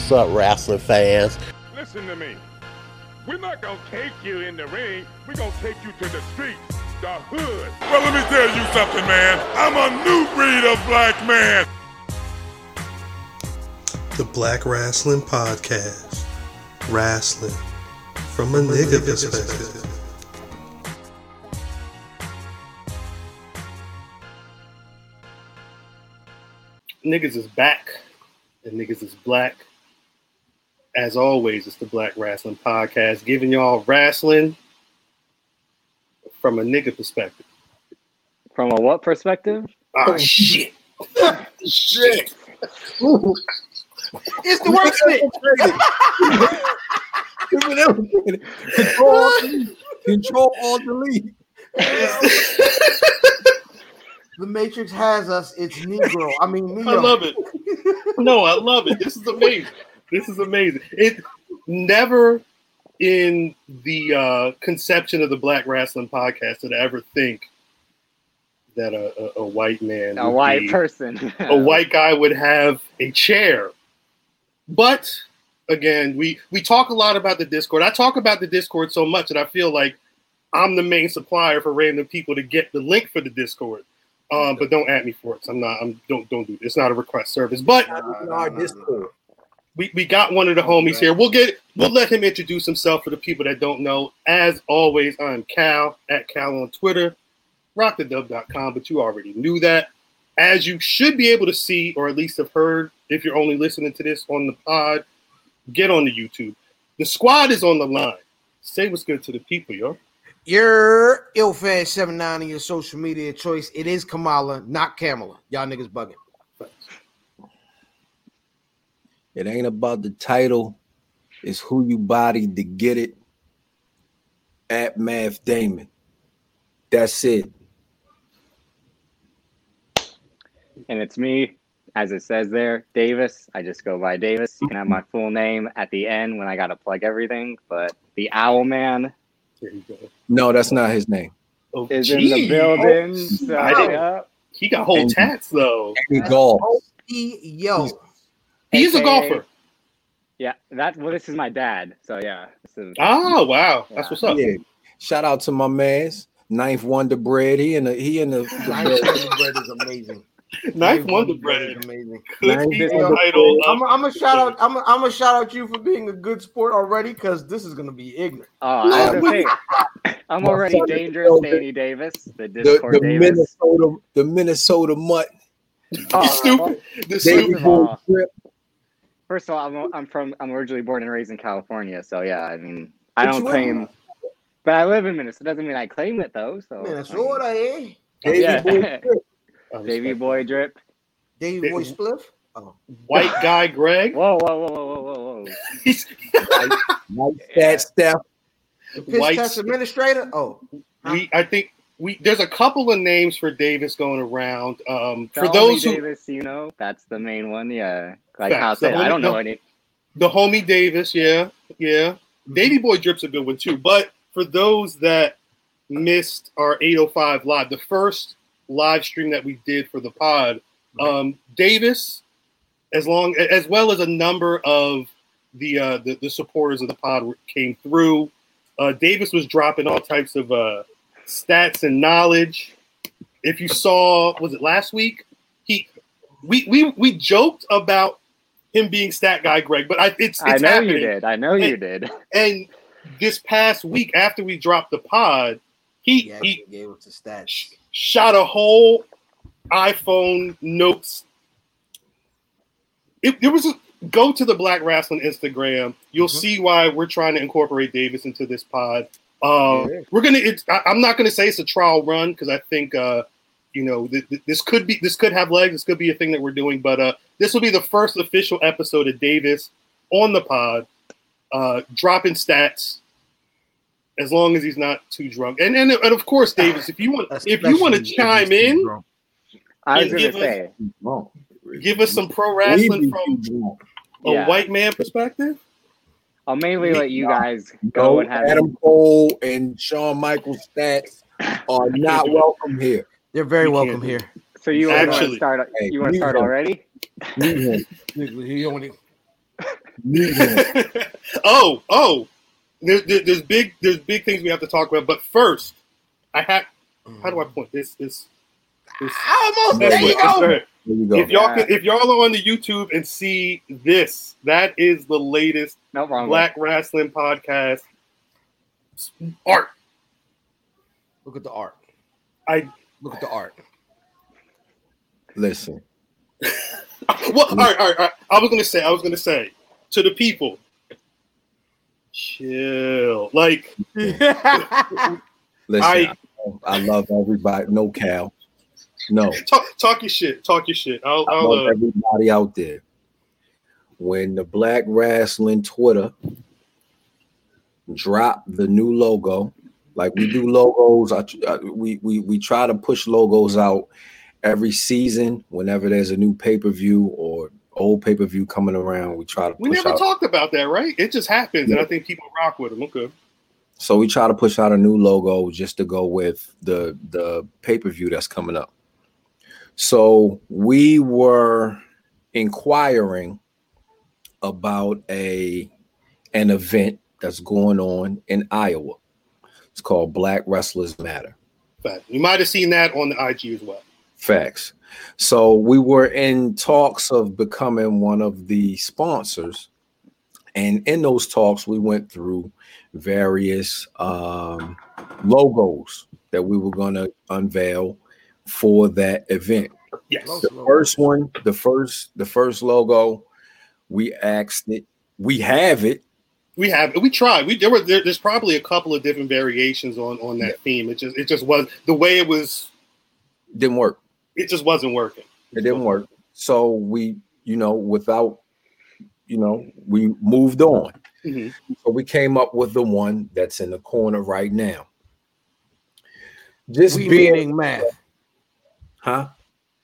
What's up, wrestling fans? Listen to me. We're not gonna take you in the ring. We're gonna take you to the streets, the hood. Well, let me tell you something, man. I'm a new breed of black man. The Black Wrestling Podcast. Wrestling from a nigga perspective. Niggas is back, and niggas is black. As always, it's the Black Wrestling Podcast, giving y'all wrestling from a nigga perspective. From a what perspective? Ah, shit. Shit. It's the worst thing. Control, control, alt, delete. The Matrix has us. It's Negro. I mean, Neo. I love it. No, I love it. This is amazing. This is amazing. It never in the uh, conception of the Black Wrestling Podcast did I ever think that a, a, a white man, A white be- person. a white guy would have a chair. But again, we we talk a lot about the Discord. I talk about the Discord so much that I feel like I'm the main supplier for random people to get the link for the Discord. Um, but don't at me for it. I'm not. I'm don't don't do. It. It's not a request service. But Our Discord. We, we got one of the homies here. We'll get we'll let him introduce himself for the people that don't know. As always, I'm Cal at Cal on Twitter, rockthedub.com, but you already knew that. As you should be able to see, or at least have heard, if you're only listening to this on the pod, get on the YouTube. The squad is on the line. Say what's good to the people, yo. Your illfan79 on your social media choice. It is Kamala, not Kamala. Y'all niggas bugging. It ain't about the title, it's who you bodied to get it. At Math Damon. That's it. and it's me, as it says there, Davis. I just go by Davis. You can have my mm-hmm. full name at the end when I gotta plug everything. But the Owl Man There you go. No, that's not his name. Oh, is in the building. Oh, So, I didn't- yeah. He got whole And- tats though. He golf. Yo, He's a golfer. Yeah, that. Well, this is my dad. So yeah, this is, Oh wow, that's what's up. Yeah. Shout out to my man's Ninth Wonder Bread. He and the he in the, Ninth the Wonder Bread is amazing. Ninth Wonder Bread. is amazing. Could Ninth Wonder title I'm gonna shout out. I'm gonna shout out you for being a good sport already, because this is gonna be ignorant. Oh, I was gonna say, I'm My already dangerous, Danny Davis, the the, Discord the Davis. Minnesota the Minnesota mutt. Oh, stupid. The stupid. of Boy Trip. First of all, I'm, I'm from I'm originally born and raised in California, so yeah, I mean I don't claim, but I live in Minnesota. Doesn't mean I claim it though. So Minnesota, eh? Davey Yeah. Boy Trip. Davy Boy Drip. Davey Boy Spliff. Oh, White guy Greg. Whoa, whoa, whoa, whoa, whoa, whoa, whoa! He's White Fat Steph. the piss White- test administrator. Oh, we I think we there's a couple of names for Davis going around. Um, for homie those who Davis, you know, that's the main one. Yeah, like how said, The I don't know the- any. the homie Davis, yeah, yeah. Davy Boy Drip's a good one too. But for those that missed our 805 live, the first live stream that we did for the pod, um, Davis, as long as well as a number of the uh, the, the supporters of the pod came through. Uh, Davis was dropping all types of uh, stats and knowledge. If you saw, was it last week? He we we we joked about him being stat guy, Greg, but I, it's, it's I know happening. you did. I know you did. And this past week, after we dropped the pod, he yeah, he he gave us the stats. shot a whole iPhone notes. It, it was a, go to the Black Wrestling Instagram. You'll Mhm. see why we're trying to incorporate Davis into this pod. Um, Yeah. We're gonna. It's, I, I'm not gonna say it's a trial run because I think uh, you know th- th- this could be this could have legs. This could be a thing that we're doing. But uh, this will be the first official episode of Davis on the pod, uh, dropping stats. As long as he's not too drunk, and and, and of course, Davis, if you want, if you want to Especially if he's chime in, drunk. I was gonna give us- say, Wrong. give us some pro wrestling from a Yeah. white man perspective. I'll mainly let you guys go Go and have Adam Cole and Shawn Michaels stats are not welcome here. They're very We welcome here. So you want to start? Hey, You want to start him. already? Leave him. He only oh, oh, there, there- there's big, there's big things we have to talk about. But first, I have. How do I mm. point this? This. this Almost there you what- go. Right. There you go. If y'all Yeah. can, if y'all are on the YouTube and see this, that is the latest No wrong. Black Wrestling Podcast art. Look at the art. I Look at the art. Listen, well, all right, all right, all right. I was gonna say, I was gonna say to the people, chill. Like, listen. I- I, I love everybody. No Cal. No. talk, talk your shit. Talk your shit. I'll, I I'll love uh, everybody out there. When the Black Wrestling Twitter drop the new logo, like we do logos, I, I- we we we try to push logos out every season. Whenever there's a new pay per view or old pay per view coming around, we try to we never out. talked about that, right? It just happens, and I think people rock with them. Okay. So we try to push out a new logo just to go with the the pay per view that's coming up. So we were inquiring about a an event that's going on in Iowa. It's called Black Wrestlers Matter. Fact. You might have seen that on the IG as well. Facts. So we were in talks of becoming one of the sponsors. And in those talks, we went through various um, logos that we were going to unveil for that event. Yes. The first one, the first, the first logo, we asked it. We have it. We have it. we tried. We there were there, there's probably a couple of different variations on on that theme. It just it just was the way it was. Didn't work. It just wasn't working. It didn't work. So we, you know, without, you know, we moved on. Mhm. So we came up with the one that's in the corner right now. Just we being, math. Huh?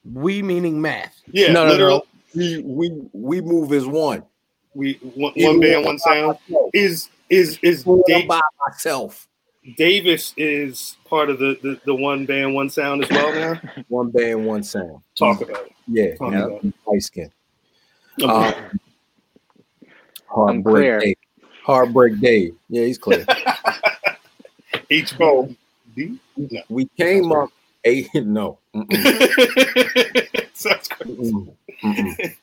We meaning math. Yeah, no, no, literal. no. We we we move as one. We one, one band, one sound. myself. Is is is When Dave, by myself. Davis is part of the, the the one band, one sound as well now. One band, one sound. Talk about it. Yeah, Talk yeah, about it. light skin. Okay. Um, I'm clear. Heartbreak Dave. Heartbreak Dave. Yeah, he's clear. HB. D? No. we came up eight. No. Sounds great. Mm-mm. Mm-mm.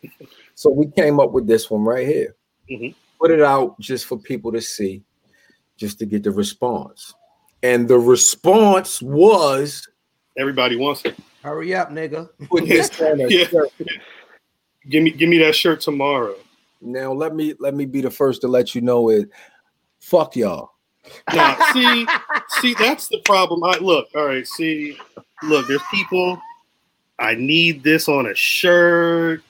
so we came up with this one right here. Mhm. Put it out just for people to see, just to get the response. And the response was Everybody wants it. Hurry up, nigga. put this on a Yeah. shirt. Give me give me that shirt tomorrow. Now let me let me be the first to let you know it. Fuck y'all. Now, see, see, that's the problem. I look, all right, see, look, there's people. I need this on a shirt.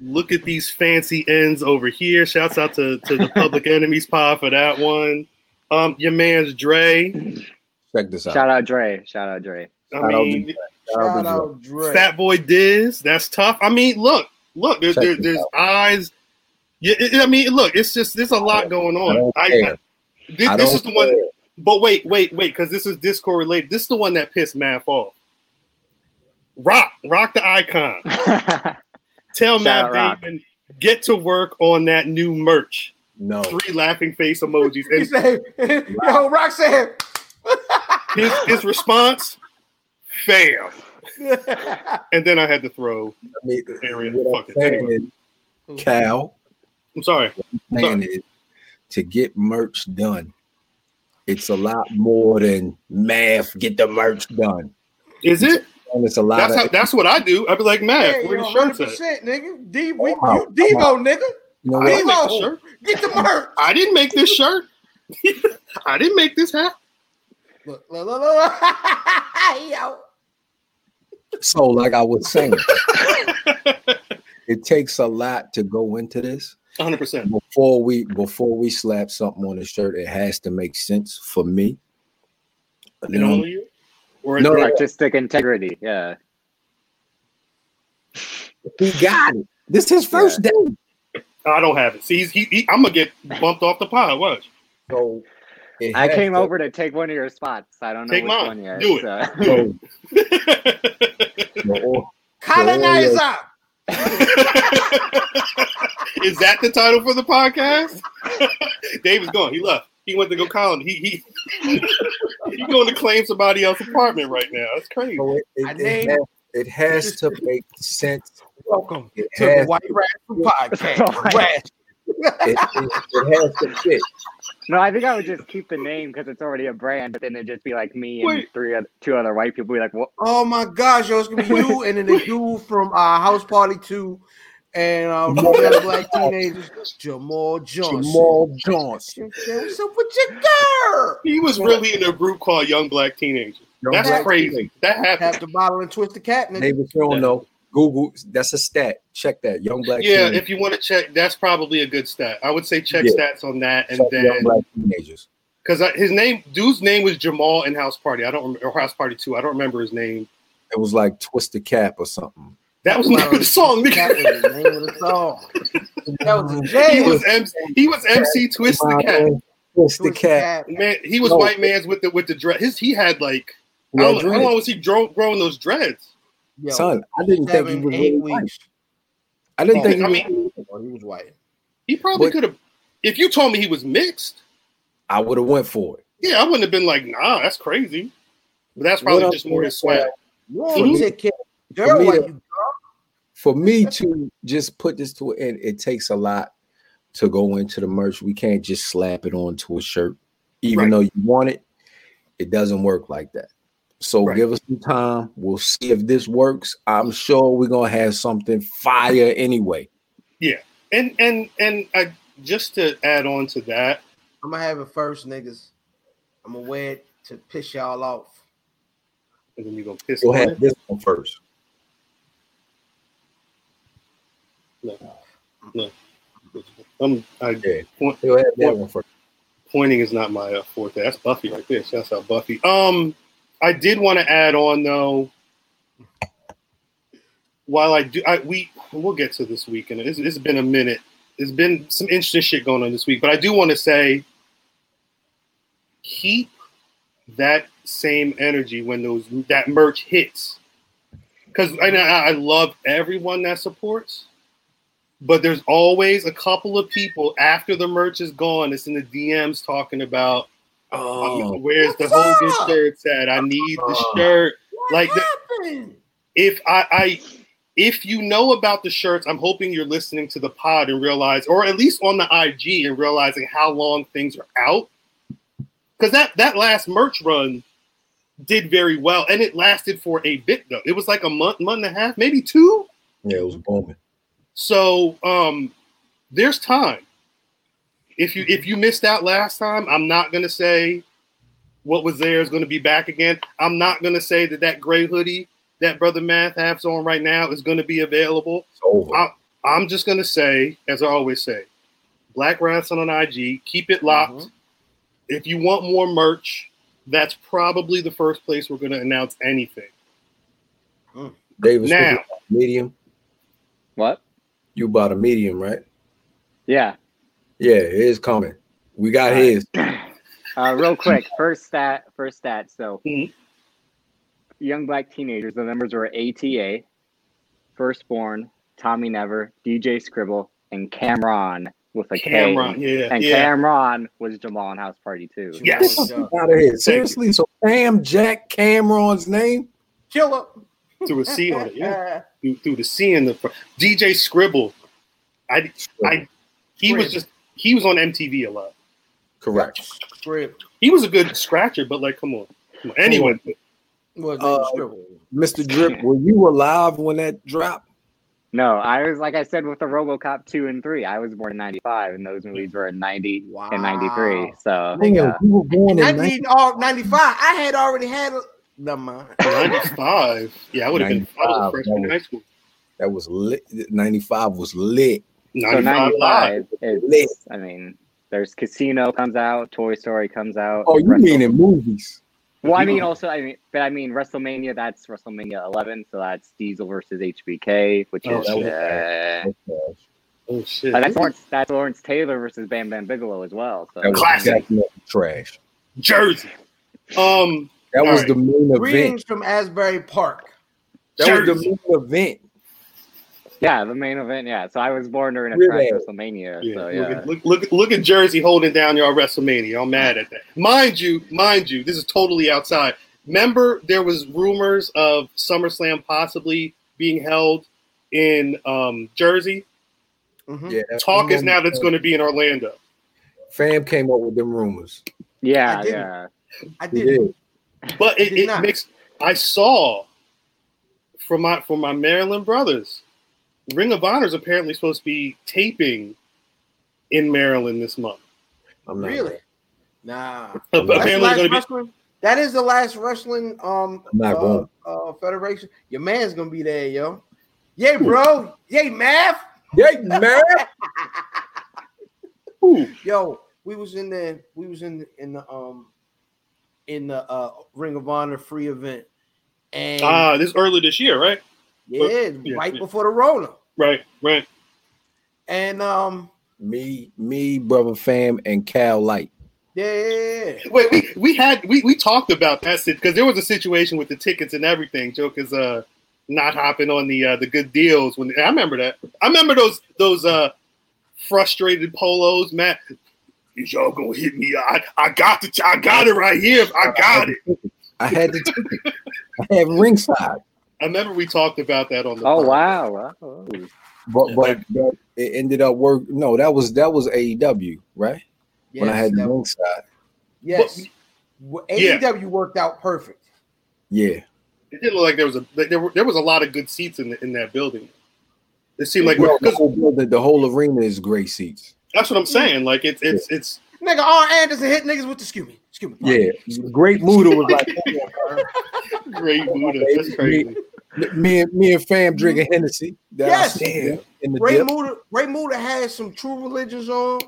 Look at these fancy ends over here. Shouts out to, to the Public Enemies Pod for that one. Um, your man's Dre. Check this out. Shout out Dre. Shout out Dre. I Shout out mean, to- Shout out Dre. Fat Boy Diz. That's tough. I mean, look, look, there's there, there's out. eyes. Yeah, it- I mean, look, it's just there's a lot going I on. don't I, care. this, I this is the one. care. But wait, wait, wait, because this is Discord related. This is the one that pissed Math off. Rock, rock the icon. Tell Shout Matt. Damon get to work on that new merch. No. Three laughing face emojis. He And said, "Yo, Rock said." his his response, fam. And then I had to throw. I mean, Area, what fuck I'm it, saying anyway. is, Cal, I'm sorry. saying is to get merch done. It's a lot more than math. Get the merch done. Is it? And it's a lot That's of how, that's what I do. I'd be like, math. Hey, where yo, the shirts at? nigga. D, we, I'm you Devo, I'm nigga. you know I what? make Devo. shirt. Get the merch. I didn't make this shirt. I didn't make this hat. Look, look, look, look. Yo. So, like I was saying, it takes a lot to go into this. 100. percent Before we before we slap something on the shirt, it has to make sense for me. You know, only you? Or No, Artistic integrity. Yeah. he got it. This is his first day. I don't have it. See, he, he, I'm gonna get bumped off the pod. Watch. So it I came to- over to take one of your spots. I don't know Take which mine. one yet. Do it. so- so the or- Colonizer. Is that the title for the podcast? Dave is gone. He left. He went to go college. He he he going to claim somebody else's apartment right now. That's crazy. So it, I it, named- it, has, it has to make sense. Welcome It to the White Rascal Podcast. Rash. it, it, it has to fit. No, I think I would just keep the name because it's already a brand, but then it'd just be like me and Wait. three other, two other white people. Be like, what? Oh my gosh, yo, it's gonna be you and then the dude from uh, House Party 2 and from the black teenagers, Jamal Johnson. Jamal Johnson. What's up with your girl? He was really in a group called Young Black Teenagers. Young That's Black crazy. That happened. Tap the bottle and twist the cat. Nigga. David, you don't know. Google. That's a stat. Check that. Young black. Yeah, teenagers. if you want to check, that's probably a good stat. I would say check Yeah. stats on that, and Check young then black teenagers. because his name, dude's name was Jamal in House Party. I don't remember or House Party Two. I don't remember his name. It was like twist the cap or something. That was the name the song. That was the name of the song. That was a He jam. was MC, he was MC Twist the Cat. Twist the cap. cat. Man, he was No. white man's with the with the dread. His he had like Yeah, how, long- how long was he grow, growing those dreads? Yo, Son, I didn't think he seven, was eight really white. I didn't Oh, think he I was. mean- Oh, he was white. He probably could have. If you told me he was mixed, I would have went for it. yeah, I wouldn't have been like, nah, that's crazy. But that's probably What just more his saying, swag. You always take care of the girl me to- For me to just put this to an end, it takes a lot to go into the merch. We can't just slap it onto a shirt, even Right. though you want it. It doesn't work like that. So Right. give us some time. We'll see if this works. I'm sure we're gonna have something fire anyway. Yeah, and and and I just to add on to that, I'm gonna have it first, niggas. I'm gonna wear it to piss y'all off. and then you gonna piss We'll on have it. this one first. no I'm I, Yeah. point, We'll have that one first. pointing is not my uh, forte. That's Buffy right there. That's how Buffy. Um, I did want to add on though. While I do, I we we'll get to this week, and it's, it's been a minute. There's been some interesting shit going on this week, but I do want to say, keep that same energy when those that merch hits, because I, I I love everyone that supports, but there's always a couple of people after the merch is gone. It's in the DMs talking about Oh, where's the What's Hogan up? shirts at? I need the Oh. shirt. What Like the- If I, I if you know about the shirts, I'm hoping you're listening to the pod and realize, or at least on the IG and realizing how long things are out. Because that that last merch run did very well, and it lasted for a bit though. It was like a month, month and a half, maybe two. yeah, it was booming. So um there's time. If you if you missed out last time, I'm not gonna say what was there is gonna be back again. I'm not gonna say that that gray hoodie that brother Math has on right now is gonna be available. Over. I- I'm just gonna say, as I always say, Black Wrestling on IG, keep it locked. Mhm. If you want more merch, that's probably the first place we're gonna announce anything. Davis, Now, medium. What? You bought a medium, right? Yeah. Yeah, it is coming. We got Alright. his. Uh, real quick, first stat, first stat. So, Mhm. young black teenagers. The members were ATA, Firstborn, Tommy Never, DJ Scribble, and Cameron with a K. Cameron, yeah, And yeah. Cameron was Jamal in House Party too. Yes. Out of here. Seriously. So Cam Jack Cameron's name? Killer. through a C on it, yeah. through, through the C in the front. DJ Scribble, I, I, he was just he was on MTV a lot. correct. Script. He was a good scratcher, but like, come on. Come on. Anyway, Was Uh. Mr. Drip, were you alive when that dropped? No, I was like I said with the RoboCop two and three. I was born in '95, and those movies were in '90 Wow. and '93. So Damn, yeah. you were born in 90, 90, all 95. I had already had a. Never mind. ninety five. Yeah, I would have been. I was freshman in high school. that was lit. 95 was lit. So 95 live. '95 is. I mean, there's Casino comes out, Toy Story comes out. Oh, you Wrestle- mean in movies? Well, I mean, also, I mean, but I mean, WrestleMania. That's WrestleMania 11, so that's Diesel versus HBK, which Oh, is that was uh, Oh shit. uh, that's Lawrence. That's Lawrence Taylor versus Bam Bam Bigelow as well. So That was Classic. trash. Jersey. Um, That was right. the main event. Greetings from Asbury Park. That was the main event. Yeah, the main event. Yeah, so I was born during a Really? trash WrestleMania. Yeah, so look, yeah, at, look, look, look at Jersey holding down y'all WrestleMania. I'm mad at that. Mind you, mind you, this is totally outside. Remember, there was rumors of SummerSlam possibly being held in um, Jersey. Mhm. Yeah, Talk is now that's going to be in Orlando. Fam came up with them rumors. yeah, I yeah. I did. did. But it, Did it makes. I saw from my from my Maryland brothers, Ring of Honor is apparently supposed to be taping in Maryland this month. I'm not Really? Nah. I'm But not- That's the apparently, last going to be. wrestling. That is the last wrestling um not uh, uh, federation. Your man's gonna be there, yo. Yay, bro. Yay, math. Yeah, man. Ooh, Yo, we was in the we was in the, in the um in the uh Ring of Honor free event, and Ah, this early this year, right? Yeah, yeah, right yeah. before the Rona, Right, right. and um Me, me, brother, fam, and Cal Light. yeah, yeah, yeah. Wait, we, we had we, we talked about that because there was a situation with the tickets and everything. Joke is uh not hopping on the uh, the good deals when I remember that. I remember those those uh frustrated polos, Matt. Is y'all gonna hit me? I I got the I got it right here. I got it. I had the ticket. I had ringside, I remember we talked about that on the. Oh pod. wow! wow. but but, but it ended up work. No, that was that was AEW, right? when I had the that- ringside. yes. Well, Yeah. AEW worked out perfect. Yeah, It didn't look like there was a like there were there was a lot of good seats in the, in that building. It seemed like Well, the whole building, the whole arena is great seats. that's what I'm mm. saying. Like it's it's it's Nigga, Arn Anderson hit niggas with the skew Excuse me. Yeah, Great Muta was like, "Come on, great Buddha. That's baby. crazy. me and me and fam drinking Hennessy. That Yes. stand in the Ray dip. Muta, Ray Muta had some true religions on.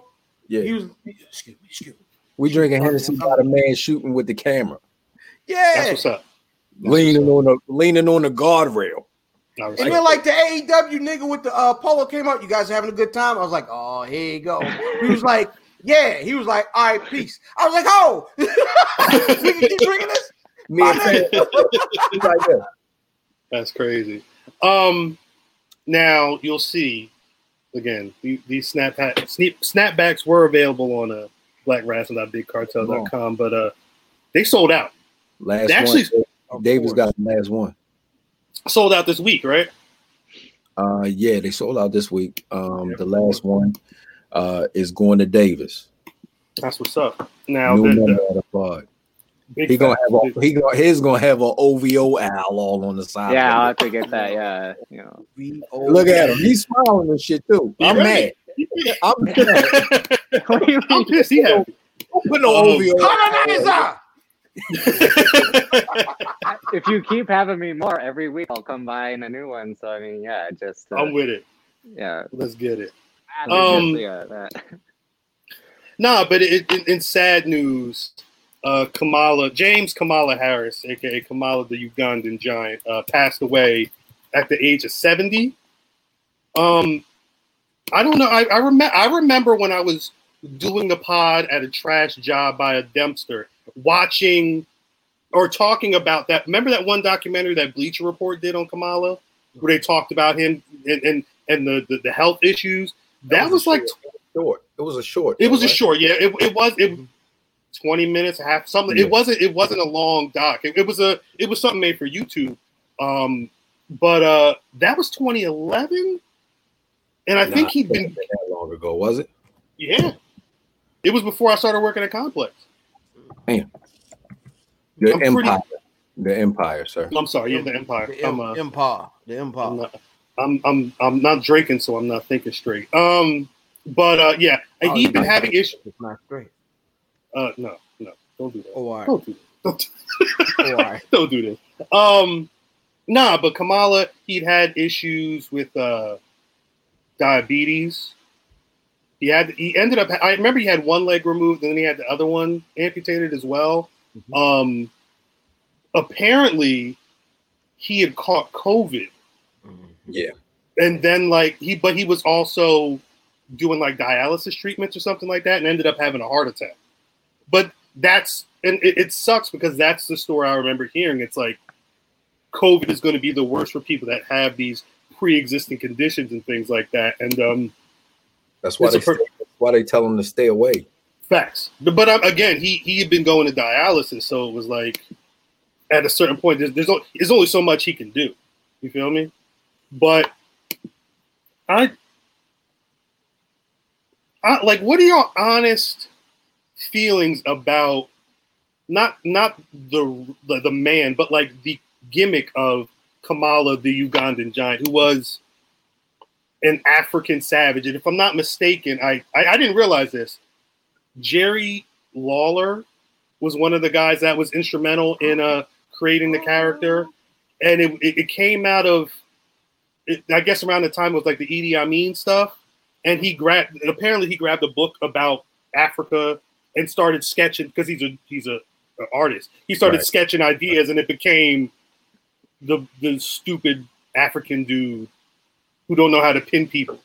He Yeah, was excuse me, excuse me. we drinking Hennessy by the man shooting with the camera, Yeah. That's what's up. leaning on the leaning on the guardrail. I was And then like the AEW nigga with the uh, polo came out, you guys having a good time? I was like, oh, here you go. He was like, yeah. He was like, all right, peace. I was like, oh, we can keep drinking this? Me and fam, like that. That's crazy. Um, now you'll see again. These snap snap snapbacks were available on uh, blackwrestling.bigcartel.com, but uh, they sold out. Last They actually one. Davis got the last one. sold out this week, right? Uh, yeah, they sold out this week. Um, the last one uh is going to Davis. That's what's up. Now New the, member the, of the He gonna have a, he gonna his gonna have a OVO owl all on the side. Yeah, I'll have to get that. Yeah, you know. Look at him. He's smiling and shit too. I'm ready. mad. I'm mad. What do you I'm mean? pissed. He happy. Put no Um, OVO. Colonizer! if you keep having me more every week, I'll come by in a new one. So I mean, yeah, just uh, I'm with it. yeah, Let's get it. Um. Nah, but it, it, in sad news, uh, Kamala James Kamala Harris, aka Kamala the Ugandan giant, uh, passed away at the age of seventy. Um, I don't know. I, I remember. I remember when I was doing the pod at a trash job by a dumpster, watching or talking about that. Remember that one documentary that Bleacher Report did on Kamala, where they talked about him and and, and the, the the health issues. That, was, a like short. It was a short. it was a short, yeah. It, it was it, twenty minutes, half something. Yeah. It wasn't it wasn't a long doc. It, it was a it was something made for YouTube. Um, but uh, that was 2011, and I Nah, think he'd it been wasn't that long ago, was it? yeah. It was before I started working at Complex. Man, The I'm pretty- Empire. The Empire, sir. I'm sorry, yeah, the Empire. The I'm, em- uh, Empire. The I'm Empire. I'm I'm I'm not drinking, so I'm not thinking straight. Um, but uh, yeah, Oh, he'd been having issues. It's not straight. Uh, no, no, don't do that. Oh, right. Don't do that. Don't Oh, all right. don't do this. Um, nah, but Kamala, he'd had issues with uh, diabetes. He had he ended up. I remember he had one leg removed, and then he had the other one amputated as well. Mm-hmm. Um, apparently, he had caught COVID, Yeah. and then like he, but he was also doing like dialysis treatments or something like that, and ended up having a heart attack. But that's and it, it sucks because that's the story I remember hearing. It's like COVID is going to be the worst for people that have these pre-existing conditions and things like that. And um, That's why they stay, that's why they tell him to stay away. Facts. But, but um, again, he he had been going to dialysis, so it was like at a certain point, there's there's, o- there's only so much he can do. You feel me? But I, I like, what are your honest feelings about not not the the, the man, but like the gimmick of Kamala, the Ugandan giant, who was an African savage, and if I'm not mistaken, I I, I didn't realize this. Jerry Lawler was one of the guys that was instrumental in uh, creating the character, and it, it, it came out of, it, I guess, around the time of like the Idi Amin stuff, and he grabbed. Apparently, he grabbed a book about Africa and started sketching because he's a he's a, a artist. He started Right. sketching ideas, and it became the the stupid African dude who don't know how to pin people.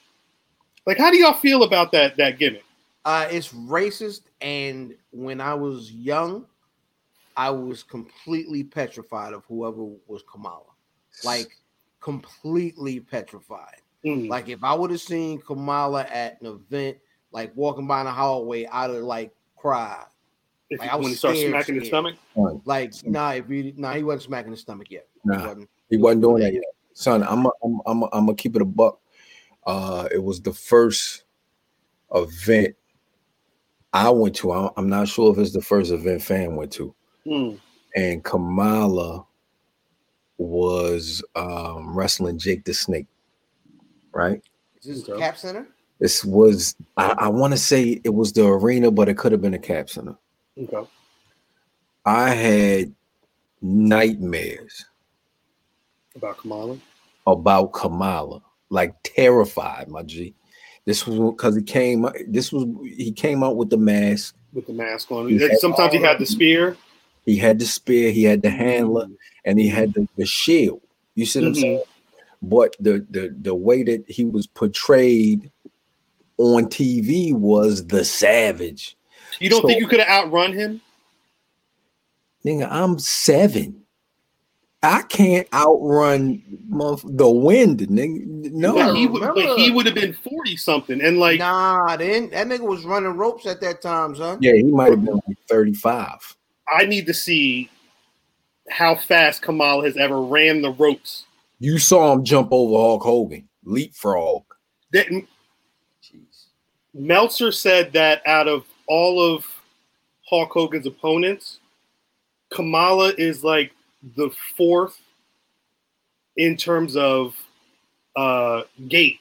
Like, how do y'all feel about that that gimmick? Uh, it's racist, and when I was young, I was completely petrified of whoever was Kamala, like completely petrified. Mm. Like if I would have seen Kamala at an event, like walking by in the hallway, I'd have like cried. If Like, he- I was when he starts scared, smacking his stomach. Son, Like nah, if you nah, he wasn't smacking his stomach yet. He wasn't. he wasn't doing that yet. Son, I'm a, I'm I'm I'm gonna keep it a buck. Uh, it was the first event I went to. I- I'm not sure if it's the first event fan went to. Mm. and Kamala was um, wrestling Jake the Snake, right? This Okay. Cap Center? This was I, I want to say it was the arena, but it could have been a cap center. Okay. I had nightmares About Kamala. about Kamala, like terrified, my G. This was because he came. This was he came out with the mask. with the mask on. He had Sometimes he had the spear. He had the spear. He had the handler, and he had the, the shield. You see what I'm Mhm. saying? But the the the way that he was portrayed on TV was the savage. You don't So- think you could have outrun him? Nigga, I'm seven. I can't outrun the wind, nigga. No, but he would. But he would have been forty something, and like nah, then that nigga was running ropes at that time, son. yeah, he might have been like 35. I need to see how fast Kamala has ever ran the ropes. You saw him jump over Hulk Hogan, leapfrog. That Jeez. Meltzer said that out of all of Hulk Hogan's opponents, Kamala is like the fourth in terms of uh gate.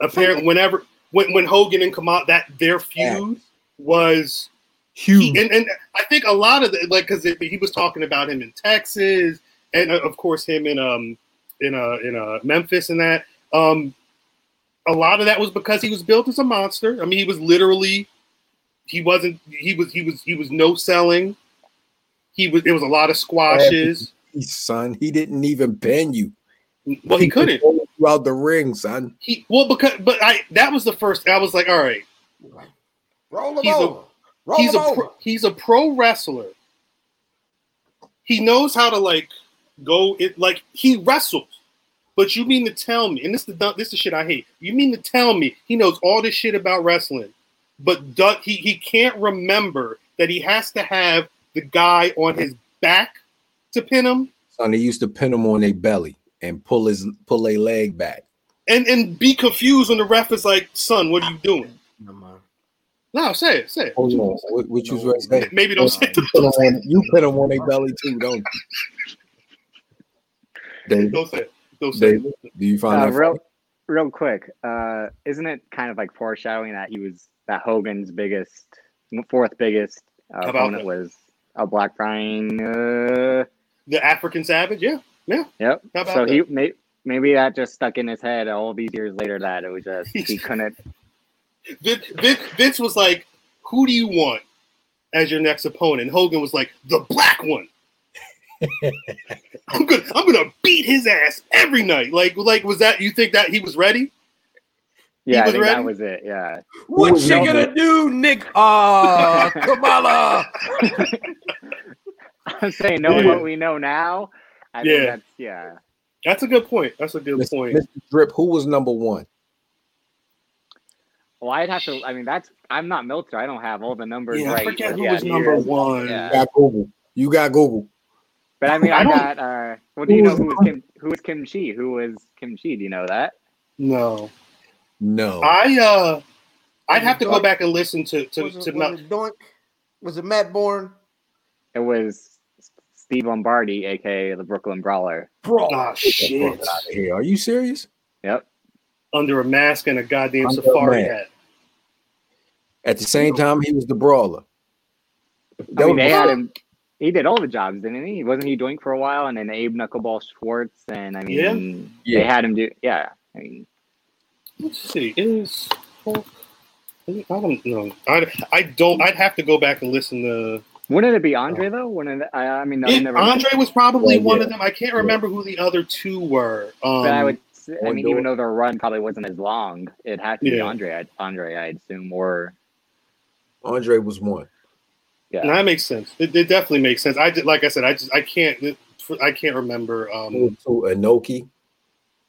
Apparently, whenever when when Hogan and Kamala that their feud was Huge. he, and, and I think a lot of the like because he was talking about him in Texas and uh, of course him in um in uh in uh Memphis and that um a lot of that was because he was built as a monster. I mean, he was literally he wasn't he was he was he was no selling. He was it was a lot of squashes. son, he didn't even pin you. Well, he couldn't. rolled you out the ring, son. He well because but I that was the first I was like, all right, Roll him He's a- over. Roll he's a over. pro, he's a pro wrestler. He knows how to like go it like he wrestles. But you mean to tell me, and this is the this is the shit I hate. You mean to tell me he knows all this shit about wrestling, but do, he he can't remember that he has to have the guy on his back to pin him Son, he used to pin him on their belly and pull his pull a leg back. and and be confused when the ref is like, "Son, what are you doing?" Never mind. No, say it, say it. Hold on, what, what you was ready to say? Maybe don't say You put him on, you put him on their belly too, don't you? Dave, Don't say it. Don't say Dave, it. do you find Uh, that real, funny? real quick. Uh, isn't it kind of like foreshadowing that he was that Hogan's biggest, fourth biggest uh, opponent that? was a Black Brian? Uh, The African Savage, yeah, yeah. yep. How about So that? he may, maybe that just stuck in his head all these years later that it was just he couldn't. Vince, Vince, Vince was like, "Who do you want as your next opponent?" And Hogan was like, "The black one." I'm gonna, I'm gonna beat his ass every night. Like, like was that? You think that he was ready? Yeah, I was think ready? that was it. Yeah. What was you gonna do, Nick? Uh, Kamala. I'm saying knowing Yeah. what we know now. I Yeah. think that's yeah. That's a good point. That's a good Mr. point. Mr. Drip, who was number one? Well, I'd have to. I mean, that's. I'm not Meltzer. I don't have all the numbers Yeah, I right. forget who yeah, was here. number one. Yeah. You got Google. You got Google. But I mean, I I, don't- got. Uh, well, do you know who was Kim? Who was Kim Chee? Who was Kim Chee? Do you know that? No, No. I uh, I'd have to go back and listen to to, was, to it, Mel- was it Doink? Was it Matt Bourne? It was Steve Lombardi, aka the Brooklyn Brawler. Bro, Get the fuck shit. outta. Are you serious? Yep. Under a mask and a goddamn Under safari mask. hat. At the same time, he was the brawler. I mean, they had him. He did all the jobs, didn't he? Wasn't he doing for a while? And then Abe Knuckleball Schwartz, and I mean, Yeah. they had him do. Yeah, I mean, Let's see. Is Hulk? I don't know. I I don't. I'd have to go back and listen to. wouldn't it be Andre though? Wouldn't it, I, I mean, no, It- never. Andre was probably Yeah, one yeah. of them. I can't remember who the other two were. Um, but I would. S- I Or mean, even though their run probably wasn't as long, it had to be Andre. I'd, Andre, I'd assume, or Andre was one. yeah. and that makes sense. It, it definitely makes sense. I did, like I said, I just I can't I can't remember. Who Um, was two? Inoki.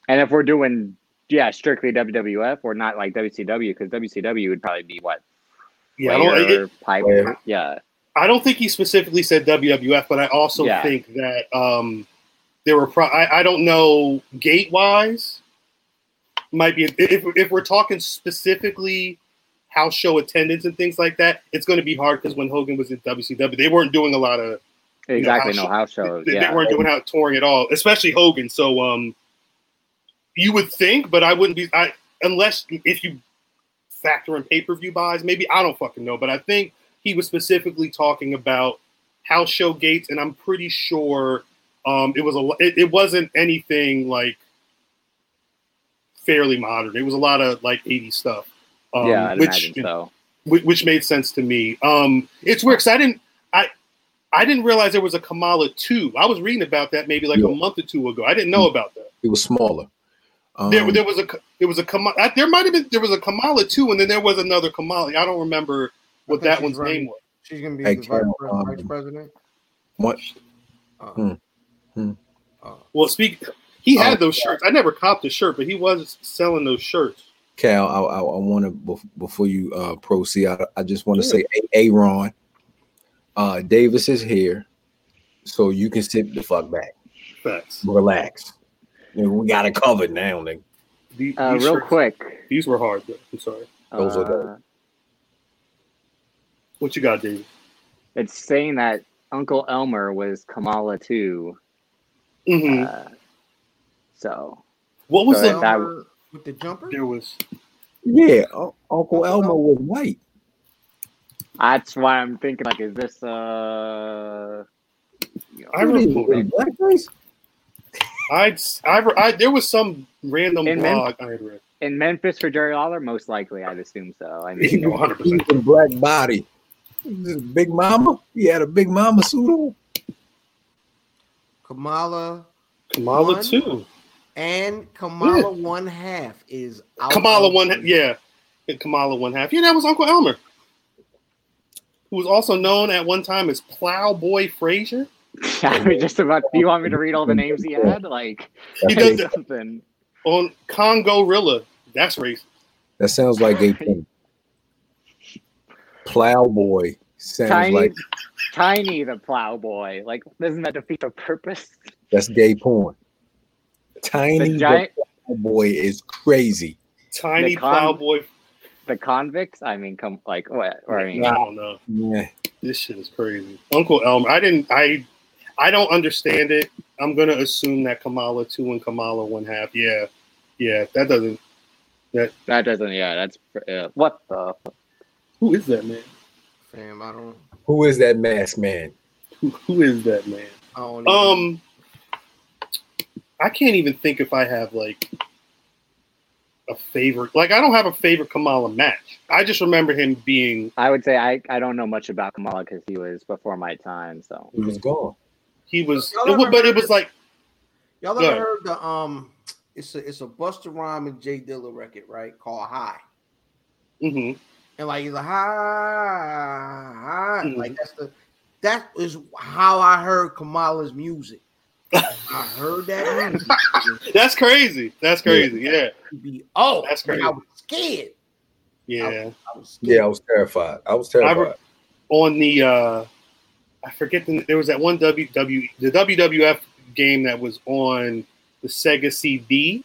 And if we're doing yeah strictly WWF or not like WCW, because WCW would probably be what yeah, I don't, Flair, it, Piper, yeah. I don't think he specifically said WWF, but I also Yeah. think that um, there were. Pro- I, I don't know gate wise. Might be if if we're talking specifically house show attendance and things like that, it's going to be hard because when Hogan was in WCW, they weren't doing a lot of Exactly, house no show- house shows. they, they Yeah, weren't doing out touring at all, especially Hogan. So um, you would think, but I wouldn't be. I unless if you factor in pay per view buys, maybe I don't fucking know. But I think he was specifically talking about house show gates, and I'm pretty sure um, it was a it, it wasn't anything like fairly modern. It was a lot of like 80s stuff. Um, yeah, I'd which imagine so. which, which made sense to me. Um, it's weird because I didn't, I, I didn't realize there was a Kamala two. I was reading about that maybe like Yeah. a month or two ago. I didn't know about that. It was smaller. Um, there, there was a, there was a Kamala. There might have been there was a Kamala two, and then there was another Kamala. I don't remember what that one's running. name was. She's gonna be Hey, the vice, Carol, pres- um, vice president. what? Uh, Hmm. Hmm. uh, Well, speak. He had Oh, those shirts. I never copped the shirt, but he was selling those shirts. Cal, I, I, I want to before you uh, proceed. I, I just want to say, Aaron, uh, Davis is here, so you can sit the fuck back, Facts. relax. You we got it covered now, nigga. The- Uh, these real shirts- quick, These were hard. Though. I'm sorry. Those are the- uh, What you got, David? it's saying that Uncle Elmer was Kamala too. Hmm Uh, so what was so the? if that- with the jumper? There was. Yeah, Un- Uncle Elmer was white. that's why I'm thinking like, is this uh? you know, I What is remember. it, blackface. I'd, I, I, there was some random In Mem- blog I had read. in Memphis for Jerry Lawler? Most likely, I'd assume so. I mean, You know, 100%. He's a black body. Big Mama. He had a Big Mama suit on. Kamala Kamala One? too. and Kamala one half is out Kamala one, the- yeah, and Kamala one half. Yeah, that was Uncle Elmer, who was also known at one time as Plowboy Frazier. I was just about. Do you want me to read all the names he had? Like He does something. on Congo Rilla. That's racist. That sounds like a. Plowboy sounds Tiny, like tiny the plowboy. Like doesn't that defeat the purpose? that's gay porn. Tiny The the Plowboy is crazy. Tiny The con- Plowboy. the convicts. I mean, come like what? Or I mean, I don't know. Yeah. This shit is crazy. Uncle Elmer. I didn't. I. I don't understand it. I'm gonna assume that Kamala two and Kamala one half. Yeah, yeah. That doesn't. that doesn't. Yeah, that's uh, what the. Who is that man? Fam, I don't. Who is that masked man? Who, who is that man? I don't even- Um, I can't even think if I have like a favorite. Like, I don't have a favorite Kamala match. I just remember him being. I would say I, I don't know much about Kamala because he was before my time. So He was gone. He was, it wa- ever but it was like Y'all ever heard the um? It's a it's a Busta Rhyme and J Dilla record, right? Called High, mhm. And like it's a high, high. Mhm. like that's the that is how I heard Kamala's music. I heard that music. That's crazy. That's crazy. Yeah. Be- oh, That's and crazy. I was scared. Yeah. I was scared. Yeah, I was terrified. I was I terrified. re- on the uh I forget the there was that one WW the WWF game that was on the Sega CD.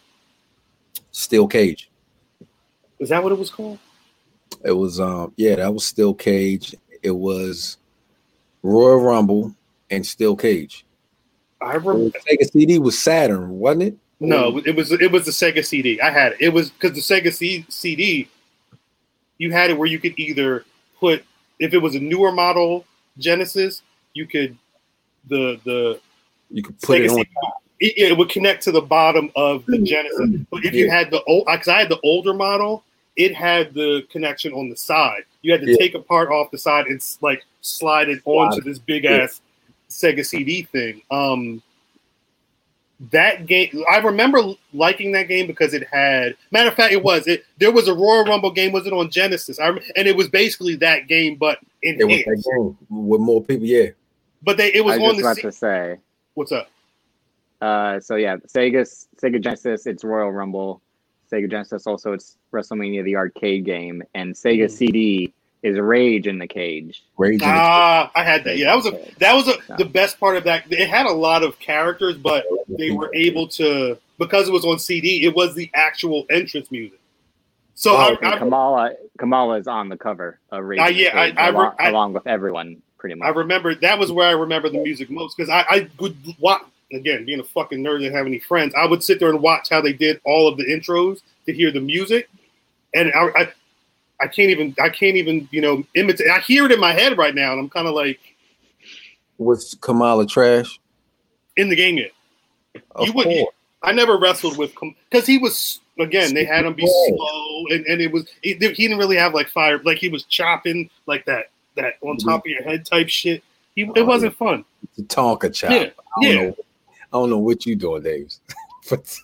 Steel Cage. Is that what it was called? It was um yeah, that was Steel Cage. It was Royal Rumble and Steel Cage. I remember Sega CD was Saturn, wasn't it? no, it was it was the Sega CD. I had it. It was because the Sega C- CD, you had it where you could either put if it was a newer model Genesis, you could the the You could put Sega it on. CD it, it would connect to the bottom of the Genesis. But if you had the old, because I had the older model, it had the connection on the side. You had to Yeah. take a part off the side and like slide it onto this big ass Sega CD thing. Um, that game, I remember liking that game because it had. Matter of fact, it was it. There was a Royal Rumble game. Was it on Genesis? I rem- and it was basically that game, but It was enhanced. that game with more people. Yeah, But they it was I was on just the. about C- to say. What's up? Uh, so yeah, Sega Sega Genesis, it's Royal Rumble. Sega Genesis also it's WrestleMania the arcade game, and Sega Mm. CD is Rage in the Cage. Rage. in the- Ah, I had that. Yeah, that was a that was a, Yeah. the best part of that. It had a lot of characters, but they were able to because it was on CD. It was the actual entrance music. So Oh, I, I, Kamala Kamala is on the cover of Rage Uh, in the yeah, I- Cage, I along, I- along with everyone pretty much. I remember that was where I remember the music most because I, I would watch again being a fucking nerd and have any friends. I would sit there and watch how they did all of the intros to hear the music, and I, I, I can't even I can't even you know imitate. I hear it in my head right now, and I'm kind of like Was Kamala trash? in the game yet. Of You would- course. I never wrestled with because he was again they had him be Slow. and, and it was he, he didn't really have like fire like he was chopping like that that on mm-hmm. top of your head type shit. He, it Oh, wasn't fun. The Tonka chop. Yeah, yeah. know. I don't know what you doing, Davis. But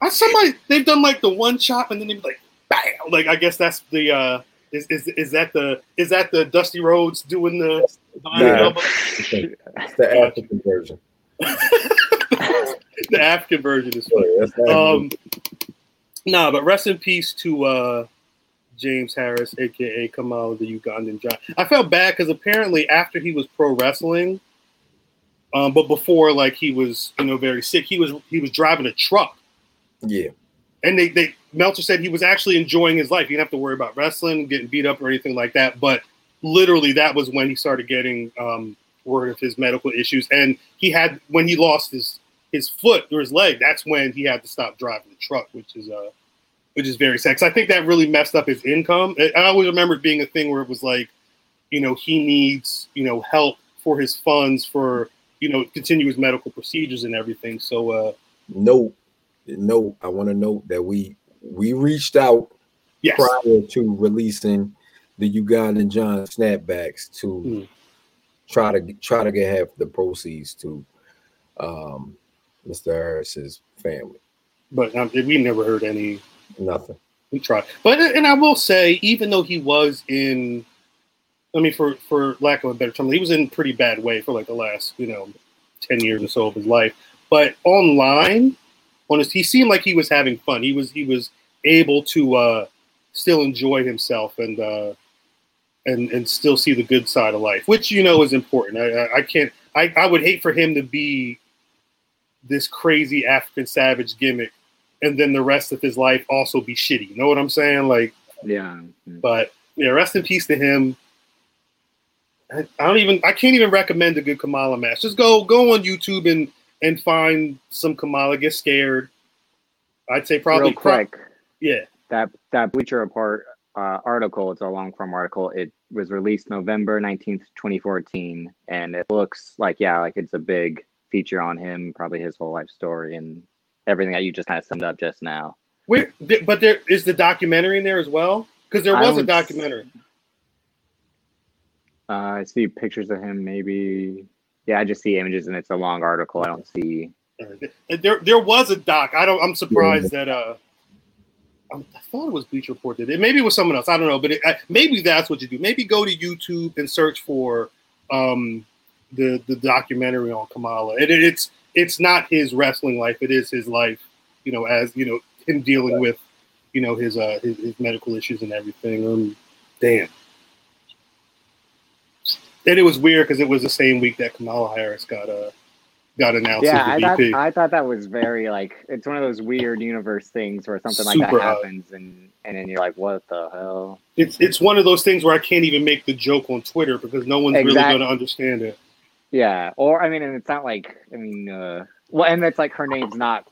I somebody they've done like the one chop and then they be like bam like I guess that's the uh is is is that the is that the Dusty Rhodes doing the the Yeah. it's the African version. the African version is funny. The Um, nah, but rest in peace to uh, James Harris, aka Kamala, the Ugandan giant. I felt bad because apparently after he was pro wrestling, um, but before like he was you know very sick, he was he was driving a truck, yeah. and they they Meltzer said he was actually enjoying his life. He didn't have to worry about wrestling, getting beat up, or anything like that. But literally, that was when he started getting um, word of his medical issues, and he had when he lost his his foot or his leg. That's when he had to stop driving the truck, which is uh, which is very sad. I think that really messed up his income. I I always remember it being a thing where it was like, you know, he needs you know help for his funds for you know continue his medical procedures and everything. So uh, no, note. I want to note that we we reached out yes, prior to releasing the Ugandan John snapbacks to Hmm. try to try to get half the proceeds to um, Mr. Harris's family. but um, we never heard any Nothing. we tried but and i will say even though he was in i mean for for lack of a better term he was in pretty bad way for like the last you know 10 years or so of his life but online on his he seemed like he was having fun he was he was able to uh still enjoy himself and uh and and still see the good side of life which you know is important i i, I can't I, I would hate for him to be this crazy african savage gimmick and then the rest of his life also be shitty. You know what I'm saying? Like, yeah. but yeah, rest in peace to him. I, don't even I can't even recommend a good Kamala match. Just go go on YouTube and and find some Kamala. Get scared. I'd say probably Real quick, yeah. that that Bleacher Report uh, article, it's a long form article. It was released November 19th, 2014, and it looks like yeah, like it's a big feature on him, probably his whole life story and everything that you just kind of summed up just now. Where, but there is the documentary in there as well because there was a documentary. Uh, I see pictures of him, maybe. Yeah, I just see images, and it's a long article. I don't see. There there was a doc. I don't. I'm surprised that uh. I thought it was Bleacher Report did it. Maybe it was someone else. I don't know, but it, I, maybe that's what you do. Maybe go to YouTube and search for um, the the documentary on Kamala. It, it- it's it's not his wrestling life. It is his life. You know, as you know, him dealing with you know his uh his, his medical issues and everything. Um, damn. And it was weird because it was the same week that Kamala Harris got uh got announced Yeah, I as the thought VP. I thought that was very like it's one of those weird universe things where something like that odd. happens and and then you're like, what the hell? it's it's one of those things where I can't even make the joke on Twitter because no one's really going to understand it. Yeah, or I mean, and it's not like I mean, uh, well, and it's like her name's not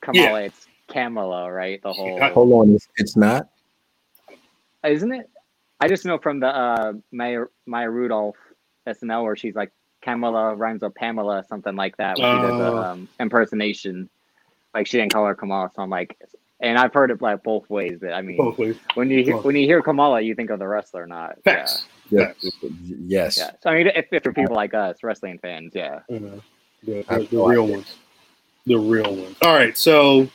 Kamala, it's Kamala, right? The whole Yeah. Hold on, it's, it's not. isn't it? I just know from the uh Maya Maya Rudolph SNL where she's like Kamala rhymes with Pamela, something like that. When she does Oh. um, impersonation, like she didn't call her Kamala, so I'm like, and I've heard it like both ways. But I mean, Both ways. when you hear, when you hear Kamala, you think of the wrestler, not yeah, Facts. Yes. Yes. yeah. So I mean, if, if for people like us, wrestling fans, yeah. The, I the, the real ones. The real ones. All right. So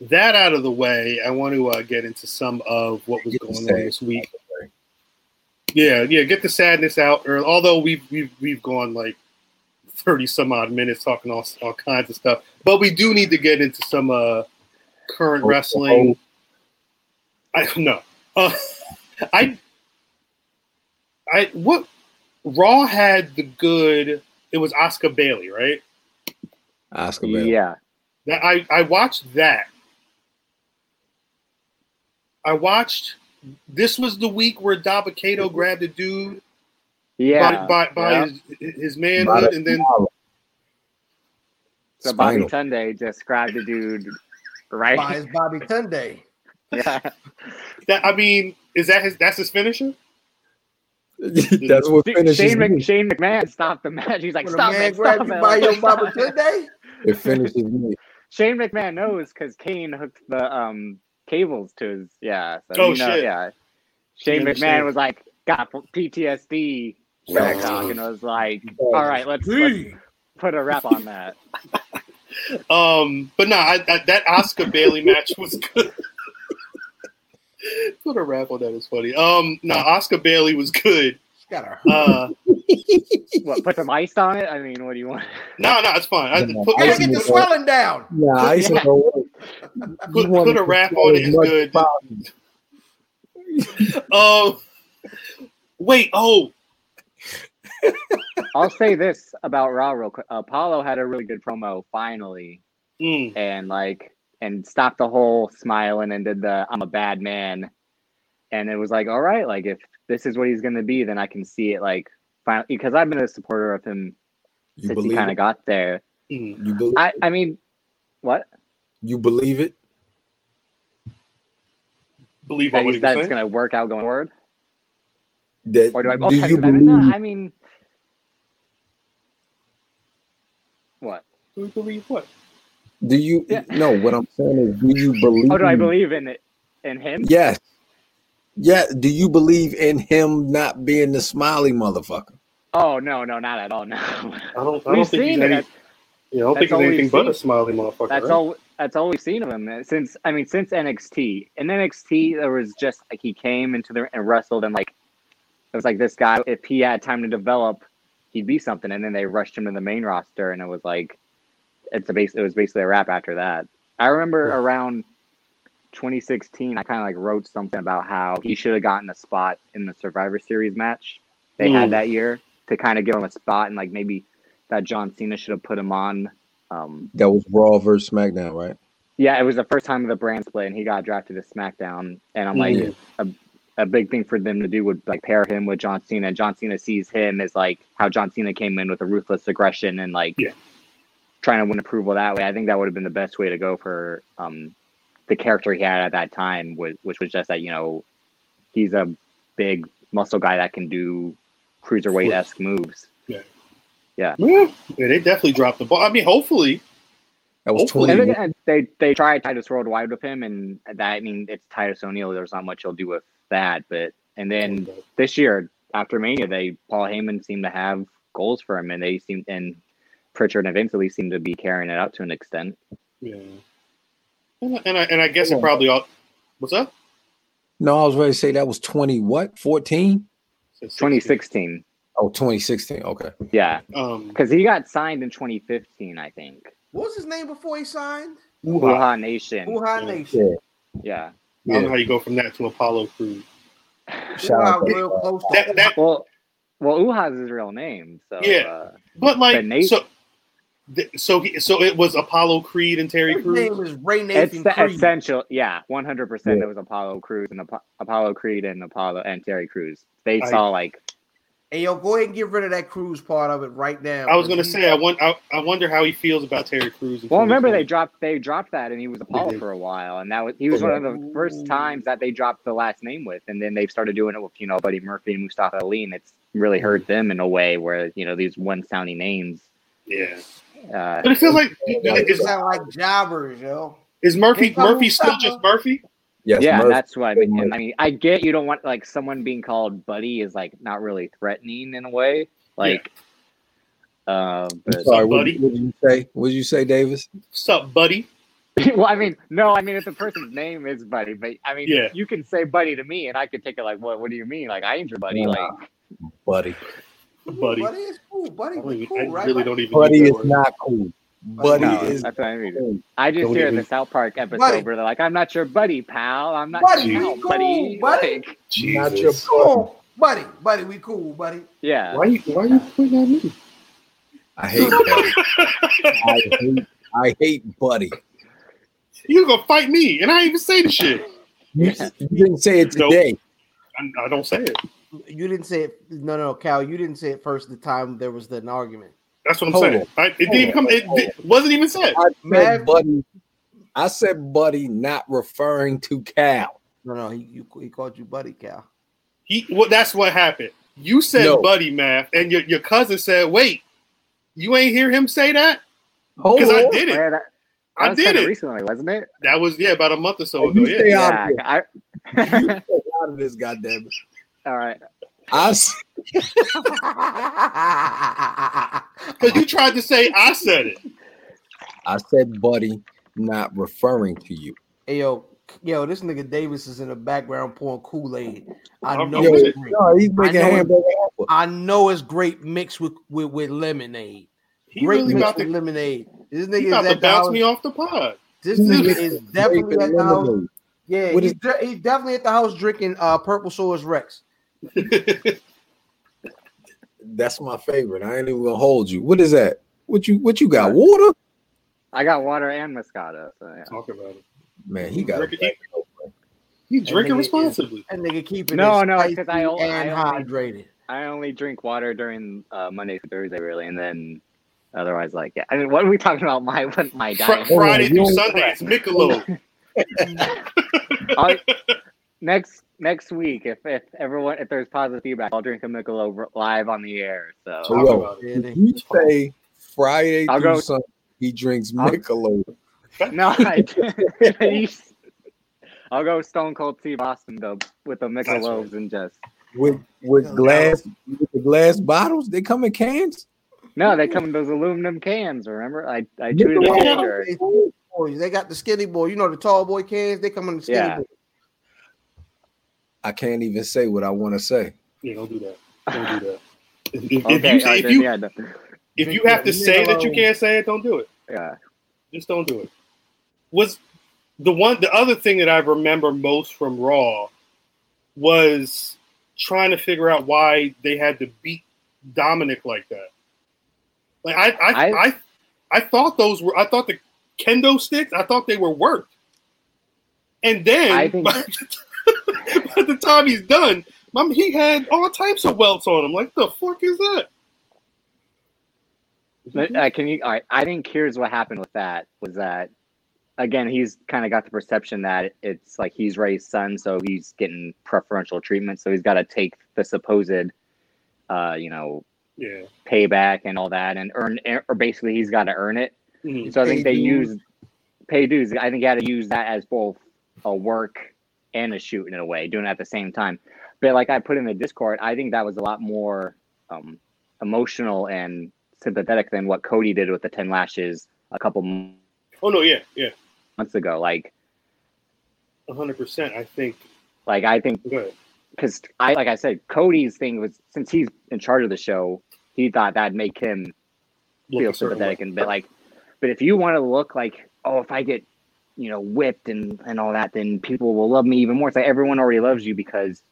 that out of the way, I want to uh, get into some of what was going on this week. Yeah, yeah. Get the sadness out. Or although we've we've we've gone like thirty some odd minutes talking all all kinds of stuff, but we do need to get into some uh current Oh, wrestling. I know. Uh, I I what Raw had the good. It was Asuka Bayley, right? Asuka Bayley. Yeah. That I I watched that. I watched. This was the week where Dabba-Kato grabbed a dude Yeah. by by, by yeah. his, his manhood, and then So Bobby Spinal. Tunde just grabbed the dude, right? By his Bobby Tunde. yeah. that I mean, is that his? That's his finisher. That's what Dude, finishes Shane, Mc, me. Shane McMahon stopped the match. He's like, When stop man it, stop you it. by your Bobby it." Tunde. It finishes me. Shane McMahon knows because Kane hooked the um cables to his yeah. So Oh, you know, shit. yeah. Shane McMahon understand. was like got PTSD back talk and was like, all right, let's, let's put a wrap on that. Um, but no, I, I, that Asuka Bayley match was good. Put a rap on that is funny. Um, no, Asuka Bayley was good. Got her. Uh, What? Put some ice on it? I mean, what do you want? no, no, it's fine. I, No, put, Gotta get the the- swelling down. Nah, I used to know what- Put- you put a to rap on it as is much good. as possible. um, wait, oh, I'll say this about Raw real quick. Apollo had a really good promo finally, mm, and like, and stopped the whole smiling and did the "I'm a bad man," and it was like, all right, like if this is what he's gonna be, then I can see it. Like, finally, because I've been a supporter of him You since he kind of got there. mm. You believe? I, I mean, what? You believe it? believe That what he's, he was that's saying. gonna work out going forward, That or do I? do Okay, you I mean, no, believe? I mean, what? Do we believe what? Do you? Yeah. No, what I'm saying is, do you believe? Oh, do I believe in it? In him? Yes. Yeah. Do you believe in him not being the smiley motherfucker? Oh no, no, not at all. No, I don't. I don't think he's seen any, yeah, I don't think he's anything but a smiley motherfucker. That's right? all. That's all we've seen of him since. I mean, since NXT. In NXT, there was just like he came into the and wrestled, and like it was like this guy. If he had time to develop, he'd be something. And then they rushed him to the main roster, and it was like it's a base. It was basically a wrap after that. I remember Yeah. around 2016, I kind of like wrote something about how he should have gotten a spot in the Survivor Series match they Mm. had that year to kind of give him a spot, and like maybe that John Cena should have put him on. Um, That was Raw versus SmackDown, right? yeah, it was the first time of the brand split, and he got drafted to SmackDown. And I'm like, Mm. a, a big thing for them to do would like pair him with John Cena. John Cena sees him as like how John Cena came in with a ruthless aggression and like Yeah. trying to win approval that way. I think that would have been the best way to go for um, the character he had at that time, was, which was just that you know he's a big muscle guy that can do cruiserweight esque moves. Yeah, yeah, they definitely dropped the ball. I mean, hopefully, That was Hopefully. And 20. they they tried Titus Worldwide with him, and that I mean it's Titus O'Neil. There's not much he'll do with that. But and then oh, this year after Mania, they Paul Heyman seemed to have goals for him, and they seemed, and Pritchard and Vince at least seem to be carrying it out to an extent. yeah. And I, and I, and I guess it probably all. What's up? No, I was ready to say that was 20 what? 14? 2016. Oh, 2016. Okay. Yeah, Um, because he got signed in 2015, I think. What was his name before he signed? Uhaa Nation. Uhaa Yeah. Nation. Yeah. I don't know how you go from that to Apollo Crews. Shout out real close to That, that, Well, well, Uhaa's his real name. So Yeah. uh, but like, The so, th- so, he, so it was Apollo Creed and Terry His Crews. name is Ray it's Nathan the Creed. essential. Yeah, 100. percent It was Apollo Crews and Apo- Apollo Creed and Apollo and Terry Crews. They I- saw like Hey, yo, go ahead and get rid of that cruise part of it right now. I was gonna say, I want, I, I wonder how he feels about Terry Crews. in Well, remember they dropped they dropped that, and he was Apollo did. for a while, and that was he was one of the first times that they dropped the last name with, and then they've started doing it with you know Buddy Murphy and Mustafa Ali, and it's really hurt them in a way where you know these one sounding names. Yeah, Uh, but it feels like They is, sound like jobbers, yo. is Murphy Murphy still just Murphy? Yes, yeah, Murphy. that's what I mean. Murphy. I mean, I get you don't want like someone being called Buddy is like not really threatening in a way, like. Uh, I'm but sorry. What, buddy? what did you say? What did you say, Davis? What's up, buddy? well, I mean, no, I mean if the person's name is Buddy, but I mean, Yeah. you can say Buddy to me, and I could take it like, what? What do you mean? Like I ain't your buddy? Yeah. Like Buddy. Buddy. Buddy is cool. Buddy, I, don't we even, cool, I right? really don't even. Buddy is word. not cool. Buddy no, is that's what I mean. I just Don't hear even- the South Park episode Buddy. where they're like, "I'm not your buddy, pal. I'm not Buddy, your pal, cool, buddy." buddy. Like, not your Jesus. buddy. Cool. Buddy, buddy, we cool, buddy. yeah, Why you why you pointing at me? I hate Buddy. I hate, I hate Buddy. You gonna fight me, and I even say the shit. You, you didn't say it Nope. today. I, I don't say it. You didn't say it. No, no, Cal. You didn't say it first. The time there was an argument. That's what I'm Hold saying. I, it didn't Hold even come. It, it wasn't even said. I said Buddy. I said Buddy, not referring to Cal. No, no. He you, he called you buddy, Cal. He. Well, that's what happened. You said No. buddy math, and your, your cousin said, "Wait, you ain't hear him say that?" Because I did it. Yeah, that, that I was did it. recently, wasn't it? That was yeah, about a month or so Oh, ago. you Yeah. stay out Yeah, of. I, You stay out of this, goddamn all right. I s- Because you tried to say I said it. I said Buddy, not referring to you. hey, yo, yo, this nigga Davis is in the background pouring Kool Aid. I know Yo, it's great. No, he's making I know it- I know it's great mixed with with, with lemonade. He great really mixed about with to. lemonade. This He nigga is about to at the bounce house. me off the pod. This nigga is definitely at the house. Yeah, he's, is- he's definitely at the house drinking uh purple source Rex. That's my favorite. I ain't even gonna hold you. What is that? What you what you got? Water? I got water and Moscato. So yeah. Talk about it. Man, he got a Drinking- black helper. He drinking nigga responsibly. That nigga keeping No, it no, because I al- and I only- hydrated. I only drink water during uh, Monday through Thursday, really, and then otherwise, like, yeah. I mean, what are we talking about? My my diet. Friday through only- Sunday, it's Michelob. I'll- next next week, if if everyone if there's positive feedback, I'll drink a Michelob live on the air. So So, yo, about it. Yeah, if you say Friday I'll through go- Sunday, he drinks I'll- Michelob. no, I he's- I'll go Stone Cold Steve Boston though with the That's Michelobs and just with with glass with the glass bottles. They come in cans. no, they come in those aluminum cans. Remember, I I chewed Michelob. it. They, they got the skinny boy. You know the tall boy cans. They come in the skinny Yeah. boy. I can't even say what I want to say. Yeah, don't do that. Don't do that. If, if, if you, say, if you yeah, if you have to say that you can't say it, don't do it. yeah. Just don't do it. Was the one the other thing that I remember most from Raw was trying to figure out why they had to beat Dominic like that. Like I I I, I- I, I thought those were I thought the kendo sticks, I thought they were worked. And then I think- by, by the time he's done, mom, he had all types of welts on him. Like the fuck is that? But, uh, can you? All right. I think here's what happened with that was that again he's kind of got the perception that it's like he's Ray's son, so he's getting preferential treatment. So he's got to take the supposed, uh, you know, Yeah. payback and all that, and earn, or basically he's got to earn it. Mhm. So I think Pay they dues. use pay dues. I think you got to use that as both a work and a shoot in a way, doing it at the same time. But like I put in the Discord, I think that was a lot more um, emotional and sympathetic than what Cody did with the Ten Lashes a couple m- Oh no, yeah, yeah. months ago. Like, hundred percent. I think like I think because I like I said, Cody's thing was since he's in charge of the show, he thought that'd make him Look feel sympathetic and but like, but if you want to look like, oh, if I get you know whipped and and all that, then people will love me even more. It's like everyone already loves you because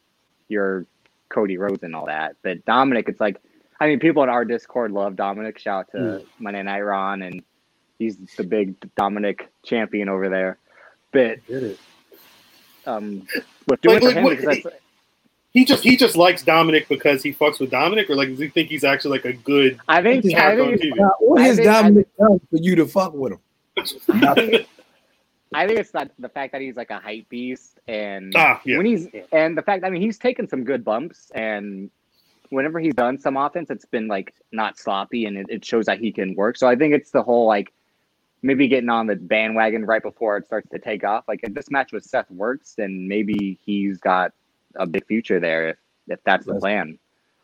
you're Cody Rhodes and all that. But Dominic, it's like, I mean, people in our Discord love Dominic. Shout out to Mm. Monday Night Ron, and he's the big Dominic champion over there. But um, with doing Like- like him, what- He just he just likes Dominic because he fucks with Dominic, or like does he think he's actually like a good I think I character on think TV? Now, what has think- I Dominic done for you to fuck with him? I think, it's not the fact that he's like a hype beast and Ah, yeah. when he's and the fact I mean he's taken some good bumps and whenever he's done some offense it's been like not sloppy and it, it shows that he can work. So I think it's the whole like maybe getting on the bandwagon right before it starts to take off. Like if this match with Seth works, then maybe he's got a big future there if if that's the plan.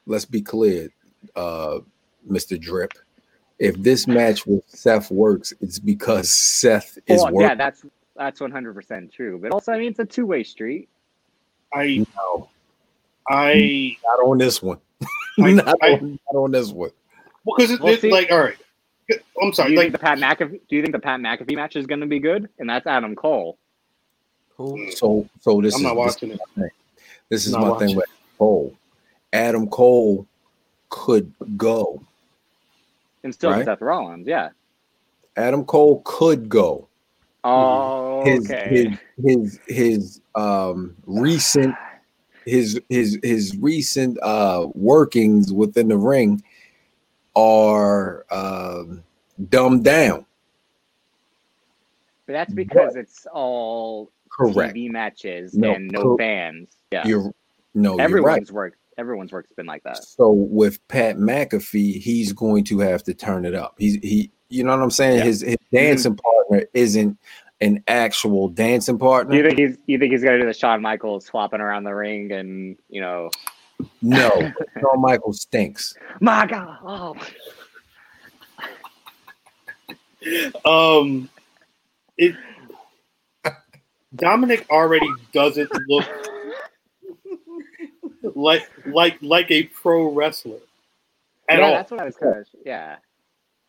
Let's be clear, uh, Mr. Drip. If this match with Seth works, it's because Seth is Well, working. yeah, that's that's one hundred percent true. But also I mean it's a two way street. I mm. know. I mm. not on this one. I- not, I- on, not on this one. because it's Well, it's see- like all right. I'm sorry. Do sorry, you like think the Pat McAfee? Do you think the Pat McAfee match is going to be good? And that's Adam Cole. Who? Hmm. So, so this I'm is not this, watching it. this is Not my watching. thing with Cole. Adam Cole could go. And still Right. Seth Rollins, yeah. Adam Cole could go. Oh, His okay. his his his um recent his his his recent uh workings within the ring are um dumbed down. But that's because it's all Correct. TV matches No, and no cor- fans. Yeah. You're no, you're right. everyone's work. Everyone's work's been like that. So with Pat McAfee, he's going to have to turn it up. He's he, you know what I'm saying? Yeah. His his dancing partner isn't an actual dancing partner. You think he's? You think he's going to do the Shawn Michaels swapping around the ring and you know, no, Shawn Michaels stinks. my God, oh, Um, it Dominic already doesn't look like like like a pro wrestler at yeah, all. that's what I was kind of. Yeah,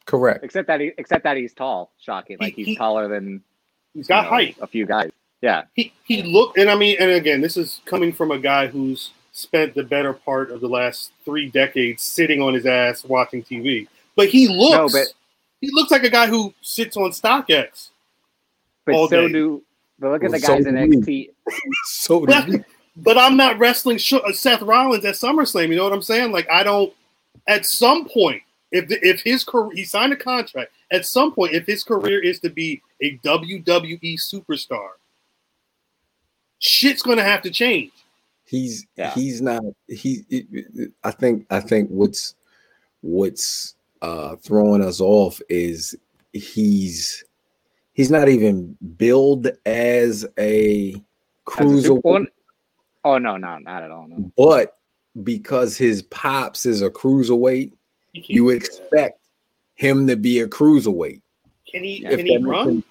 Correct. except that he, except that he's tall. Shocking, like He- he's he- taller than He's got know, height. A few guys. Yeah, He he looked, and I mean, and again, this is coming from a guy who's spent the better part of the last three decades sitting on his ass watching TV. But he looks, but- he looks like a guy who sits on StockX. but All so day. do. But look at the So guys in do. NXT. So But, but I'm not wrestling uh, Seth Rollins at SummerSlam. You know what I'm saying? Like I don't. At some point, if the, if his career, he signed a contract. At some point, if his career is to be a WWE superstar, shit's gonna have to change. he's Yeah. he's not he it- it- i think i think what's what's uh throwing us off is he's he's not even billed as a as a cruiser Oh no, no, not at all. No. but because his pops is a cruiserweight He can't- you expect him to be a cruiserweight Can he? If Can he that makes run?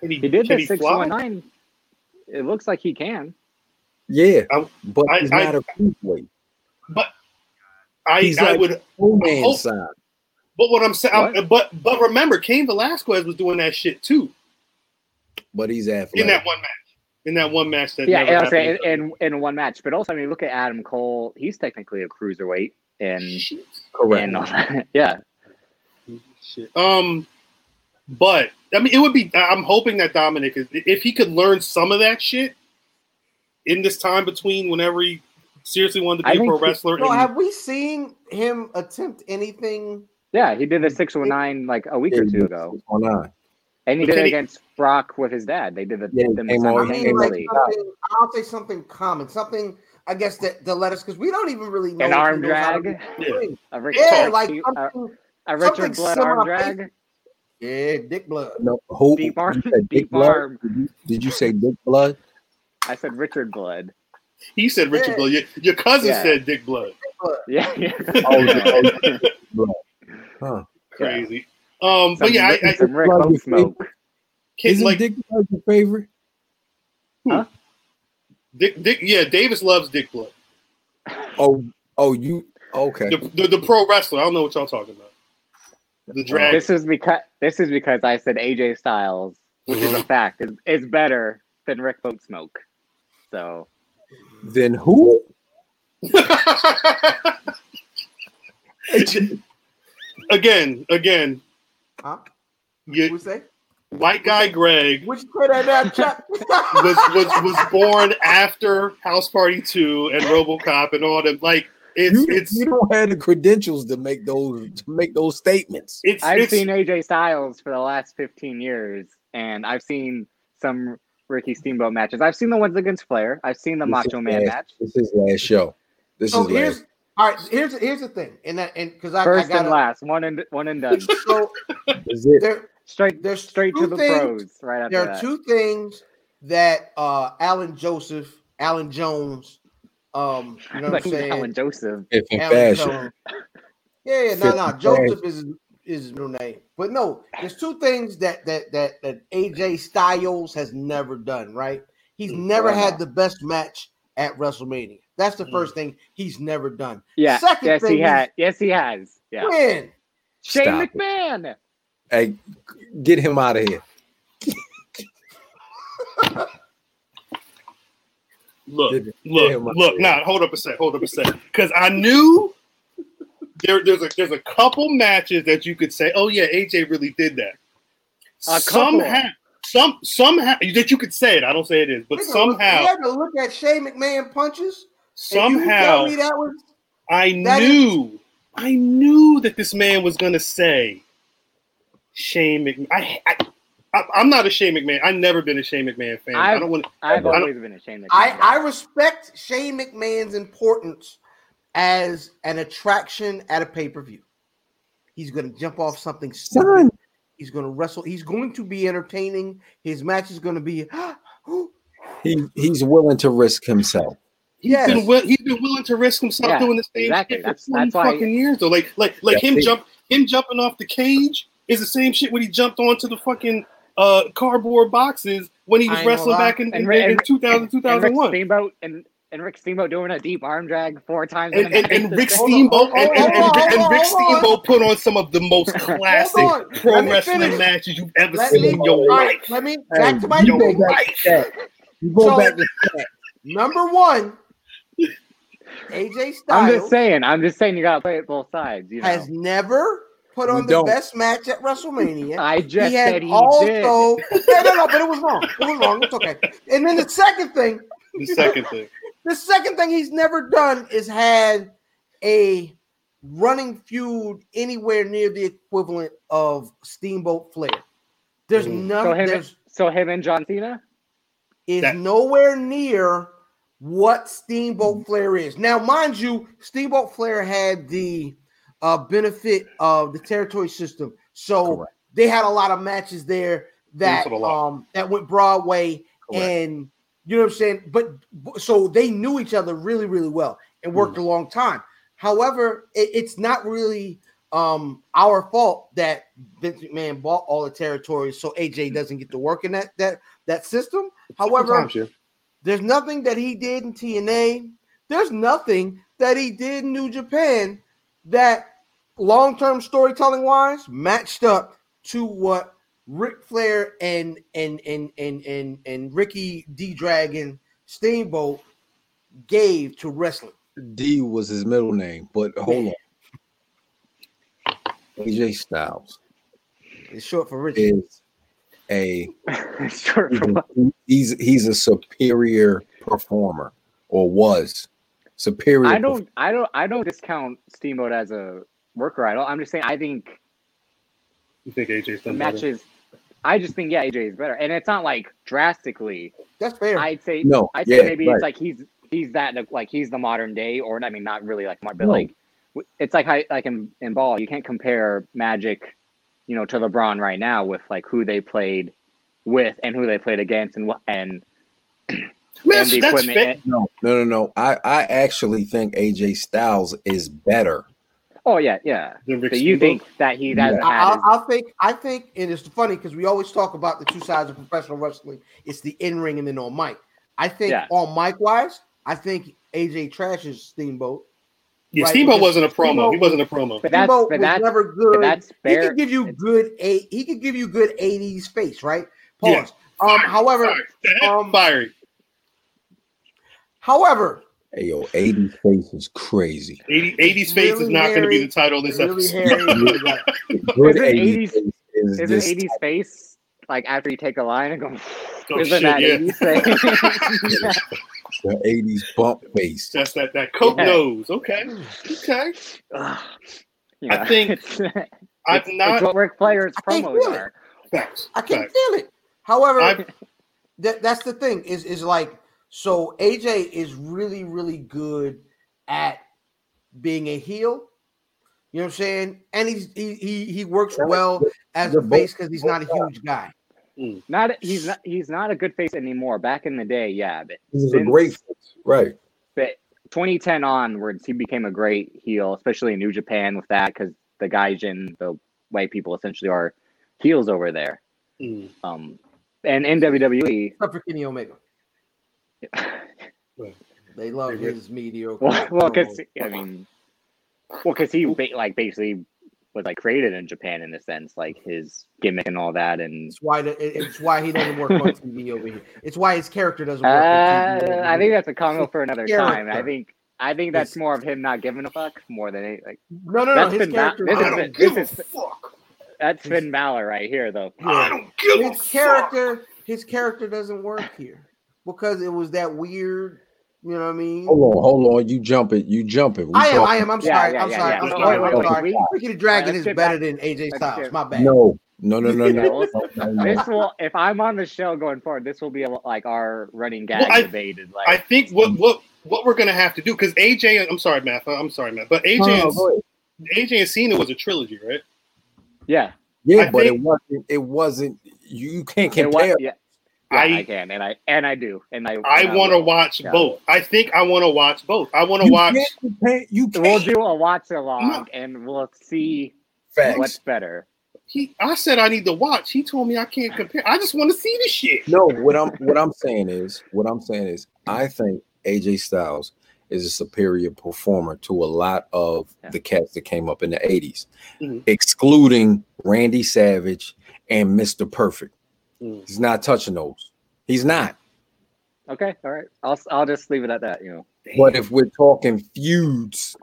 Can he, He did can the he six fly? one nine. It looks like he can. yeah I- but I- he's I- not a cruiserweight I, He's I like- would. man side But what I'm saying, What? but but remember, Cain Velasquez was doing that shit too but he's athletic in that one match. In that one match that Yeah, never and I'm saying happened. in, in one match. But also, I mean, look at Adam Cole. He's technically a cruiserweight, and correct and all that. yeah, Shit. Um, but I mean, it would be. I'm hoping that Dominic, is, if he could learn some of that shit in this time between whenever he seriously wanted to be a think pro he- wrestler, No, and have we seen him attempt anything? yeah. He did the six one nine like a week or two ago, on on and he But did can it he- against Brock with his dad. They did the Yeah, he them I mean, like simultaneously. something, I'll say something common, something I guess that to let us because we don't even really know An arm knows how to drag, do the ring. a, Rich, Yeah, like a, something, a Richard Blood arm drag. yeah, dick blood. No, who Deep arm- you said deep Dick Blood? arm. Did you, did you say Dick Blood? I said Richard Blood. he said Richard Yeah. Blood. Your, your cousin Yeah. said Dick Blood. Yeah, yeah. Oh, yeah, oh, Blood. Huh. Crazy. Um, Some, but yeah, I, I some Rick Blood Smoke. Isn't like Dick Blood your favorite? Huh? Dick, Dick, yeah, Davis loves Dick Blood. Oh, oh, you okay? The, the, the pro wrestler. I don't know what y'all talking about. The drag. This is because this is because I said AJ Styles, which is a mm-hmm. fact, is, is better than Rick Boat Smoke. So Then who? again, again, Huh? you, Who's say? White guy Greg Which say that that chat? was, was was born after House Party Two and RoboCop and all them. Like it's You, it's you don't have the credentials to make those to make those statements. it's I've it's, seen AJ Styles for the last 15 years, and I've seen some Ricky Steamboat matches. I've seen the ones against Flair. I've seen the Macho Man last- match. This is last show. This So is here's last. all right. Here's here's the thing, and that and because I, I First got and last, one and one and done. So is it. there Straight, there's straight to the things- pros. Right after there are that. two things that uh Alan Joseph, Alan Jones, um, you know what like I'm saying? Alan Joseph. If Alan fashion, Jones. Yeah, yeah, no, Fifth no. and Joseph is is his new name, but no, there's two things that that that that AJ Styles has never done. Right, he's Mm, never had no. the best match at WrestleMania. That's the Mm. first thing he's never done. Yeah. Second yes, thing he is- had. Yes, he has. Yeah. When Shane Stop it. McMahon. hey, get him out of here. look, Get- get look, look. of Now, here. hold up a sec. Hold up a sec. Because I knew there, there's a there's a couple matches that you could say, oh yeah, AJ really did that. A somehow, some somehow that you could say it. I don't say it is, but Nigga, look- somehow, you had to look at Shane McMahon punches. and you tell somehow, me that was I that is- knew, I knew that this man was gonna say Shane McMahon. I, I, I I'm not a Shane McMahon. I've never been a Shane McMahon fan. I, I've- don't want. I've I don't- always been a Shane McMahon. I. I respect Shane McMahon's importance as an attraction at a pay per view. He's going to jump off something stupid. Son, He's going to wrestle. He's going to be entertaining. His match is going to be. he he's willing to risk himself. He's Yes. been will, he's been willing to risk himself Yeah, doing the same exactly. shit for That's- 20 that's why- fucking years though. Like like like That's him it. jump him jumping off the cage is the same shit when he jumped onto the fucking uh cardboard boxes when he was ain't gonna wrestling back in, in, And Rick- in and- 2000, and Rick 2001. Steamboat and and Rick Steamboat doing a deep arm drag four times. And, in and, and. Rick Steamboat hold and, and, and, and Rick. Steamboat put on some of the most classic pro wrestling finish. matches you've ever Let seen me, in your all right, life. let me back to my Your thing. life. You go So- back to that. Number one, AJ Styles. I'm just saying. I'm just saying. You gotta play it both sides. You know. has never put We on the don't. best match at WrestleMania. I just he had said he also did. yeah, no, no, but it was wrong. It was wrong. It's okay. And then the second thing, The second thing. the second thing he's never done is had a running feud anywhere near the equivalent of Steamboat Flair. There's mm. none. So him, there's so him and John Cena. is That- nowhere near what. Steamboat mm. Flair is. Now, mind you, Steamboat Flair had the uh, benefit of the territory system, so Correct. they had a lot of matches there that Wrestled a lot. um that went Broadway, Correct. and you know what I'm saying. But but- so they knew each other really, really well and worked Mm. a long time. However, it, it's not really um our fault that Vince McMahon bought all the territories, so AJ doesn't get to work in that that that system. However, there's nothing that he did in TNA. There's nothing that he did in New Japan that long-term storytelling wise matched up to what Ric Flair and and and and and, and Ricky D Dragon Steamboat gave to wrestling. D was his middle name, but hold on. AJ Styles It's short for Richie. is a Short for what? he's he's a superior performer or was superior. I don't. I don't. I don't discount Steamboat as a worker. I don't. I'm just saying. I think You think AJ's the done better? matches. I just think yeah, AJ is better, and it's not like drastically. That's fair. I'd say No, I'd say maybe right. it's like he's he's that like he's the modern day, or I mean not really like modern, but No. like it's like how, like in in ball, you can't compare Magic, you know, to LeBron right now with like who they played with and who they played against and what and Man, and the that's equipment. fair. No, no, no, no. I I actually think AJ Styles is better. Oh yeah, yeah. So you think that he hasn't I, I, I think I think and it's funny because we always talk about the two sides of professional wrestling. It's the in ring and then on mic. I think Yeah. on mic wise, I think AJ trashes Steamboat. Yeah, Right, Steamboat because wasn't a promo. Steamboat he wasn't a promo. But that's Steamboat but was that's never but good. that's he could give you It's- good eight. He could give you good '80s face, right? Pause. Yeah. Um, however, Fiery. um, Fiery. however, Hey yo, 80s face is crazy. 80, 80s face is Really not going to be the title of this really episode. hairy. Like, Good Isn't 80s face is Isn't this 80s face like after you take a line and go? Oh, isn't shit, that yeah. 80s face? the 80s bump face. That's that that Coke Yeah. nose. Okay, okay. Ugh. You I think it's, I've it's, not it's what work players I can't promos feel it. are. facts. I can facts. feel it. However, I've- that, that's the thing is is like so AJ is really really good at being a heel. You know what I'm saying? And he's he he, he works well as a They're face because he's not a huge guy. Not he's not he's not a good face anymore. Back in the day, yeah, but This is a great face. Right. but 2010 onwards, he became a great heel, especially in New Japan with that because the Gaijin, the white people, essentially are heels over there. Mm. Um, and in WWE, Except for Kenny Omega. They love his mediocre. well, well, because promos. I mean, well, because he ba- like basically was like created in Japan in a sense, like his gimmick and all that, and it's why the, it's why he doesn't work on TV over here. It's why his character doesn't work. uh, on TV I think that's a combo for another time. I think I think that's more of him not giving a fuck more than any, like no, no, no. His been character. This I is don't it. give This a is- fuck. that's Finn Balor right here, though. I don't give a his fuck. character his character doesn't work here because it was that weird you know what i mean Hold on, hold on. You jumping. You jumping. We i am I am. i'm sorry yeah, i'm sorry yeah. i'm sorry i'm wait, sorry Ricky the dragon is better back- than aj styles get- my bad No, no, no, no, no. no, no, This will, if I'm on the show going forward, this will be a, like our running gag Well, I- debated. I think what what what we're gonna have to do because AJ. I'm sorry, Matt. I'm sorry, Matt. But AJ No, no, and. AJ and Cena was a trilogy, right? yeah, Yeah, I but think- it wasn't. It wasn't. You, you can't it was- compare. yeah, yeah, I- I, can, and I and I do, and I. I want to watch Yeah. both. I think I want to watch both. I want to You watch. can't compare- You We'll can't. do a watch along, and we'll see Facts. what's better. He, I said I need to watch. He told me I can't compare. I just want to see this shit. No, what I'm what I'm saying is what I'm saying is I think AJ Styles is a superior performer to a lot of Yeah. the cats that came up in the 80s, Mhm. excluding Randy Savage and Mr. Perfect. Mm. He's not touching those. He's not. Okay, all right. I'll I'll just leave it at that. You know, But if we're talking feuds,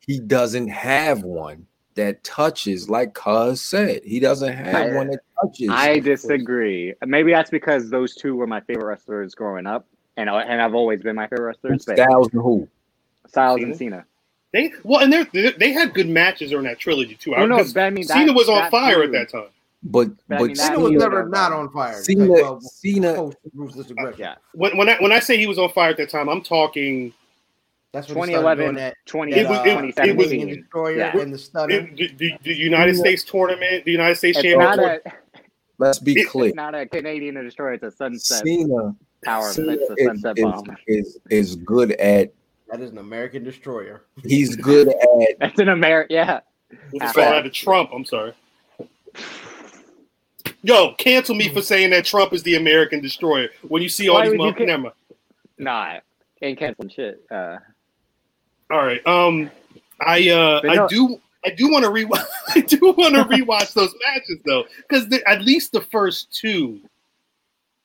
he doesn't have one that touches, like Cuz said. He doesn't have I- one that touches. I disagree. Maybe that's because those two were my favorite wrestlers growing up, and I- and I've always been my favorite wrestlers. But Styles and who? Styles and Cena. They well, and they they had good matches during that trilogy too. Oh, no, because but I mean, Cena that- was on fire feud- at that time. But But I mean, Cena was never not on fire Cena, well, Cena, post ruthless uh, aggression Yeah, When when I when I say he was on fire at that time, I'm talking. that's when he started 2011, doing that 20, It was- it- it was- Canadian 2017. destroyer Yeah. and the stutter It, the, the, the United States tournament, the United States championship. a let's be It- clear. it's not a Canadian destroyer. It's a sunset Cena, power. Cena It's a sunset is, bomb. is, is good at that is an american destroyer he's good at That's an American. Yeah, This is all out of Trump. I'm sorry. Yo, cancel me for saying that Trump is the American destroyer. When you see all Why these would you monkeys, ca- never mind. nah, ain't canceling shit. Uh, All right. Um, I uh, But I no- do I do want to rewatch. I do want to rewatch those matches though, because at least the first two,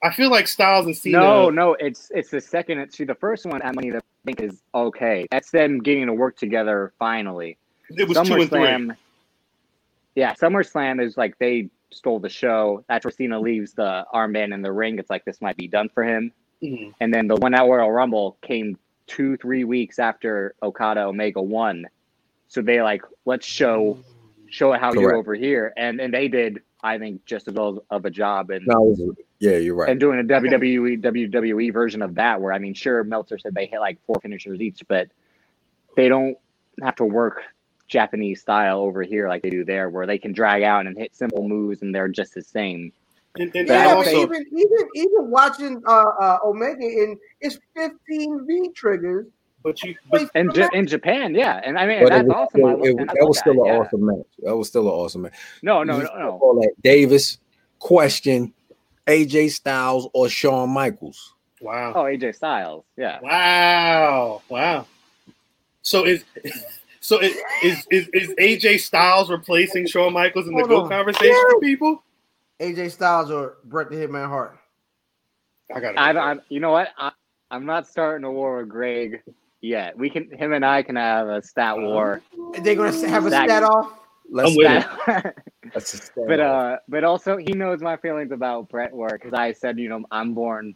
I feel like Styles and Cena. no, no, it's it's the second. It's see the first one. I mean, I think is okay. That's them getting to work together finally. it was two and three. Yeah, SummerSlam is like they stole the show. That's where Cena leaves the armband in the ring. It's like this might be done for him. Mhm. And then the one at Royal Rumble came two, three weeks after Okada Omega won. So they like, let's show show how you're over here. And and they did, I think, just as well of a job and no, yeah, you're right. and doing a WWE WWE version of that where I mean sure Meltzer said they hit like four finishers each, but they don't have to work Japanese style over here like they do there where they can drag out and hit simple moves and they're just the same. And, and, But yeah, and don't but also, even even even watching uh, uh omega in it's 15 v triggers but you, but And J- in Japan, yeah. And I mean that's it was awesome. still- I look- it- that was still it, an yeah. awesome match. That was still an awesome match. No, no, You no, no. All that Davis question: AJ Styles or Shawn Michaels? Wow. Oh, AJ Styles. Yeah. Wow. Wow. So is so is is, is, is AJ Styles replacing Shawn Michaels in the Hold GO on. conversation for people? AJ Styles or Bret the Hitman Hart. I got I, I, you know what? I, I'm not starting a war with Greg yet. We can, him and I can have a stat war. They're gonna have a That- stat off. Let's I'm with it. Stat- That's a but uh, but also he knows my feelings about Bret Ware because I said, you know, I'm born.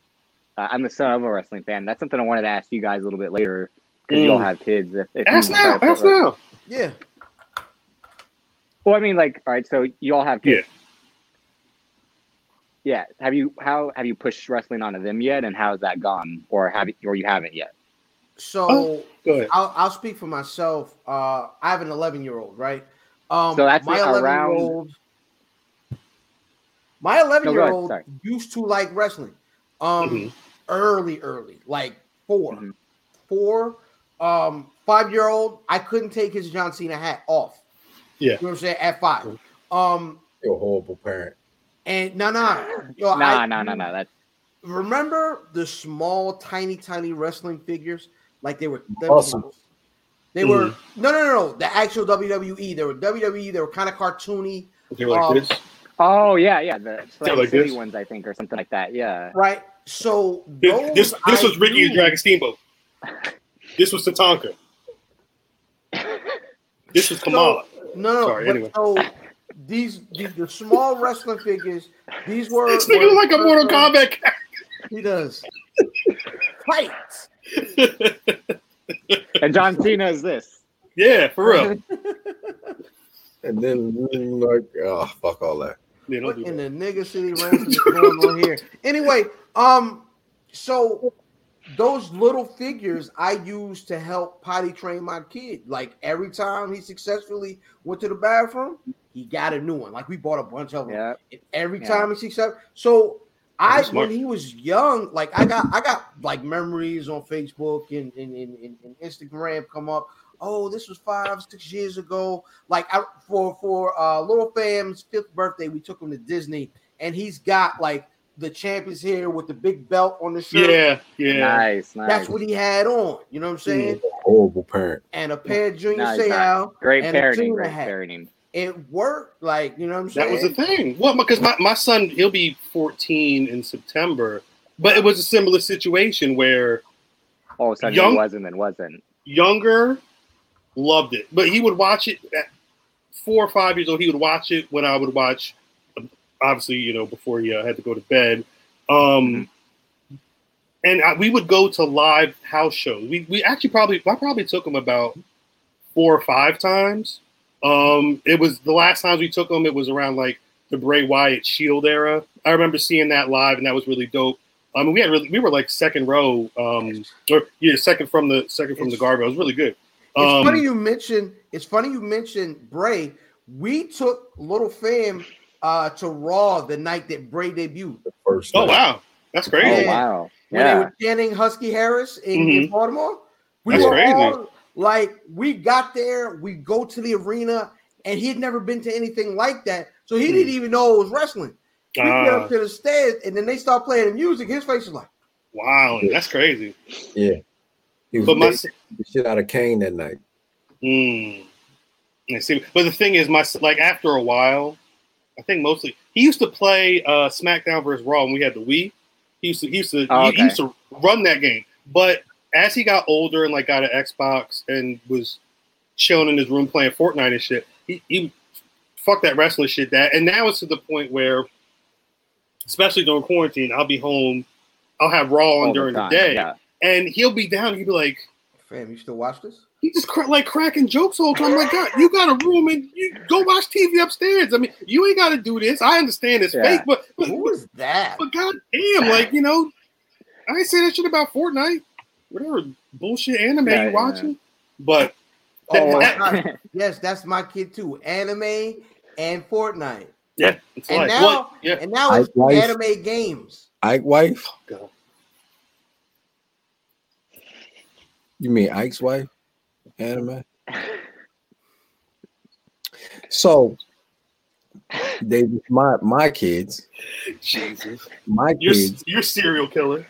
Uh, I'm the son of a wrestling fan. That's something I wanted to ask you guys a little bit later because you all Mm. have kids. If, if Ask now. start- Ask now. Yeah. Well, I mean, like, all right, so you all have kids. Yeah. yeah. Have you how have you pushed wrestling onto them yet, and how's that gone, or have you, or you haven't yet? So Oh. I'll, I'll speak for myself. Uh, I have an 11 year old, right? Um, So that's my around- 11 year old. My 11 year old used to like wrestling. Um, Mhm. early, early, like 4 Mhm. four. Um, five year old, I couldn't take his John Cena hat off. Yeah. you know what I'm saying at five. Um, You're a horrible parent. and no, no, yo, Nah, I- nah, nah, nah. That's Remember the small, tiny, tiny wrestling figures? Like they were Awesome. They were no, no, no, no. The actual WWE. They were WWE. They were kind of cartoony, They're like Um, this. oh yeah, yeah. The Slam like City this. ones, I think, or something like that. Yeah. right? So This, those this, this I was Ricky and Dragon Steamboat. This was Tatanka. This was Kamala. No, no. Sorry, anyway. So these, these the small wrestling figures. These were. This nigga like a Mortal Kombat He does. Fight. And John Cena is this. yeah, for real. And then like, oh fuck all that. Yeah, don't What in that. the nigga city ransom is going on here? Anyway, um, so those little figures I use to help potty train my kid. Like every time he successfully went to the bathroom, he got a new one. Like we bought a bunch of them. Yeah. And every Yeah. time he success, so I when he was young, like I got I got like memories on Facebook and and, and, and, and Instagram come up. Oh, this was five six years ago. Like I, for for uh, little fam's fifth birthday, we took him to Disney, and he's got like the champions here with the big belt on the shirt. Yeah, yeah. Nice, nice. That's what he had on. You know what I'm saying? Horrible parent. And a pair of Junior Nice, Seau. great and parenting. tuna Great hat. parenting. It worked. Like you know what I'm saying? That was the thing. Well, because my, my son, he'll be 14 in September, but it was a similar situation where All of a sudden, Young- he wasn't and wasn't. younger loved it, but he would watch it at four or five years old. He would watch it when I would watch, obviously, you know, before he uh, had to go to bed. Um, and I, we would go to live house shows. We, we actually probably, I probably took him about four or five times. Um, it was the last times we took him, it was around like the Bray Wyatt Shield era. I remember seeing that live, and that was really dope. I mean, we had really, we were like second row, um, or yeah, second from the second from the guard. It was really good. It's Um, funny you mentioned. It's funny you mentioned Bray. We took Little Fam uh, to Raw the night that Bray debuted. The first. Oh wow, that's Oh crazy. wow. When they Yeah. were chanting Husky Harris in, in Mhm. Baltimore, we That's were crazy. all like, we got there, we go to the arena, and he had never been to anything like that, so he didn't even know it was wrestling. We get Ah, up to the stairs, and then they start playing the music. His face is like, wow, that's crazy. Yeah. He was But my the shit out of Kane that night. mm, I see. But the thing is, my like after a while, I think mostly he used to play uh, SmackDown versus Raw when we had the Wii. He used to he used to Oh, okay. he used to run that game. But as he got older and like got an Xbox and was chilling in his room playing Fortnite and shit, he, he fuck that wrestling shit. That and now it's to the point where, especially during quarantine, I'll be home. I'll have Raw on All during the, time, day, Yeah. and he'll be down. He'll be like, fam, you still watch this? He just cra- like cracking jokes all the time. Like, God, you got a room and you go watch TV upstairs. I mean, you ain't got to do this. I understand it's Yeah. fake, but but, Who is that? but god damn, like you know, I ain't say that shit about Fortnite. Whatever bullshit anime Yeah, you yeah. watching, but Oh, that- yes, that's my kid too. Anime and Fortnite, yeah, it's And like now- what? Yeah, and now it's like- anime games. Ike wife? God. You mean Ike's wife? Anime? So they my my kids, Jesus, my you're kids, you're serial killer.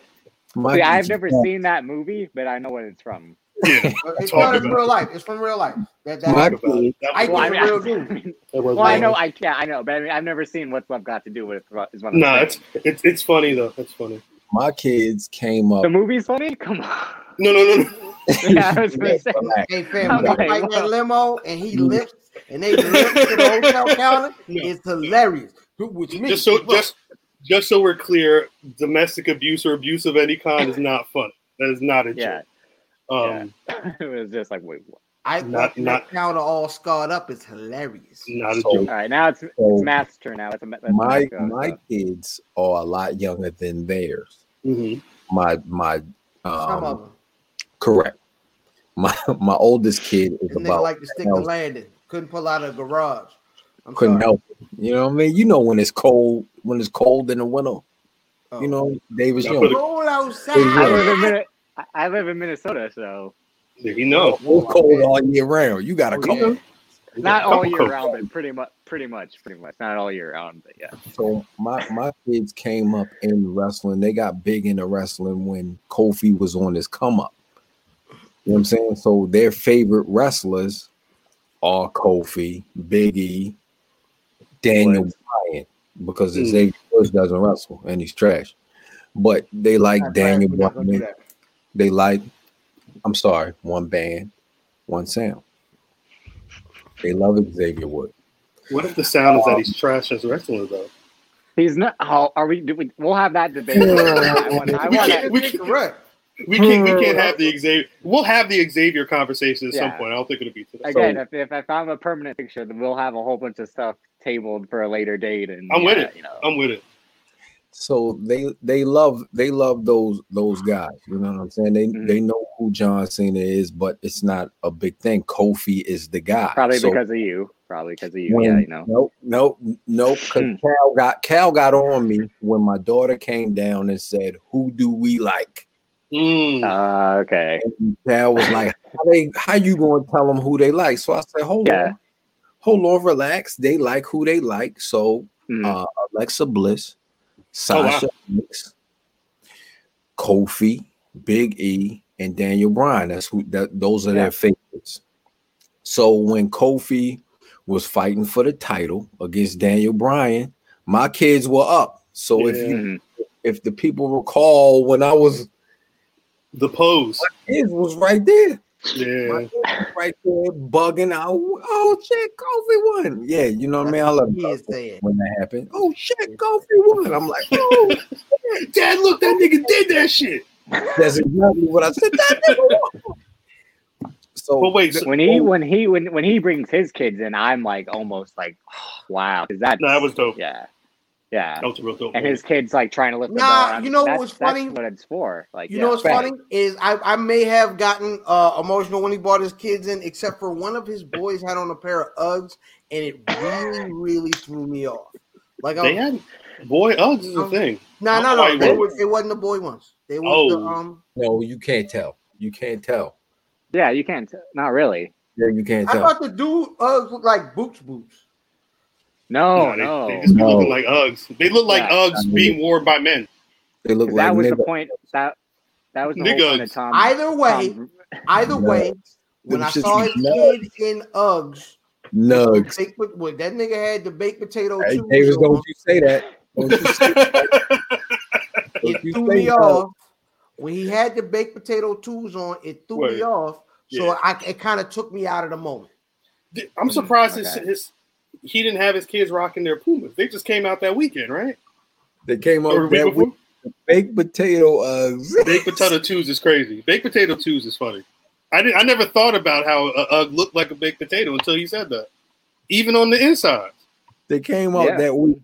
My See, I've kids- never seen that movie, but I know what it's from. Yeah, It's Talk not in real life. It's from real life. That, that My talk about it. That I was- Well, I He's mean, real I, dude. that was well, I know, I yeah, I know, but I mean, I've never seen what's love got to do with it. Is what I'm No, saying. it's it's it's funny though. It's funny. my kids came up. the movie's funny. Come on. No, no, no, no. Yeah, I was gonna say. Hey, fam, I'm when like, they fight that limo and he lifts and they lift to the hotel counter, No. it's hilarious. Which means Just so just just so we're clear, domestic abuse or abuse of any kind is not fun. That is not a Yeah, joke. Um, it was just like, wait, what? I Not- not, not- that counter all scarred up is hilarious. not a So- joke. All right, now it's, So- it's Matt's turn. Now it's a, that's my Matt's my so. kids are a lot younger than theirs. Mhm. My my Some of um them. Correct. My my oldest kid is This about like to stick the landing. Couldn't pull out of the garage. I'm couldn't sorry. help it. You know what I mean? You know when it's cold when it's cold in the winter. Oh. You know, Davis Now Young. put it- I live in outside. I- I live in Minnesota, so you know. It's cold all year round. You got to Oh, come. yeah. not Couple all year coats. round, but pretty much, pretty much, pretty much, not all year round, but yeah. So my my kids came up in wrestling. They got big into wrestling when Kofi was on his come up. You know what I'm saying? So their favorite wrestlers are Kofi, Big E, Daniel Woods. Bryan, because Mm. Xavier Woods doesn't wrestle and he's trash. But they like Not Daniel trash, we're not gonna do Bryan. They like, I'm sorry, one band, one sound. They love Xavier Woods. What if the sound is that he's trash as a wrestler though? He's not. Oh, are we? Do we we'll have that debate. I want. I We want can't- to. we can't- correct. We can't we can't have the Xavier. We'll have the Xavier conversation at some point. I don't think it'll be today. Again, if, if I found a permanent picture, then we'll have a whole bunch of stuff tabled for a later date. And I'm with yeah, it. You know, I'm with it. so they they love they love those those guys. You know what I'm saying? They Mhm. they know who John Cena is, but it's not a big thing. Kofi is the guy. probably So because of you. Probably because of you. when- yeah, you know. Nope, nope, nope. Because Hmm. Cal got Cal got on me when my daughter came down and said, "Who do we like?" Mm. Uh, okay. And Cal was like, "How they? How you going to tell them who they like?" So I said, "Hold Yeah. on, hold on, relax. They like who they like. So Mhm. uh, Alexa Bliss, Oh, wow. Sasha Banks, Kofi, Big E, and Daniel Bryan. That's who that those are Yeah. their favorites. So when Kofi was fighting for the title against Daniel Bryan, my kids were up. So if you Mhm. if the people recall when I was The pose. kids was right there. Yeah. My kids was right there bugging out. Oh shit, Kofi won. Yeah, you know what I mean? I love He is when that happened. Oh shit, Kofi won. I'm like, oh, Dad, look, that nigga did that shit. that's exactly what I said. That. So But wait, so, when he oh. when he when when he brings his kids in, I'm like almost like, wow, is that? no, that was dope. yeah, yeah. That was a real dope. And move. his kids like trying to lift the Nah, bar. I'm- you know that's, what's that's funny? What it's for, like You yeah. know what's Fact. funny is I, I may have gotten uh, emotional when he brought his kids in, except for one of his boys had on a pair of Uggs, and it really, really threw me off. Like, I they was, had boy Uggs is a thing. no, no, no, they was- was, it wasn't the boy ones. They was the Oh. um. no, you can't tell. You can't tell. Yeah, you can't. Not really. Yeah, you can't I tell. thought the dude Uggs looked like boots, boots. No, they, no. they just be No. looking like Uggs. They look like Yeah. Uggs being worn by men. They look like that was the point. That that was the Niggas. whole point of Tom. Either way, Tom- either No. way, when I saw his nuts. kid in Uggs, nugs. baked, pot- well, that nigga had the baked potato. Hey, shoes Davis, on. don't you say that. Don't you say that. it you threw me that. off when he had the baked potato twos on. It threw me Word. off, so Yeah. I it kind of took me out of the moment. I'm surprised his, his he didn't have his kids rocking their Pumas. They just came out that weekend, right? They came Or up the week that week. Baked potato Uggs. Baked potato twos is crazy. Baked potato twos is funny. I didn't. I never thought about how a Ugg looked like a baked potato until you said that. Even on the inside. They came out Yeah. that week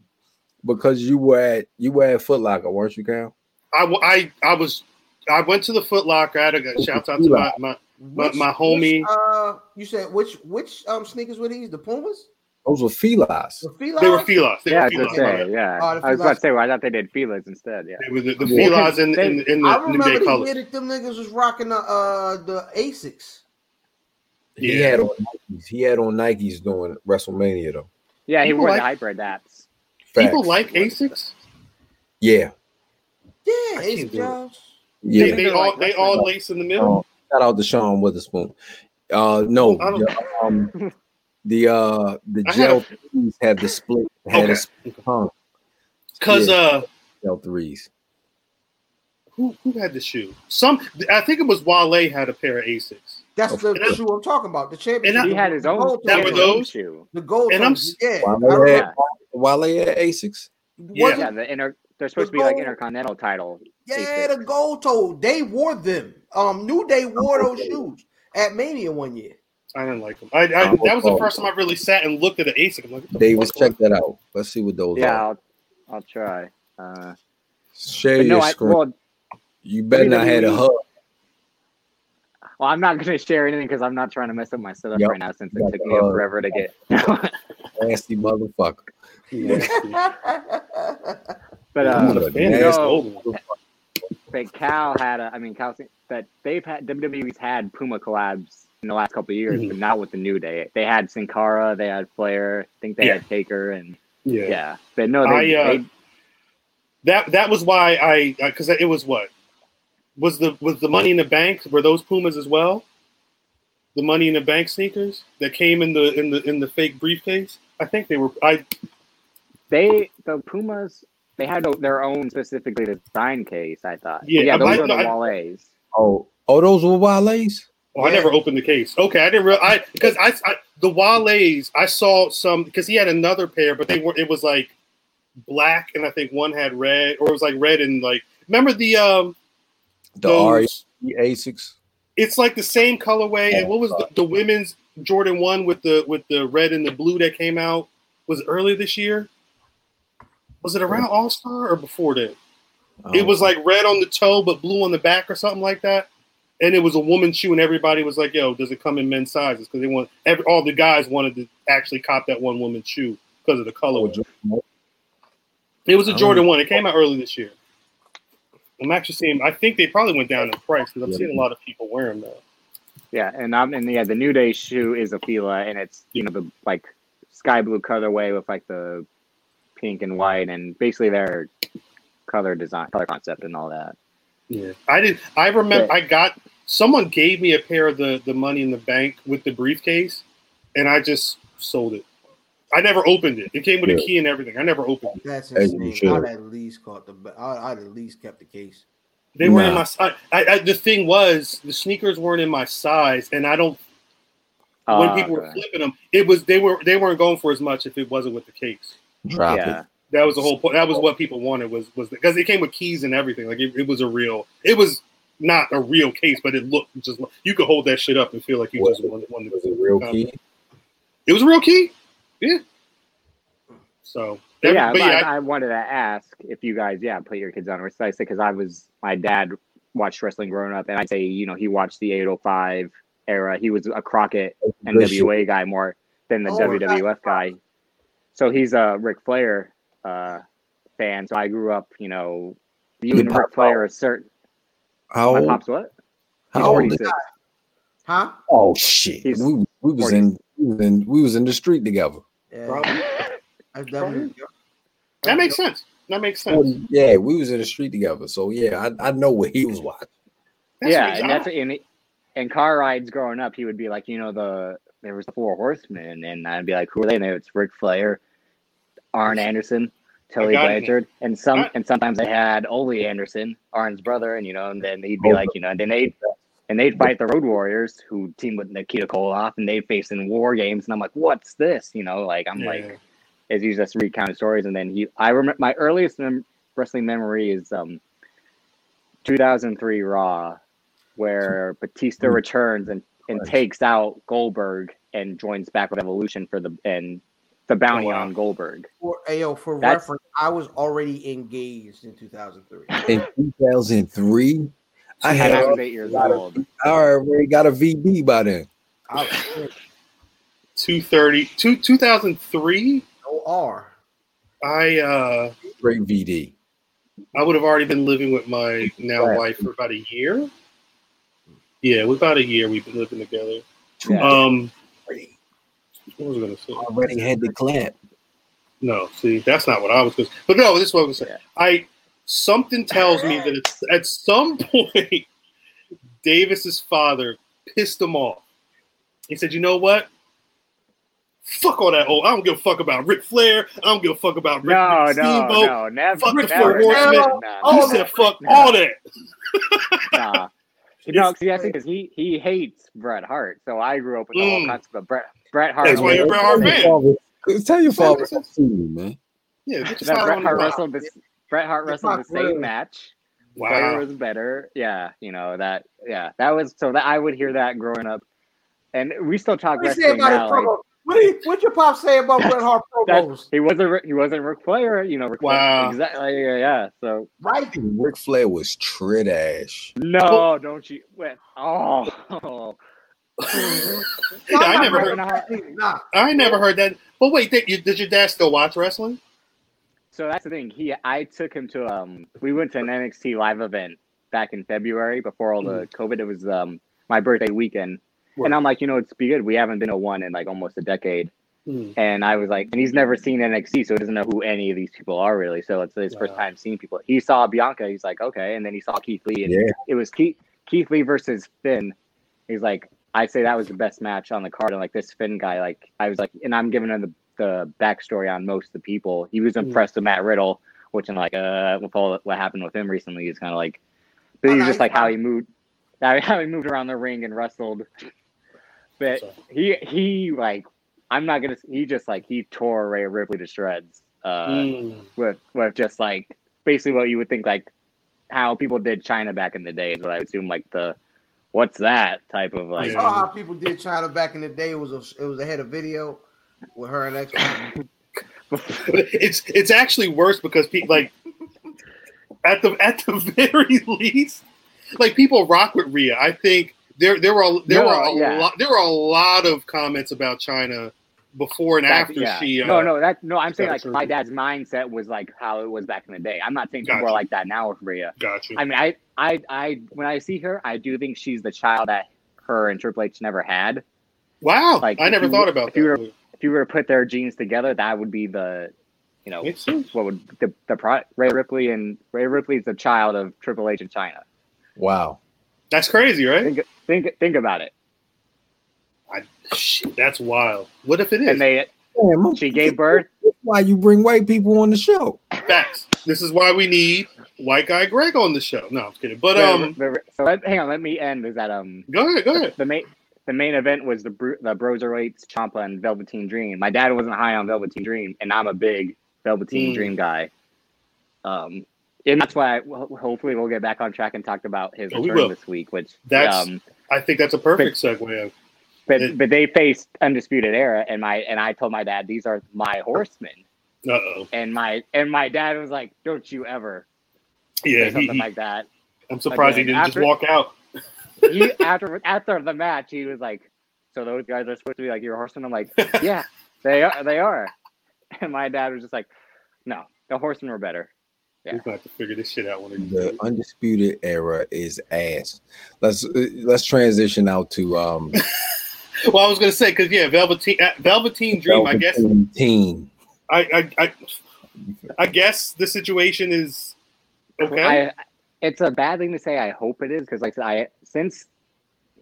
because you were at you were at Foot Locker, weren't you, Cal? I was I went to the Foot Locker. I had a shout out to my, my But my homie- which, uh, you said which which um sneakers were these? The Pumas, Those were Filas. the Filas. they were Filas. They yeah, I were was gonna say, yeah. Oh, I was about to say, well, I thought they did feelers instead. Yeah. They were the, the Yeah. Filas in, in, in I the New Day the colors. year that them niggas was rocking the uh the Asics. He had on Nikes. He had on Nikes during WrestleMania though. Yeah, he People wore like- the hybrid apps. People like Asics. yeah. Yeah, Asics can't do it. Jones. Yeah. They, they all they all lace in the middle. Um, shout out to Sean Wotherspoon. Uh, no, I don't- um, the uh the I gel have- threes had the split had Okay. a split tongue. Cause Yeah. uh, Gel threes. who who had the shoe? Some I think it was Wale had a pair of Asics. That's the And shoe I'm talking about. The championship. And I- He had his own. gold he That were those? shoe. The gold. And I'm toes, s- yeah. Wale I had, Wale had Asics. wasn't- Yeah, the inter. They're supposed to be like intercontinental title. Yeah, Asics. the gold toe. They wore them. Um, New Day wore those shoes at Mania one year. I didn't like them. I, I Oh, that was the oh. first time I really sat and looked at an Asic. I'm like, what the Davis, fuck? check that out. Let's see what those Yeah, are. I'll, I'll try. Uh, Share but your no, I, screen. well, you better not have a hug. well, I'm not going to share anything because I'm not trying to mess up my setup Yep. right now since it took the, me uh, forever to get. Nasty motherfucker. but uh, not a fan of nasty this old one. but Cal had a, I mean, Cal, that they've had WWE's had Puma collabs in the last couple of years, Mhm. but not with the New Day. They had Sin Cara, they had Flair, I think they Yeah. had Taker, and Yeah. yeah, but no, they, I, uh, they That that was why I because it was what was the was the money in the bank were those Pumas as well? The money in the bank sneakers that came in the in the in the fake briefcase. I think they were. I they the Pumas they had their own specifically designed case. I thought. Yeah, yeah, those might- are the I- Wale's. Oh, oh, those were Wale's? Oh, I never opened the case. Okay, I didn't real I because I, I the Wale's I saw some because he had another pair, but they were it was like black and I think one had red or it was like red and like remember the um The those- RE Asics? it's like the same colorway. And what was the, the women's Jordan one with the with the red and the blue that came out? Was it early this year? Was it around All Star or before that? It was like red on the toe but blue on the back or something like that. And it was a woman's shoe, and everybody was like, "Yo, does it come in men's sizes?" Because they want every, all the guys wanted to actually cop that one woman's shoe because of the color. It was a Oh. Jordan one. It came out early this year. I'm actually seeing. I think they probably went down in price because I'm Yeah. seeing a lot of people wear them now. Yeah, and um, and yeah, the New Day shoe is a Fila, and it's you know the like sky blue colorway with like the pink and white, and basically their color design, color concept, and all that. Yeah, I did. I remember Yeah. I got someone gave me a pair of the the money in the bank with the briefcase, and I just sold it. I never opened it. It came with a key and everything. I never opened it. That's As insane. should. I'd at least caught the. I- I'd at least kept the case. They weren't in my size. I, I, the thing was, the sneakers weren't in my size, and I don't. when Uh, people were flipping them, it was they were they weren't going for as much if it wasn't with the case. Drop yeah, it. That was the whole point. That was what people wanted was was because it came with keys and everything. Like it, it was a real. It was not a real case, but it looked just. You could hold that shit up and feel like you Was just it- won. won the- Was it real key? It was a real key. Yeah. So But yeah, but I, yeah, I wanted to ask if you guys, yeah, put your kids on wrist. I say because I was my dad watched wrestling growing up, and I'd say you know he watched the 805 era. He was a Crockett NWA guy more than the Oh, WWF guy. So he's a Ric Flair uh, fan. So I grew up, you know, you Your and pop Ric Flair are certain. How My old? pop's what? He's How old? 46. Huh? Oh shit. He's We, we was in we was in we was in the street together. Yeah, probably. that's definitely. that makes sense. That makes sense. 40 yeah, we was in the street together. So yeah, I, I know what he was watching. That's yeah, and that's in in car rides growing up, he would be like, you know, the there was the four horsemen, and I'd be like, who are they? And they- it's Ric Flair, Arn Anderson, Tully got it. Blanchard, and some I- and sometimes they had Ole Anderson, Arn's brother, and you know, and then he'd be Oh, like, you know, and then they and they'd fight the Road Warriors, who team with Nikita Koloff, and they'd face in war games, and I'm like, what's this? You know, like I'm Yeah. like, as you just recounted stories, and then he, I remember my earliest mem- wrestling memory is um, 2003 Raw, where Batista Mm. returns and and takes out Goldberg and joins back with Evolution for the and the bounty Oh, wow. on Goldberg. For, ayo, for That's- reference, I was already engaged in 2003. In 2003, I I had was eight years old. I already got a VD by then. I was 230, two, 2003. no R. I uh Great VD. I would have already been living with my now Right. wife for about a year. Yeah, with about a year we've been living together. Yeah. Um, what was I gonna say? Already had the clap. No, see, that's not what I was. Gonna, say. but no, this is what I was gonna say. Yeah. I something tells me that it's, at some point, Davis's father pissed him off. He said, "You know what? Fuck all that. Oh, I don't give a fuck about Ric Flair. I don't give a fuck about Rick, No, Rick no, Steamboat. no, never. Fuck the never, Four never, Horsemen. no, He no, said, "Fuck No. all that." Nah. No, see, I think because he he hates Bret Hart, so I grew up with the whole Mm. concept of Bret Bret Hart. That's why you're a Bret Hart fan. Tell your father, Listen. to see you, man. Yeah, get that Bret on the Hart wrestled this. Bret Hart wrestled the same real. match. Flair Wow. was better. Yeah, you know that. Yeah, that was so that I would hear that growing up, and we still talk What do you say wrestling about his now. Like. What do you, what your pop say about Bret Hart promos? he wasn't Ric- he wasn't Ric Flair, you know. Ric Flair- Wow. exactly. Yeah, yeah. So Right? Ric Flair was trash. no, don't you? Wait, oh, Yeah, I never heard. Nah. I never heard that. But wait, did, you, did your dad still watch wrestling? So that's the thing. He, I took him to um. We went to an NXT live event back in February before all the COVID. It was um my birthday weekend, Right. and I'm like, you know, it's be good. We haven't been to one in like almost a decade, Hmm. and I was like, and he's never seen NXT, so he doesn't know who any of these people are really. So it's his first time seeing people. He saw Bianca. He's like, okay, and then he saw Keith Lee, and Yeah. it was Keith Keith Lee versus Finn. He's like, I say that was the best match on the card, and like this Finn guy, like I was like, and I'm giving him the the backstory on most of the people. He was Mm. impressed with Matt Riddle, which I'm like, uh, with all what happened with him recently is kind of like, but Oh, he's just he's like how he moved, how, he moved around the ring and wrestled. But he he like, I'm not gonna. He just like he tore Rhea Ripley to shreds. Uh, Hmm. with with just like basically what you would think like how people did Chyna back in the day is what I assume like the what's that type of like I saw how people did Chyna back in the day. It was a, it was ahead of video with her and X. it's it's actually worse because people like at the at the very least, like people rock with Rhea. I think there there were there No, were a yeah. lot there were a lot of comments about Chyna before and back- after yeah. she. Uh, no no that no I'm saying like surgery. my dad's mindset was like how it was back in the day. I'm not saying people are like that now with Rhea. Got you. I mean I I I when I see her I do think she's the child that her and Triple H never had. wow, like, I never you- thought about if you were- If you were to put their genes together, that would be the you know what would the the pro, Rhea Ripley and Rhea Ripley is the child of Triple H in Chyna. Wow. That's crazy, right? Think think think about it. Shit, that's wild. What if it is? And they Damn, she gave birth. Why you bring white people on the show. Facts. This is why we need white guy Greg on the show. No, I'm kidding. But um, the, the, so let, hang on, let me end. Is that um go ahead, go ahead. the main the main event was the Bru- the Broserweights, Ciampa, and Velveteen Dream. My dad wasn't high on Velveteen Dream, and I'm a big Velveteen Mm. Dream guy. Um, and that's why I, well, hopefully we'll get back on track and talk about his Oh, return will. this week. Which That's- um, I think that's a perfect segue. But It- but they faced Undisputed Era, and my and I told my dad these are my horsemen, Uh oh. and my and my dad was like, "Don't you ever Yeah, say he, something he- like that." I'm surprised he didn't after- just walk out. he after after the match, he was like, "So those guys are supposed to be like your horsemen?" I'm like, "Yeah, they are. They are." And my dad was just like, "No, the horsemen were better." Yeah. We're gonna have to figure this shit out one of The days. undisputed era is ass. Let's uh, let's transition out to um Well, I was gonna say because yeah, Velveteen, uh, Velveteen Dream. I guess Team. I, I I I guess the situation is okay. I it's a bad thing to say. I hope it is because like I since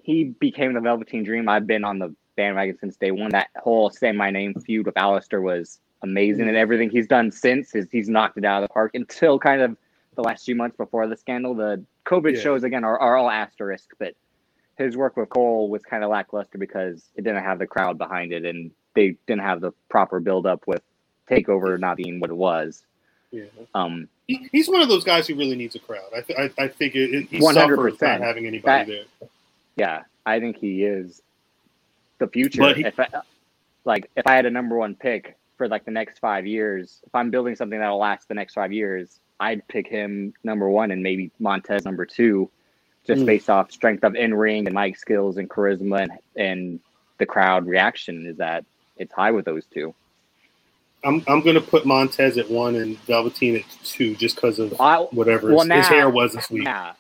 he became the Velveteen Dream, I've been on the bandwagon since day one. That whole "Say My Name" feud with Aleister was amazing, and everything he's done since is he's knocked it out of the park. Until kind of the last few months before the scandal, the COVID Yeah. shows again are, are all asterisk, but his work with Cole was kind of lackluster because it didn't have the crowd behind it, and they didn't have the proper build up with Takeover not being what it was. yeah. Um, he, he's one of those guys who really needs a crowd. I th- I, I think it, it, he 100%. suffers not having anybody That- there. Yeah, I think he is the future. But he- if I, like if I had a number one pick for like the next five years, if I'm building something that'll last the next five years, I'd pick him number one and maybe Montez number two, just Mm. based off strength of in ring and mic skills and charisma and, and the crowd reaction is that it's high with those two. I'm I'm gonna put Montez at one and Velveteen at two just because of I, whatever Well, his, now- his hair was this week. yeah.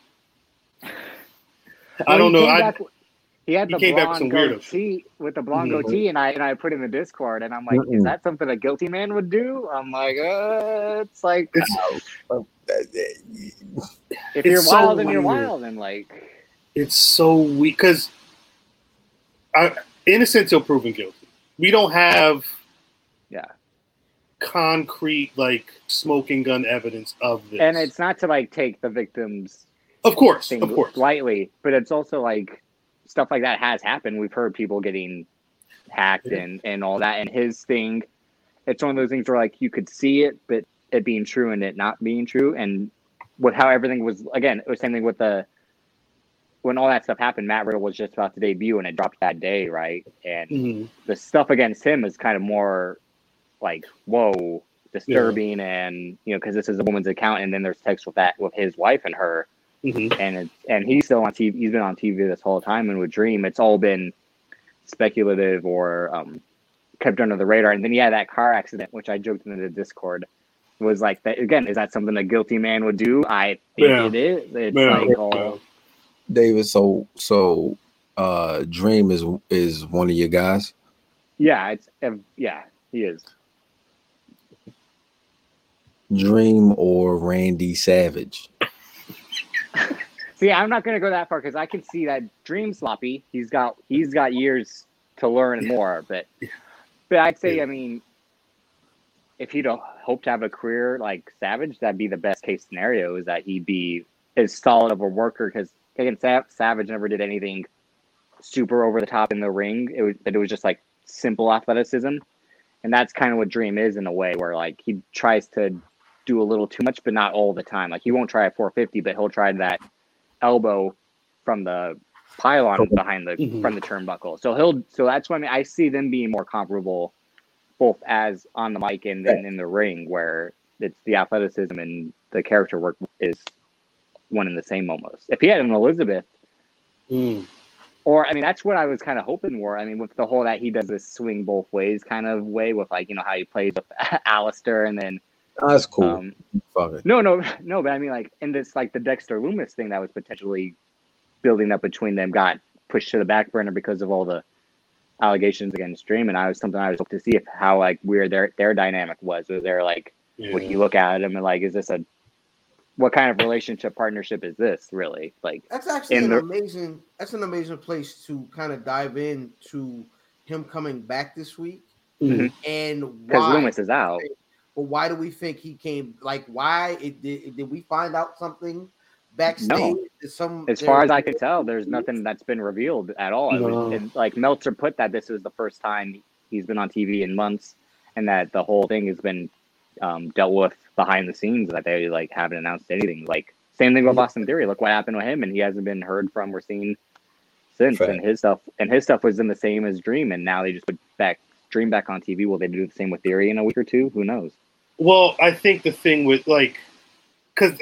I don't know. he I, back- he had he the came back with some blonde weirdos. goatee with the blonde Mhm. goatee, and I and I put in the Discord, and I'm like, Mm-mm. is that something a guilty man would do? I'm like, uh, it's like it's, If you're so wild, then you're wild, and like It's so weak because innocent till proven guilty. We don't have yeah. concrete like smoking gun evidence of this. And it's not to like take the victims of course, thing of course. lightly, but it's also like stuff like that has happened. We've heard people getting hacked Yeah. and and all that. And his thing, it's one of those things where like you could see it, but it being true and it not being true, and with how everything was again, it was same thing with the when all that stuff happened. Matt Riddle was just about to debut, and it dropped that day, right? And Mhm. the stuff against him is kind of more like whoa disturbing and you know because this is a woman's account and then there's text with that with his wife and her Mhm. and it's and he's still on tv he's been on tv this whole time and with dream it's all been speculative or um kept under the radar and then yeah that car accident which i joked in the discord was like that again is that something a guilty man would do i think Yeah. it is it's Yeah. like all David, so so uh Dream is is one of your guys. yeah it's yeah he is Dream or Randy Savage? See, I'm not gonna go that far because I can see that Dream sloppy. He's got he's got years to learn more, but but I'd say I mean, if he'd hope to have a career like Savage, that'd be the best case scenario. Is that he'd be as solid of a worker because again, Sa- Savage never did anything super over the top in the ring. It was that it was just like simple athleticism, and that's kind of what Dream is in a way, where like he tries to do a little too much, but not all the time. Like he won't try a 450, but he'll try that elbow from the pylon behind the Mhm. from the turnbuckle. So he'll so that's why I mean I see them being more comparable both as on the mic and then in the ring where it's the athleticism and the character work is one and the same almost. If he had an Elizabeth Mm. or I mean that's what I was kind of hoping for. I mean with the whole that he does this swing both ways kind of way with like you know how he plays with Aleister and then That's cool. um no, no, no. But I mean, like, in this, like, the Dexter Loomis thing that was potentially building up between them got pushed to the back burner because of all the allegations against Dream, and I was something I was hoping to see if how like weird their their dynamic was. Was there like would you look at him and like, is this a what kind of relationship partnership is this really? Like, That's actually an the- amazing. That's an amazing place to kind of dive into him coming back this week Mhm. and because why. Loomis is out. But why do we think he came? Like, why it, did, did we find out something backstage? No. Some As far as I can tell, there's nothing that's been revealed at all. It No. it- like Meltzer put that this was the first time he's been on TV in months, and that the whole thing has been um, dealt with behind the scenes. That they like haven't announced anything. Like same thing with Austin Theory. Look what happened with him, and he hasn't been heard from or seen since. Fact. And his stuff and his stuff was in the same as Dream, and now they just put back Dream back on TV. Will they do the same with Theory in a week or two? Who knows? Well, I think the thing with like, because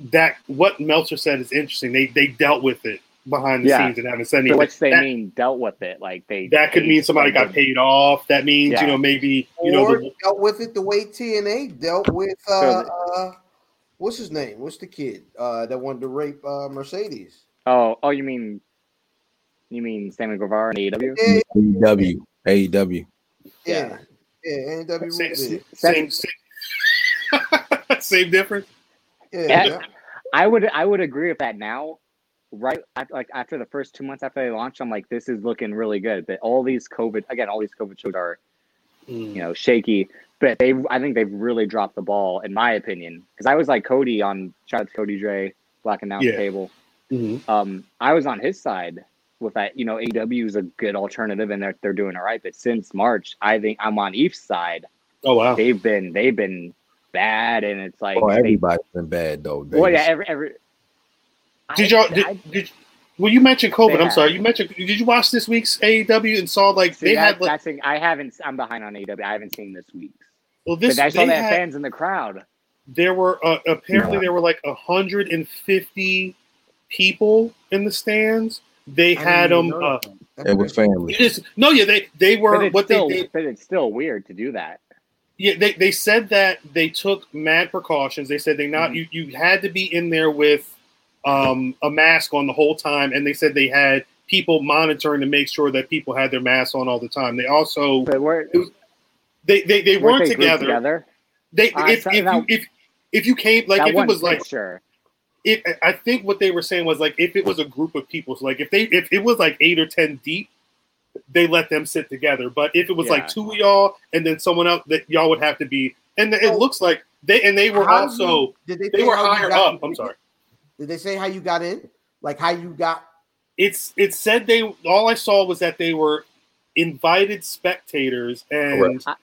that what Meltzer said is interesting. They they dealt with it behind the Yeah. scenes and haven't said So anything. which they that, mean dealt with it. Like they that could mean somebody got paid off. That means Yeah. you know maybe you know the, dealt with it the way TNA dealt with uh, uh what's his name? What's the kid uh that wanted to rape uh Mercedes? Oh, oh, you mean you mean Sammy Guevara in AEW? Yeah, AEW. AEW. yeah, yeah. And W. same, Yeah, same, same, same difference. Yeah, Yeah. yeah. I would I would agree with that now. Right, af- like after the first two months after they launched, I'm like, this is looking really good. But all these COVID again, all these COVID shows are you know shaky. But they, I think they've really dropped the ball, in my opinion. Because I was like Cody on shout out to Cody Dre, Black Announce Yeah. Table. Mhm. Um, I was on his side with that. You know, AW is a good alternative, and they're they're doing all right. But since March, I think I'm on Eve's side. Oh wow. They've been they've been bad, and it's like Oh, they everybody's been bad though. Well, yeah, every every. Did I- y'all did, I- did well you mentioned COVID. I'm sorry. You mentioned did you watch this week's AEW and saw like see, they that, had like that's thing- I haven't. I'm behind on AW. I haven't seen this week's. well this but I saw they they had had, fans in the crowd. there were uh, apparently Yeah. there were like 150 people in the stands. They I had them. even know Uh, It was family. it is, no, yeah, they they But were it's what still, they did. but it's still weird to do that. Yeah, they, they said that they took mad precautions. They said they not Mhm. you you had to be in there with um, a mask on the whole time, and they said they had people monitoring to make sure that people had their masks on all the time. They also But we're they they, they weren't weren't they together. together. They Uh, if, so if, now- you, if if you came like if it one was like picture. it, I think what they were saying was like if it was a group of people, so like if they if it was like eight or ten deep, they let them sit together. But if it was Yeah. like two of y'all and then someone else, that y'all would have to be. And it So- looks like they and they were How also you- did they, they say were how you higher got up. in? I'm sorry. Did they say how you got in? Like how you got? It's it said they all I saw was that they were invited spectators and Correct.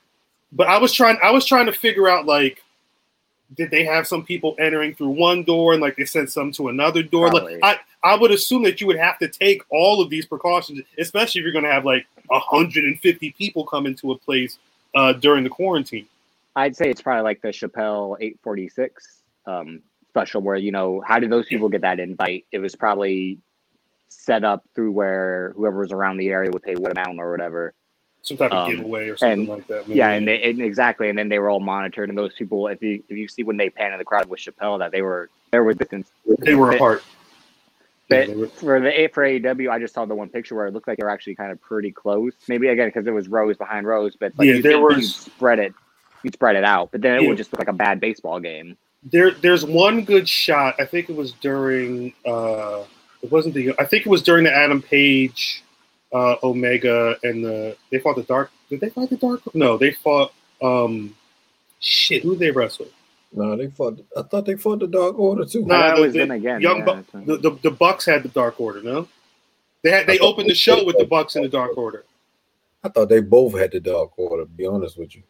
but I was trying I was trying to figure out like did they have some people entering through one door and like they sent some to another door? Probably. Like I, I would assume that you would have to take all of these precautions, especially if you're gonna have like 150 people come into a place uh, during the quarantine. I'd say it's probably like the Chappelle 846 um, special, where you know, how did those people get that invite? It was probably set up through where whoever was around the area would pay what amount or whatever. Some type of Um, giveaway or something and- like that. maybe. Yeah, and, they, and exactly, and then they were all monitored. And those people, if you if you see when they pan in the crowd with Chappelle, that they were there were distance. they were apart. But were- for the for AEW, I just saw the one picture where it looked like they were actually kind of pretty close. Maybe again because it was rows behind rows, but like Yeah, you there was- spread it, you spread it out, but then it Yeah. would just look like a bad baseball game. there there's one good shot. I think it was during uh it wasn't the I think it was during the Adam Page uh Omega and the they fought the dark did they fight the dark no they fought um shit who did they wrestle No, they fought. I thought they fought the Dark Order too. No, I thought the- was the them again. young yeah, Bu- the, the the Bucks had the dark order no they had they opened the show with the Bucks and the dark order I thought they both had the Dark Order. To be honest with you,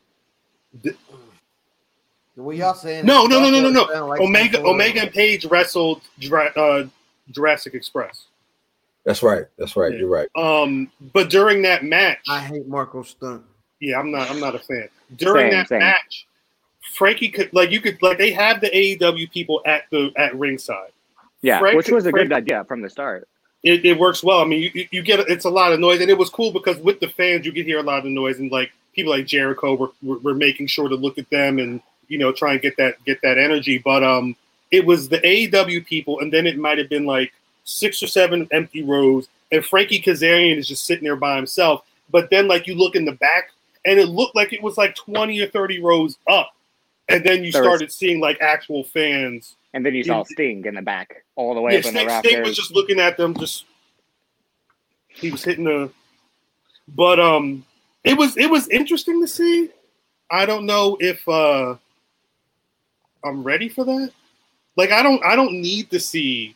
The way y'all saying? no no no no no no like Omega some sort of- Omega and Page wrestled Dra- uh, Jurassic Express that's right. That's right. Yeah. You're right. um but during that match I hate Marko Stunt. Yeah, I'm not. I'm not a fan. During Same, that same. match, Frankie could like you could like they have the AEW people at the at ringside. yeah, Frank- which was a good Frank- idea from the start. It, it works well. I mean, you- you, you get it's a lot of noise, and it was cool because with the fans, you could hear a lot of noise, and like people like Jericho were, were, were making sure to look at them and you know try and get that get that energy. But um, it was the AEW people, and then it might have been like six or seven empty rows, and Frankie Kazarian is just sitting there by himself. But then like you look in the back, and it looked like it was like twenty or thirty rows up, and then you started seeing like actual fans. And then you saw. Sting in the back, all the way Yeah, up in the Sting, rafters. Sting was just looking at them. Just he was hitting the, but um, it was it was interesting to see. I don't know if uh I'm ready for that. Like I don't I don't need to see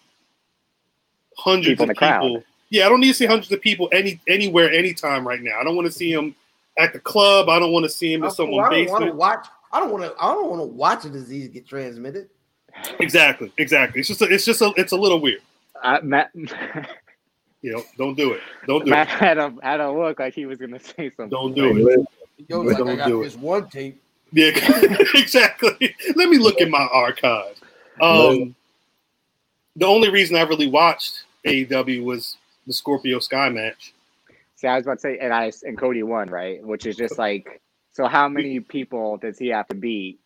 hundreds People in of the crowd. people. Yeah, I don't need to see hundreds of people any anywhere anytime right now. I don't want to see them at the club. I don't want to see them in I someone's don't want to basement. watch. I don't want to. I don't want to watch a disease get transmitted. Exactly, exactly. It's just a, it's just a, it's a little weird. Uh, Matt, You know, don't do it. Don't do Matt it. had a had a look like he was gonna say something. Don't do it. Yo, Don't I got do it. one tape. Yeah, exactly. Let me look in my archive. Um, the only reason I really watched AEW was the Scorpio Sky match. See, I was about to say, and I and Cody won, right? Which is just like, so how many people does he have to beat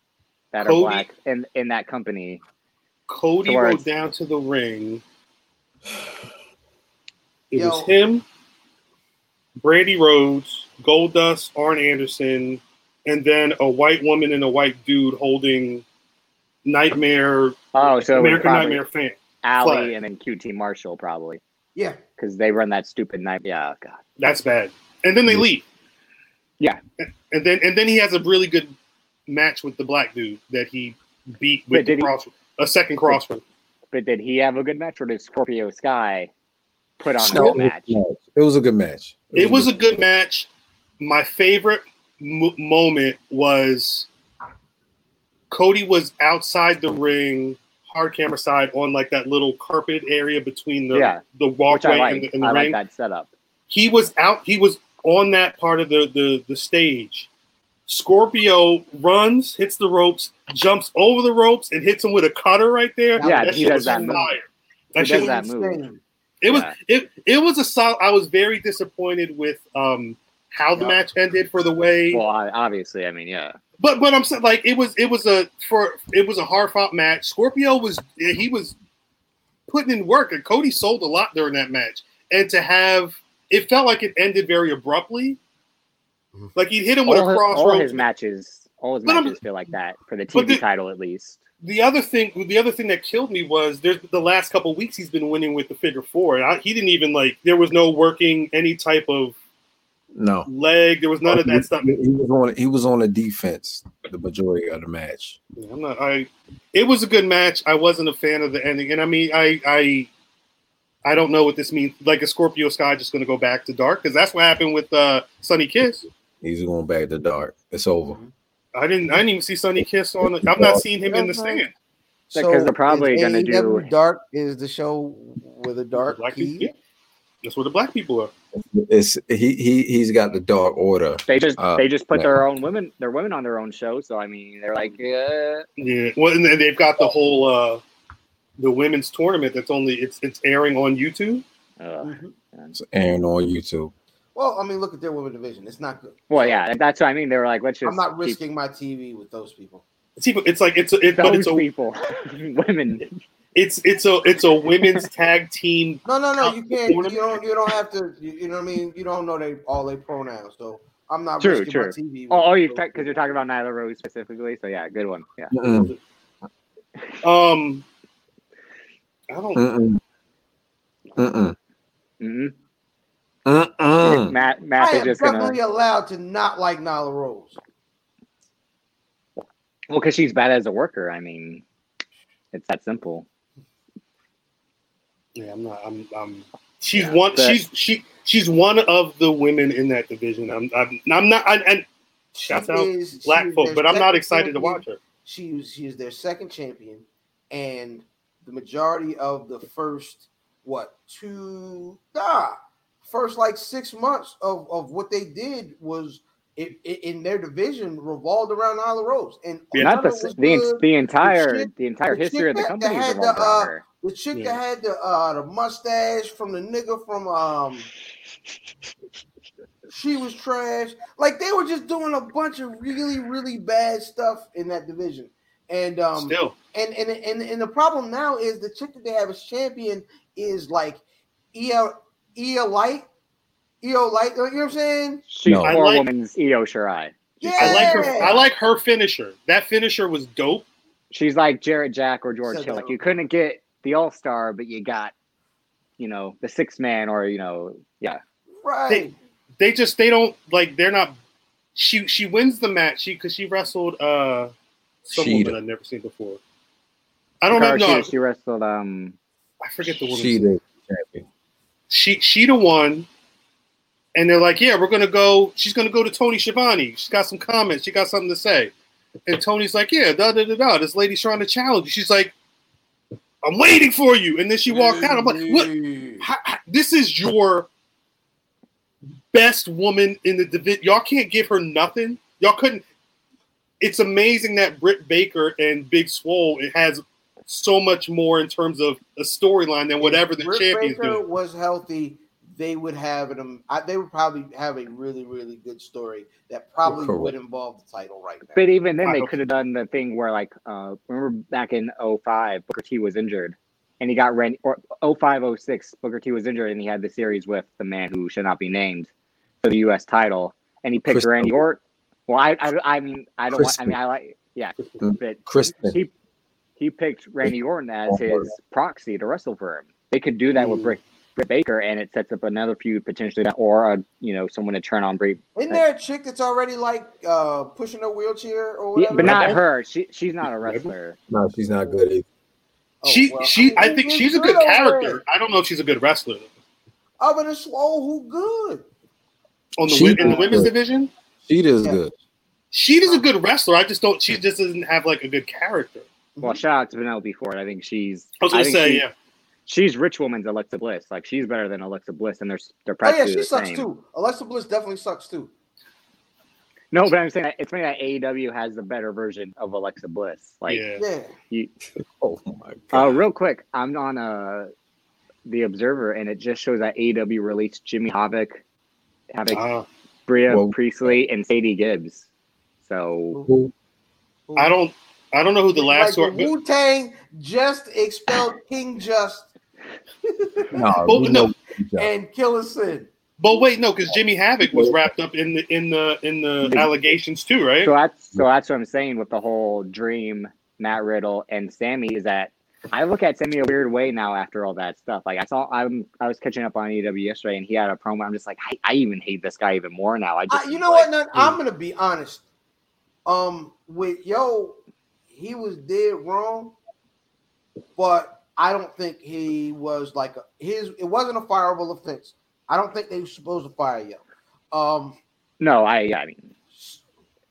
that Cody- are black in in that company? Cody So rode down to the ring. It Yo. was him, Brandi Rhodes, Goldust, Arn Anderson, and then a white woman and a white dude holding Nightmare, Oh, so American probably Nightmare fan. Alley flag. and then QT Marshall probably Yeah, because they run that stupid night. Yeah, God. That's bad. And then they leave. Yeah. And then and then he has a really good match with the black dude that he beat with the did he- a second crossroad. But did he have a good match, or did Scorpio Sky put on a No, good match? It was a good match. It was a good match. My favorite m- moment was Cody was outside the ring, hard camera side on like that little carpet area between the Yeah, the walkway I and the, and the I like that setup. he was out he was on that part of the, the the stage scorpio runs hits the ropes jumps over the ropes and hits him with a cutter right there Yeah, that he does that move. that He does that move. It was yeah. it, it was a solid i was very disappointed with um how the Yeah. match ended for the way Well, I, obviously, I mean, yeah. But but i'm saying like it was it was a for it was a hard fought match scorpio was he was putting in work and cody sold a lot during that match and to have it felt like it ended very abruptly mm-hmm. like he'd hit him with All a his, all crossroads his matches, all his But I'm- matches feel like that for the TV the- title, at least. the other thing, the other thing that killed me was there's the last couple weeks he's been winning with the figure four. And I, he didn't even like. There was no working any type of No, leg. There was none of that stuff. He was on. He was on the defense the majority of the match. Yeah, I'm not. I. It was a good match. I wasn't a fan of the ending, and I mean, I. I. I don't know what this means. Like a Scorpio Sky just going to go back to dark because that's what happened with uh, Sonny Kiss. He's going back to dark. It's over. I didn't. I didn't even see Sonny Kiss on. The, I'm not seeing him in the stand. Because they're probably gonna do- Dark is the show with a dark Black key. yeah. That's where the black people are. It's he he he's got the dark order. They just Uh, they just put yeah. their own women their women on their own show. So I mean, they're like, yeah, Yeah. Well, and then they've got the whole uh the women's tournament that's only it's it's airing on YouTube. ugh. It's airing on YouTube. Well, I mean, look at their women division. It's not good. well, yeah, that's what I mean. They were like, let's just I'm not keep risking my TV with those people. It's even it's like it's a, it, but those it's a people, women. It's it's a it's a women's tag team. No, no, no. You can't. You don't. You don't have to. You, you know what I mean? You don't know they all their pronouns. So I'm not True, risking true. my TV. Oh, oh, you those because you're talking about Nyla Rose specifically. So yeah, good one. Yeah. Mm-mm, Um, I don't. mm-mm, mm-mm, hmm mm-mm. Matt I Matt is am just perfectly gonna allowed to not like Nyla Rose. well because she's bad as a worker. I mean, it's that simple. Yeah, I'm not. I'm. I'm she's Yeah, one. but- she's she. She's one of the women in that division. I'm. I'm, I'm not. I, and shouts She out is- black folk, but I'm not second excited to watch her. She was she is their second champion, and the majority of the first what two ah first like six months of of what they did was it, it, in their division revolved around Nyla Rose, and Not the Nyla was the, good. the entire the entire the history of the chick that- company that is had revolved the, uh, her. The chick Yeah. that had the uh the mustache from the nigga from um she was trash. Like they were just doing a bunch of really, really bad stuff in that division. And um Still, and and and, and the problem now is the chick that they have as champion is like Io Io Light. Io Light, you know what I'm saying? She's No. I poor like- woman's Io Shirai. Yeah. I like her. I like her finisher. That finisher was dope. She's like Jarrett Jack or George Said Hill. that Like you couldn't get the All Star, but you got, you know, the six man or you know, yeah. right. They just they don't like. They're not. She she wins the match. She because she wrestled uh some Shida. woman I've never seen before. I don't know. No, she, she wrestled. Um, I forget the woman's She name. the champion. she Shida won, and they're like, "Yeah, we're gonna go." She's gonna go to Tony Schiavone. She's got some comments. She got something to say, and Tony's like, "Yeah, da da da da." This lady's trying to challenge. She's like, "I'm waiting for you," and then she walked out. I'm like, "What? Mm-hmm. How, how- this is your best woman in the division. Y'all can't give her nothing. Y'all couldn't. It's amazing that Britt Baker and Big Swole it has so much more in terms of a storyline than whatever the Britt champions Baker do. was healthy, they would have an. um, I, they would probably have a really, really good story that probably Correct. would involve the title right now. but even then, they could have done the thing where, like, uh, remember back in 05, Booker T was injured, and he got Randy. Or 05, 06, Booker T was injured, and he had the series with the man who should not be named for the U.S. title, and he picked Chris Randy Orton. Well, I, I, I mean, I don't. Want, I mean, I like, yeah, but Kristen. he he picked Randy Orton as his proxy to wrestle for him. They could do that with Mm. Britt, Britt Baker, and it sets up another feud potentially, or a you know someone to turn on Brie. Isn't there a chick that's already like uh pushing a wheelchair or Yeah, whatever? but not her. She she's not a wrestler. No, she's not good either. Oh, she well, she mean, I think she's a good over character. I don't know if she's a good wrestler Other than Swole, who good? on the She- in the women's division. She does Yeah. good. She is a good wrestler. I just don't. She just doesn't have like a good character. Well, shout out to Penelope Ford. I think she's. I was gonna think say she- yeah. She's Rich Woman's Alexa Bliss. Like she's better than Alexa Bliss, and they're they're practically Oh yeah, practically she the sucks same. too. Alexa Bliss definitely sucks too. No, but I'm saying that it's funny that AEW has the better version of Alexa Bliss. Like, yeah. Yeah. you, Oh my uh, god. real quick, I'm on uh the Observer, and it just shows that AEW released Jimmy Havoc, Havoc, Uh, Bea Well- Priestley, and Sadie Gibbs. So I don't. I don't know who the last like two are. Wu Tang just expelled King Just No, Well, we no. know who's out. and Killer Sin. But wait, no, because Jimmy Havoc was wrapped up in the in the in the allegations too, right? So that's so that's what I'm saying with the whole dream Matt Riddle, and Sammy is that I look at Sammy a weird way now after all that stuff. Like I saw, I'm I was catching up on EW yesterday, and he had a promo. I'm just like, I, I even hate this guy even more now. I just, I, you know like, what? Nut? I'm gonna be honest. Um, with yo, he was dead wrong, but I don't think he was like a, his. It wasn't a fireable offense. I don't think they were supposed to fire you. Um, No, I, I mean,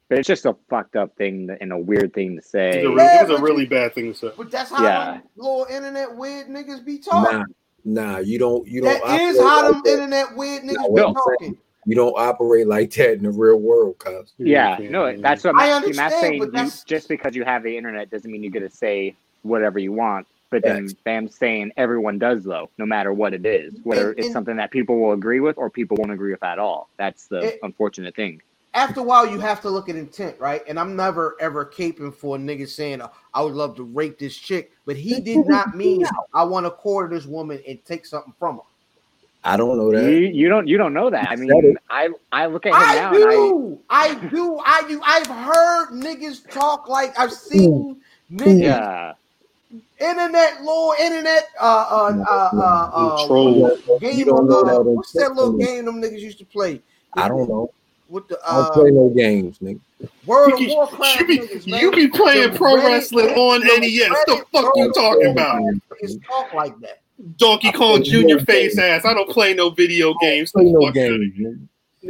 but it's just a fucked up thing and a weird thing to It say. was, a, re- it was a really bad thing to say. but that's how Yeah. them little internet weird niggas be talking. Nah, nah, you don't. You don't. That is operate how them like internet weird niggas Nah, be what talking. saying, You don't operate like that in the real world, cuz. Yeah, no, that's what I Matt, see, Matt's understand, saying. but You, that's- just because you have the internet doesn't mean you get to say whatever you want. But then Facts. Bam's saying everyone does though, no matter what it is, whether And- it's something that people will agree with or people won't agree with at all. That's the It- unfortunate thing. after a while, you have to look at intent, right? And I'm never ever caping for a nigga saying, "Oh, I would love to rape this chick, but he did not mean I want to quarter this woman and take something from her. I don't know that. You, you don't you don't know that. I mean. I I look at him I now and I do, I do, I do. I've heard niggas talk like I've seen niggas, yeah. Internet, little internet, uh, uh, uh, uh, uh, Troll. game. You don't know uh, that what's that little game them niggas used to play? I don't know. With the I don't uh, play no games, nigga. World You, of Warcraft you be, niggas, man. you be playing The pro Reddit- wrestling on the NES. The Reddit fuck you trolls talking about? Niggas talk like that. Donkey Kong Junior face ass. I don't play no video games. Play no Fuck games, here. nigga.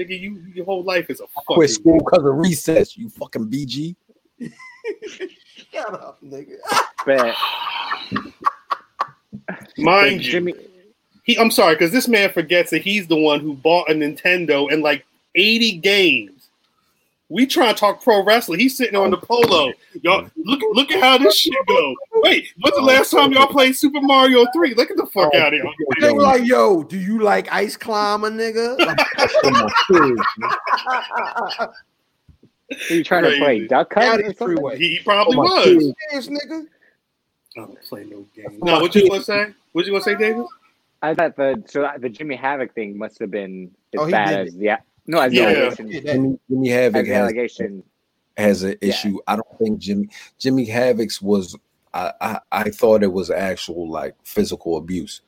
Nigga, you your whole life is a Quit school because of recess. You fucking BG. Shut up, nigga. But mind you. Jimmy He, I'm sorry, because this man forgets that he's the one who bought a Nintendo and like 80 games. We trying to talk pro wrestling. He's sitting on the polo. Y'all look look at how this shit go. Wait, what's the last time y'all played Super Mario 3? Look at the fuck oh, out of here. They were like, yo, do you like ice climber, nigga? Come on, serious, nigga. are you trying to play Crazy. duck hunt? Out or of something? freeway. He, he probably oh Come was. serious. Serious, nigga. I don't play no game. No, what you gonna say? What you gonna say, David? I thought the so the Jimmy Havoc thing must have been as Oh, bad did as yeah. No, as Yeah. the allegation. Yeah, that- Jimmy, Jimmy Havoc the has, allegation. has an Yeah. issue. I don't think Jimmy Jimmy Havoc's was. I, I I thought it was actual like physical abuse.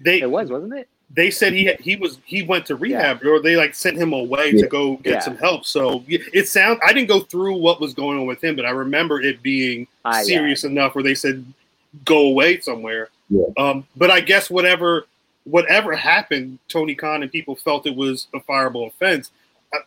They It was, wasn't it? they said he had, he was he went to rehab or they like sent him away Yeah. to go get Yeah. some help. So it sound I didn't go through what was going on with him, but I remember it being Ah, yeah. serious enough where they said go away somewhere. Yeah. Um, but I guess whatever whatever happened, Tony Khan and people felt it was a fireable offense. I,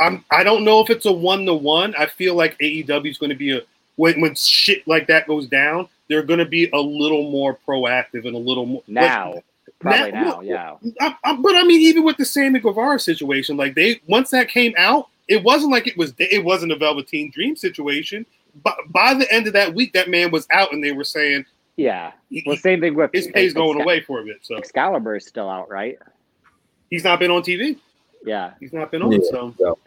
I'm I don't know if it's a one to one. I feel like AEW is going to be a when when shit like that goes down, they're going to be a little more proactive and a little more Now. Probably Now- now, yeah. I, I, but I mean, even with the Sammy Guevara situation, like they once that came out, it wasn't like it was it wasn't a Velveteen Dream situation. But by the end of that week, that man was out, and they were saying Yeah. he- Well, same thing with his pay's going Excal- away for a bit. So Excalibur is still out, right? he's not been on TV. Yeah. He's not been on. Yeah, So so.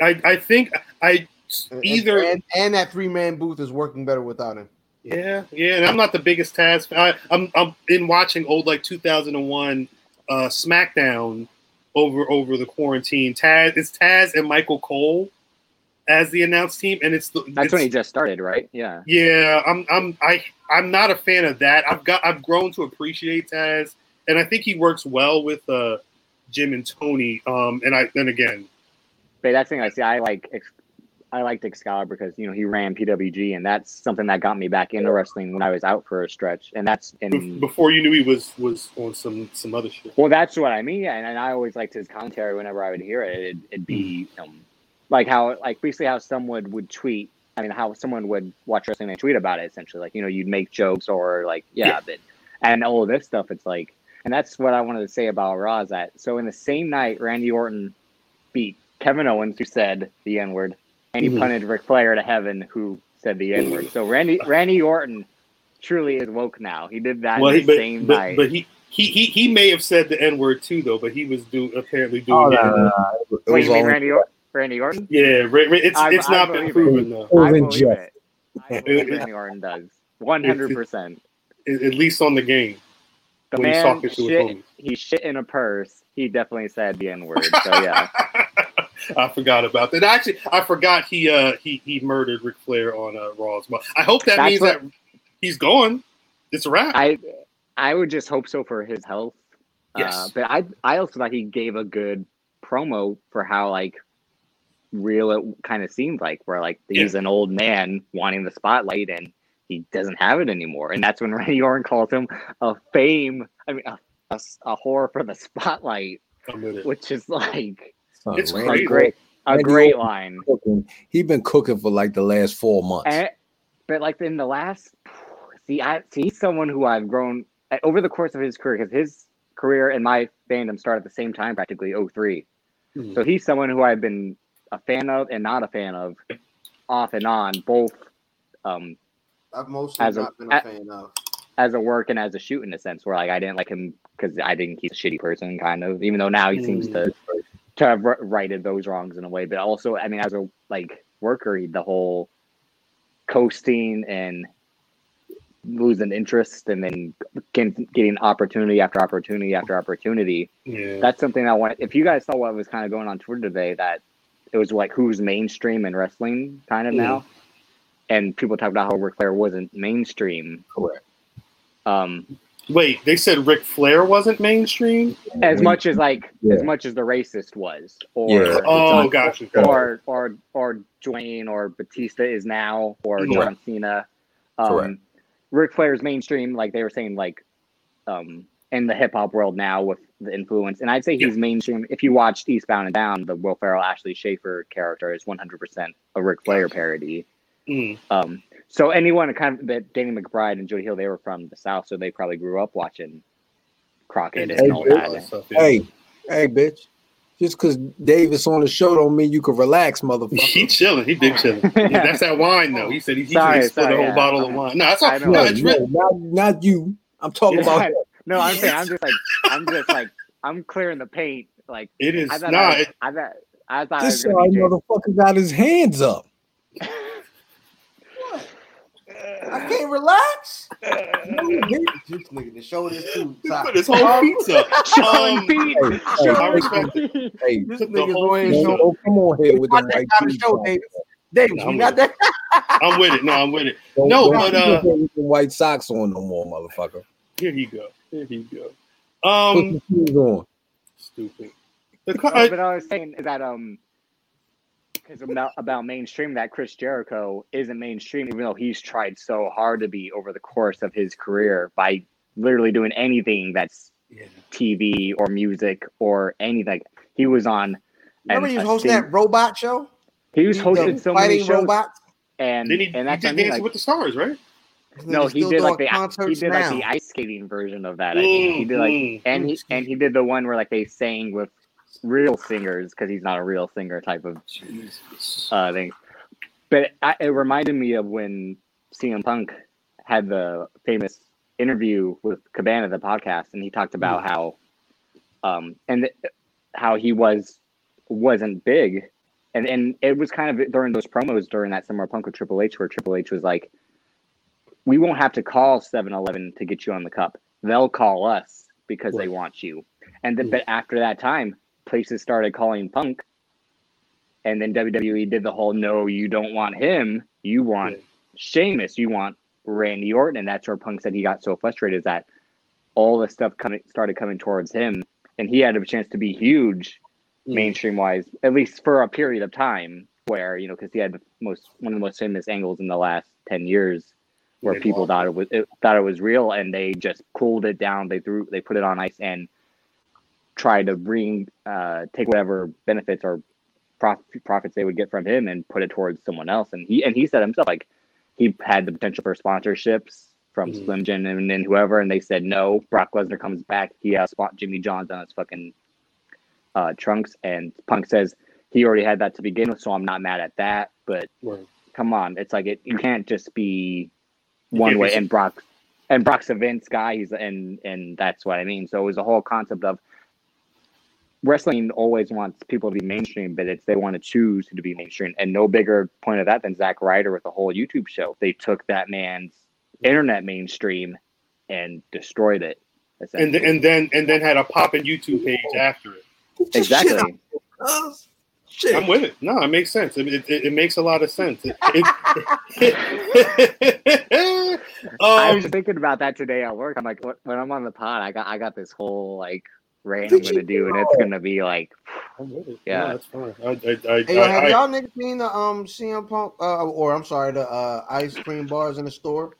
I I think I And- either and, and that three man booth is working better without him. Yeah, yeah, and I'm not the biggest Taz. fan. I, I'm I'm in watching old like 2001 uh, SmackDown over over the quarantine. Taz, it's Taz and Michael Cole as the announced team, and it's the That's it's, when he just started, right? Yeah. Yeah, I'm I'm I I'm not a fan of that. I've got I've grown to appreciate Taz, and I think he works well with uh, Jim and Tony. Um, and I then again, But that's the thing I see. I like I liked Excalibur because you know he ran PWG, and that's something that got me back into wrestling when I was out for a stretch. And that's in before you knew he was was on some some other shit. well, that's what I mean. And, and I always liked his commentary whenever I would hear it. It'd, it'd be um, like how like basically how someone would tweet. I mean, how someone would watch wrestling and tweet about it. Essentially, like you know, you'd make jokes or like yeah, Yeah. but and all of this stuff. It's like, and that's what I wanted to say about Raw is that so in the same night, Randy Orton beat Kevin Owens, who said the N word, and he Mhm. punted Ric Flair to heaven, who said the N word. So Randy Randy Orton truly is woke now. He did that Well, in the but, same but, night. but he, he he he may have said the N word too, though. But he was do apparently Oh, doing no, it. no, no. It Wait, was you mean all- Randy Orton? Randy Orton? Yeah, Ra- Ra- it's I- it's I not been believe it. proven though. It I in believe it. I believe Randy Orton does. One hundred percent. At at least on the game. The when he's man talking to his shit, he shit in a purse. He definitely said the N word. So yeah. I forgot about that. Actually, I forgot he uh he he murdered Ric Flair on uh, Raw as well. I hope that That's means what- that he's gone. It's a wrap. I I would just hope so for his health. Uh, Yes. but I I also thought he gave a good promo for how like real it kind of seemed like where like he's an old man wanting the spotlight and he doesn't have it anymore and that's when Randy Orton calls him a fame I mean a, a, a whore for the spotlight I'm with it. which is like Son, It's a crazy. great a Randy great Orton line cooking. He been cooking for like the last four months. And, but like in the last, see, I see he's someone who I've grown uh, over the course of his career because his career and my fandom started at the same time, practically 03. Mhm. So he's someone who I've been a fan of and not a fan of, off and on, both um, I've mostly As a- not been a a- fan of. as a work and as a shoot in a sense, where like I didn't like him because I didn't think he's a shitty person, kind of. Even though now he seems to to have righted those wrongs in a way, but also, I mean, as a like worker, the whole coasting and losing interest and then getting, getting opportunity after opportunity after opportunity. Yeah. That's something I want. If you guys saw what was kind of going on Twitter today, that it was like who's mainstream in wrestling kind of now, and people talk about how Ric Flair wasn't mainstream. Correct. Um, Wait, they said Ric Flair wasn't mainstream. as much as like Yeah. as much as the racist was, or Yeah. Oh, gotcha. or or or Dwayne or Batista is now, or Correct. John Cena. Um, Correct. Ric Flair's mainstream, like they were saying, like um, in the hip hop world now with the influence, and I'd say he's mainstream. If you watched Eastbound and Down, the Will Ferrell Ashley Schaeffer character is 100% a Ric Flair parody. Mm. Um, so anyone kind of that Danny McBride and Jody Hill, they were from the South, so they probably grew up watching Crockett and Hey, all Bill. that. Stuff, yeah. Hey, hey, bitch. Just because Davis on the show don't mean you can relax, motherfucker. He chilling. He big chilling. Yeah, that's that wine though. He said he, he Sorry, split a whole yeah. bottle of wine. No, that's all. No, no, it's no, not, not you. I'm talking about I- no, I'm saying I'm just like I'm just like I'm clearing the paint. Like It is I not. I, I thought I thought this was gonna side be Jason. motherfucker got his hands up. I can't relax. this nigga to show this too. He put his whole pizza. Showing Um, feet. Hey, hey, Showing I respect feet. hey, This nigga's going pizza. show. don't come on here with Got them that white kind show, on. Davis. Davis, No, I'm you got with that? I'm with it. No, I'm with it. Don't- No, don't but, uh, here with them white socks on no more, motherfucker. Here he go. Here you go. Put Um, the shoes on. stupid. The No, but I was saying is that um because about about mainstream that Chris Jericho isn't mainstream even though he's tried so hard to be over the course of his career by literally doing anything that's yeah. TV or music or anything. He was on Remember he was hosting thing- that robot show? he was The hosted so many fighting shows robots. and Then he, and he that's did what I mean, Dancing like, with the Stars, right? No he did like the he did like the ice skating version of that I think. He did like Mm, and he and he did the one where like they sang with real singers because he's not a real singer type of uh thing. But I, it reminded me of when CM Punk had the famous interview with Cabana, the podcast, and he talked about how, um, and th- how he was wasn't big, and and it was kind of during those promos during that summer Punk with Triple H, where Triple H was like, "We won't have to call 7-Eleven to get you on the cup; they'll call us because they want you." And then, but after that time, places started calling Punk. And then WWE did the whole no, you don't want him, you want Yeah. Sheamus, you want Randy Orton, and that's where Punk said he got so frustrated is that all the stuff coming started coming towards him, and he had a chance to be huge Mm. mainstream wise, at least for a period of time where you know because he had the most one of the most famous angles in the last ten years where Yeah, people thought it was it, thought it was real and they just cooled it down they threw they put it on ice and tried to bring uh take whatever benefits or prof- profits they would get from him and put it towards someone else and he and he said himself like he had the potential for sponsorships from Mhm. Slim Jim and then whoever and they said no Brock Lesnar comes back he has spot Jimmy John's on his fucking uh trunks and Punk says he already had that to begin with so I'm not mad at that but Word. come on, it's like it. You can't just be one way. And Brock, and Brock's a Vince guy. He's and and that's what I mean. So it was a whole concept of wrestling always wants people to be mainstream, but it's they want to choose to be mainstream. And no bigger point of that than Zack Ryder with the whole YouTube show. They took that man's internet mainstream and destroyed it. And and then and then had a popping YouTube page after it. Get your exactly. cuz. Shit. I'm with it. No, it makes sense. It, it, it makes a lot of sense. It, it- I um, was thinking about that today at work. I'm like, when I'm on the pod, I got I got this whole like rant I'm gonna you do, and it's gonna be like, I'm with it. Yeah. No, that's fine. I, I, I, Hey, have I, I, y'all niggas seen the um CM Punk uh, or I'm sorry the uh, ice cream bars in the store?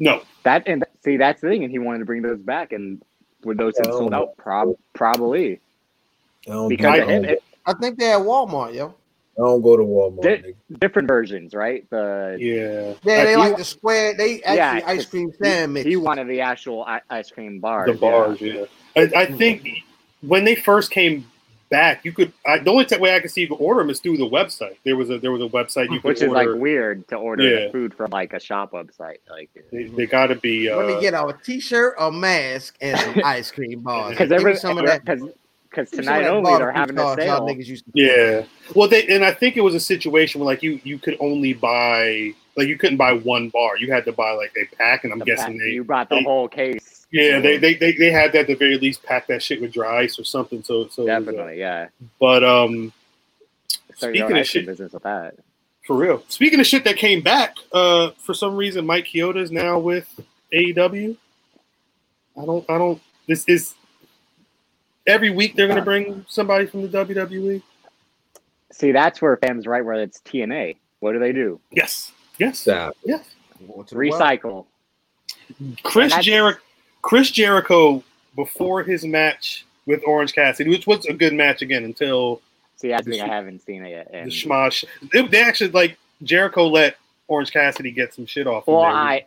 no. that. And see, that's the thing. And he wanted to bring those back, and would those have Yeah, I sold out? Prob- probably I because I, of him, it, I think they're at Walmart, yo. I don't go to Walmart. Di- different versions, right? The Yeah. Yeah, they he like the square. They actually Yeah, ice cream sandwich. he wanted the actual ice cream bars. the bars. Yeah, I, I think when they first came back, you could. I, the only way I could see you could order them is through the website. There was a there was a website you could which is like order. weird to order Yeah. food from like a shop website. Like, they, they got to be. Uh, Let me get out a t-shirt, a mask, and some ice cream bars. because Give me every some of that. Because because give me some of tonight only they're having a sauce sale. niggas used to- Yeah. Well, they and I think it was a situation where like you you could only buy like you couldn't buy one bar. You had to buy like a pack, and I'm The guessing pack- they you brought the they- whole case. yeah they, they they they had to at the very least pack that shit with dry ice or something. So so it was, uh, Definitely, yeah. but um, Start your speaking own of shit, business with that. for real. Speaking of shit that came back, uh, for some reason Mike Chioda is now with AEW. I don't I don't. This is every week they're gonna bring somebody from the? WWE. See, that's where fans right where it's TNA. What do they do? Yes. Yes. Stop. Yes. Going to. Recycle. Chris Jericho, Chris Jericho, before his match with Orange Cassidy, which was a good match again until See, I The think I haven't seen it yet. the And, Schmosh. They, they actually like Jericho let Orange Cassidy get some shit off. him well, there. I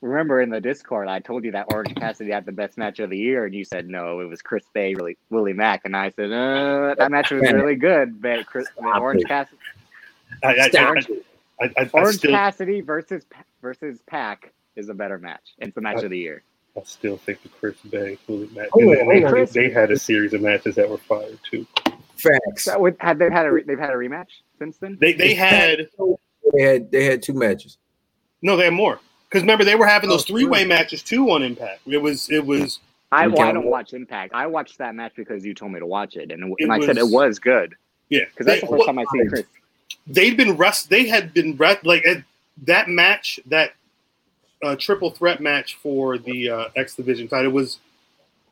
remember in the Discord, I told you that Orange Cassidy had the best match of the year, and you said no, it was Chris Bey, really Willie Mack, and I said uh, that match was really good, but Chris, but Stop Orange it. Cassidy, I, I, Stop. I, I, I, I Orange still, Cassidy versus Pa- versus Pac is a better match. It's the match of the year. I still think the Chris Bey Willie Mack. Hold And on, then they, on. they, they had a series of matches that were fired too. Facts. So with, had they had a they've had a rematch since then? They they had They had they had two matches. no, they had more because remember they were having those Oh, three way matches too on Impact. It was it was I, well, I don't watch Impact. I watched that match because you told me to watch it, and, It and I said it was- was good yeah because that's They- the first well, time I seen Chris. they'd been rest. They had been rest like at that match, that uh, triple threat match for the uh, X Division title. It was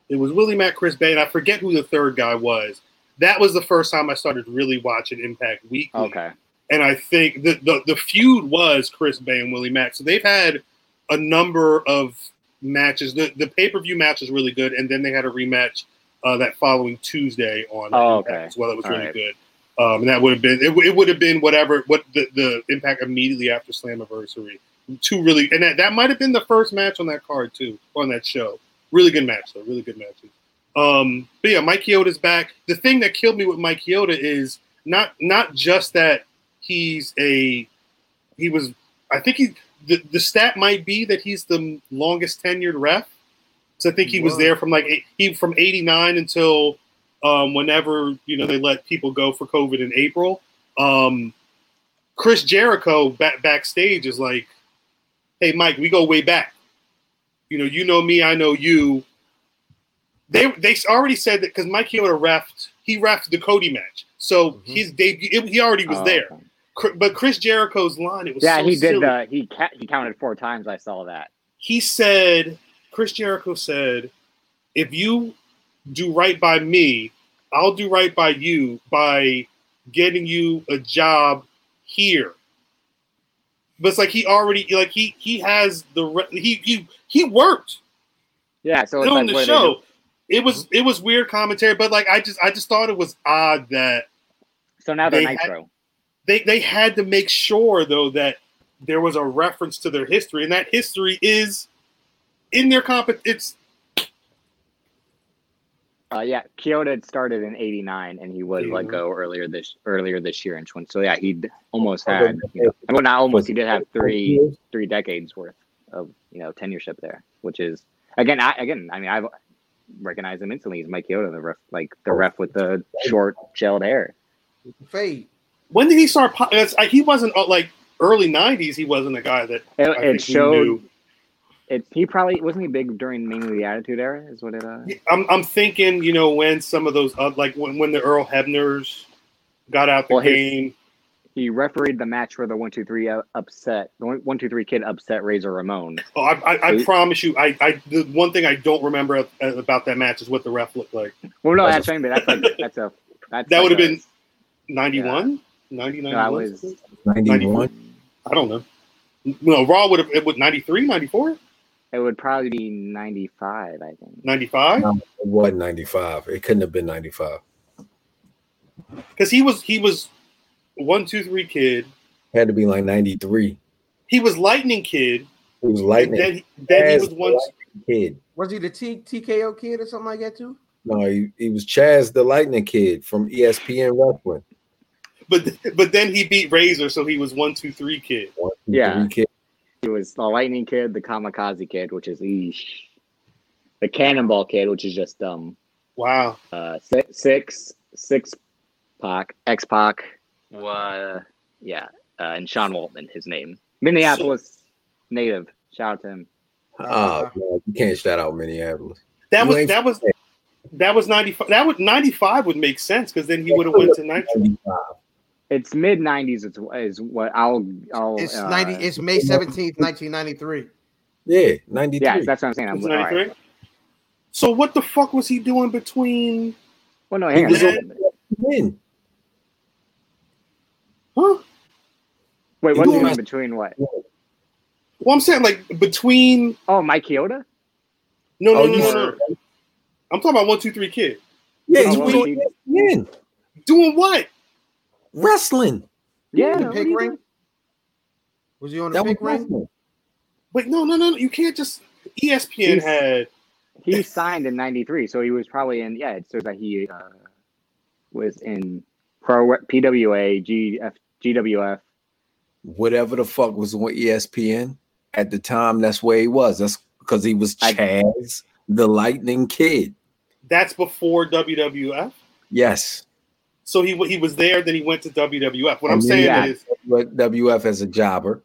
it was Willie Mack, Chris Bey, and I forget who the third guy was. That was the first time I started really watching Impact weekly. Okay, and I think the, the the feud was Chris Bey and Willie Mack. So they've had a number of matches. The the pay per view match was really good, and then they had a rematch uh, that following Tuesday on Oh, Impact okay. as well. It was All really right. good. Um, and that would have been it, it would have been whatever what the, the impact immediately after Slammiversary. Two really and that, that might have been the first match on that card too, on that show. Really good match though, really good matches. Um, but yeah, Mike Chioda's back. The thing that killed me with Mike Chioda is not not just that he's a he was I think he the, the stat might be that he's the longest tenured ref. So I think he was there from like he from eighty nine until um, whenever you know they let people go for COVID in April. Um, Chris Jericho back backstage is like, "Hey Mike, we go way back. You know, you know me, I know you." They they already said that because Mike Chioda refed he refed the Cody match, so Mhm. his debut it- he already was Oh, there. okay. But Chris Jericho's line, it was Yeah, so he did the he ca- he counted four times. I saw that. He said, Chris Jericho said, if you do right by me, I'll do right by you by getting you a job here. But it's like he already like he he has the re- he he he worked Yeah, so it's doing like the show. It was mm-hmm. it was weird commentary, but like I just I just thought it was odd that So now they're they had- Nitro. They they had to make sure though that there was a reference to their history, and that history is in their comp. It's Uh, yeah, Chioda had started in '89, and he was let go earlier this earlier this year in 20. So yeah, he almost had you know, well not almost. He did have three three decades worth of you know tenureship there, which is again I again I mean I recognize him instantly. He's Mike Chioda, the ref like the ref with the short gelled hair. Fade. When did he start? po- It's, like, he wasn't uh, like early '90s. He wasn't a guy that It, I it showed knew. it. He probably wasn't he big during mainly the Attitude Era. Is what it. Uh, I'm I'm thinking, you know, when some of those uh, like when when the Earl Hebners got out the Well, his- game. He refereed the match where the one two three upset the one one, two three kid upset Razor Ramon. Oh, I, I, I He- promise you, I, I the one thing I don't remember about that match is what the ref looked like. Well, no, That's a- but that's like that's a that's That like would've been 91? 90, No, 91? I was 91. I don't know. No, Raw would have it would 93, 94, it would probably be ninety five, I think. 95? No, it wasn't 95. It couldn't have been 95. Because he was he was one, two, three kid. had to be like 93. He was Lightning Kid. He was lightning. then, then he was one. Kid. Was he the T- TKO kid or something like that too? No, he, he was Chaz the Lightning Kid from ESPN Wrestling. But but then he beat Razor, so he was one, two, three kid. One, two, Yeah. three kid. He was the Lightning Kid, the Kamikaze Kid, which is eesh. the Cannonball Kid, which is just um Wow. uh six six six Pac X Pac, uh, yeah, uh, and Sean Waltman, his name, Minneapolis native. Shout out to him. Oh, man, you can't shout out Minneapolis. That You was that was that was 95. That would 95 would make sense because then he would have went to 90. 95. It's mid '90s. It's is what I'll. I'll It's uh, ninety. It's May seventeenth, nineteen ninety three. Yeah, 93. Yeah, that's what I'm saying. I'm, Was right. 93? So what the fuck was he doing between? Well, no, He hang on. was a on- minute. Win. Huh? Wait, what's he in between what? Well, I'm saying like between. Oh, Mike Chioda. No, no, Oh, no, you no, no. I'm talking about one, two, three kid. Yeah, he Oh, was well, he- Doing what? Wrestling. Yeah, the pig ring. doing? Was he on the That was pig ring? wrestling. Wait, no, no, no. no. You can't just. ESPN He's- had. He signed in '93, so he was probably in. Yeah, it says that he uh, was in Pro PWA, GF, GWF. Whatever the fuck was on ESPN at the time, that's where he was. That's because he was I- the Lightning Kid. That's before WWF. Yes. So he he was there, then he went to WWF. What I I'm saying yeah. is, But WF as a jobber.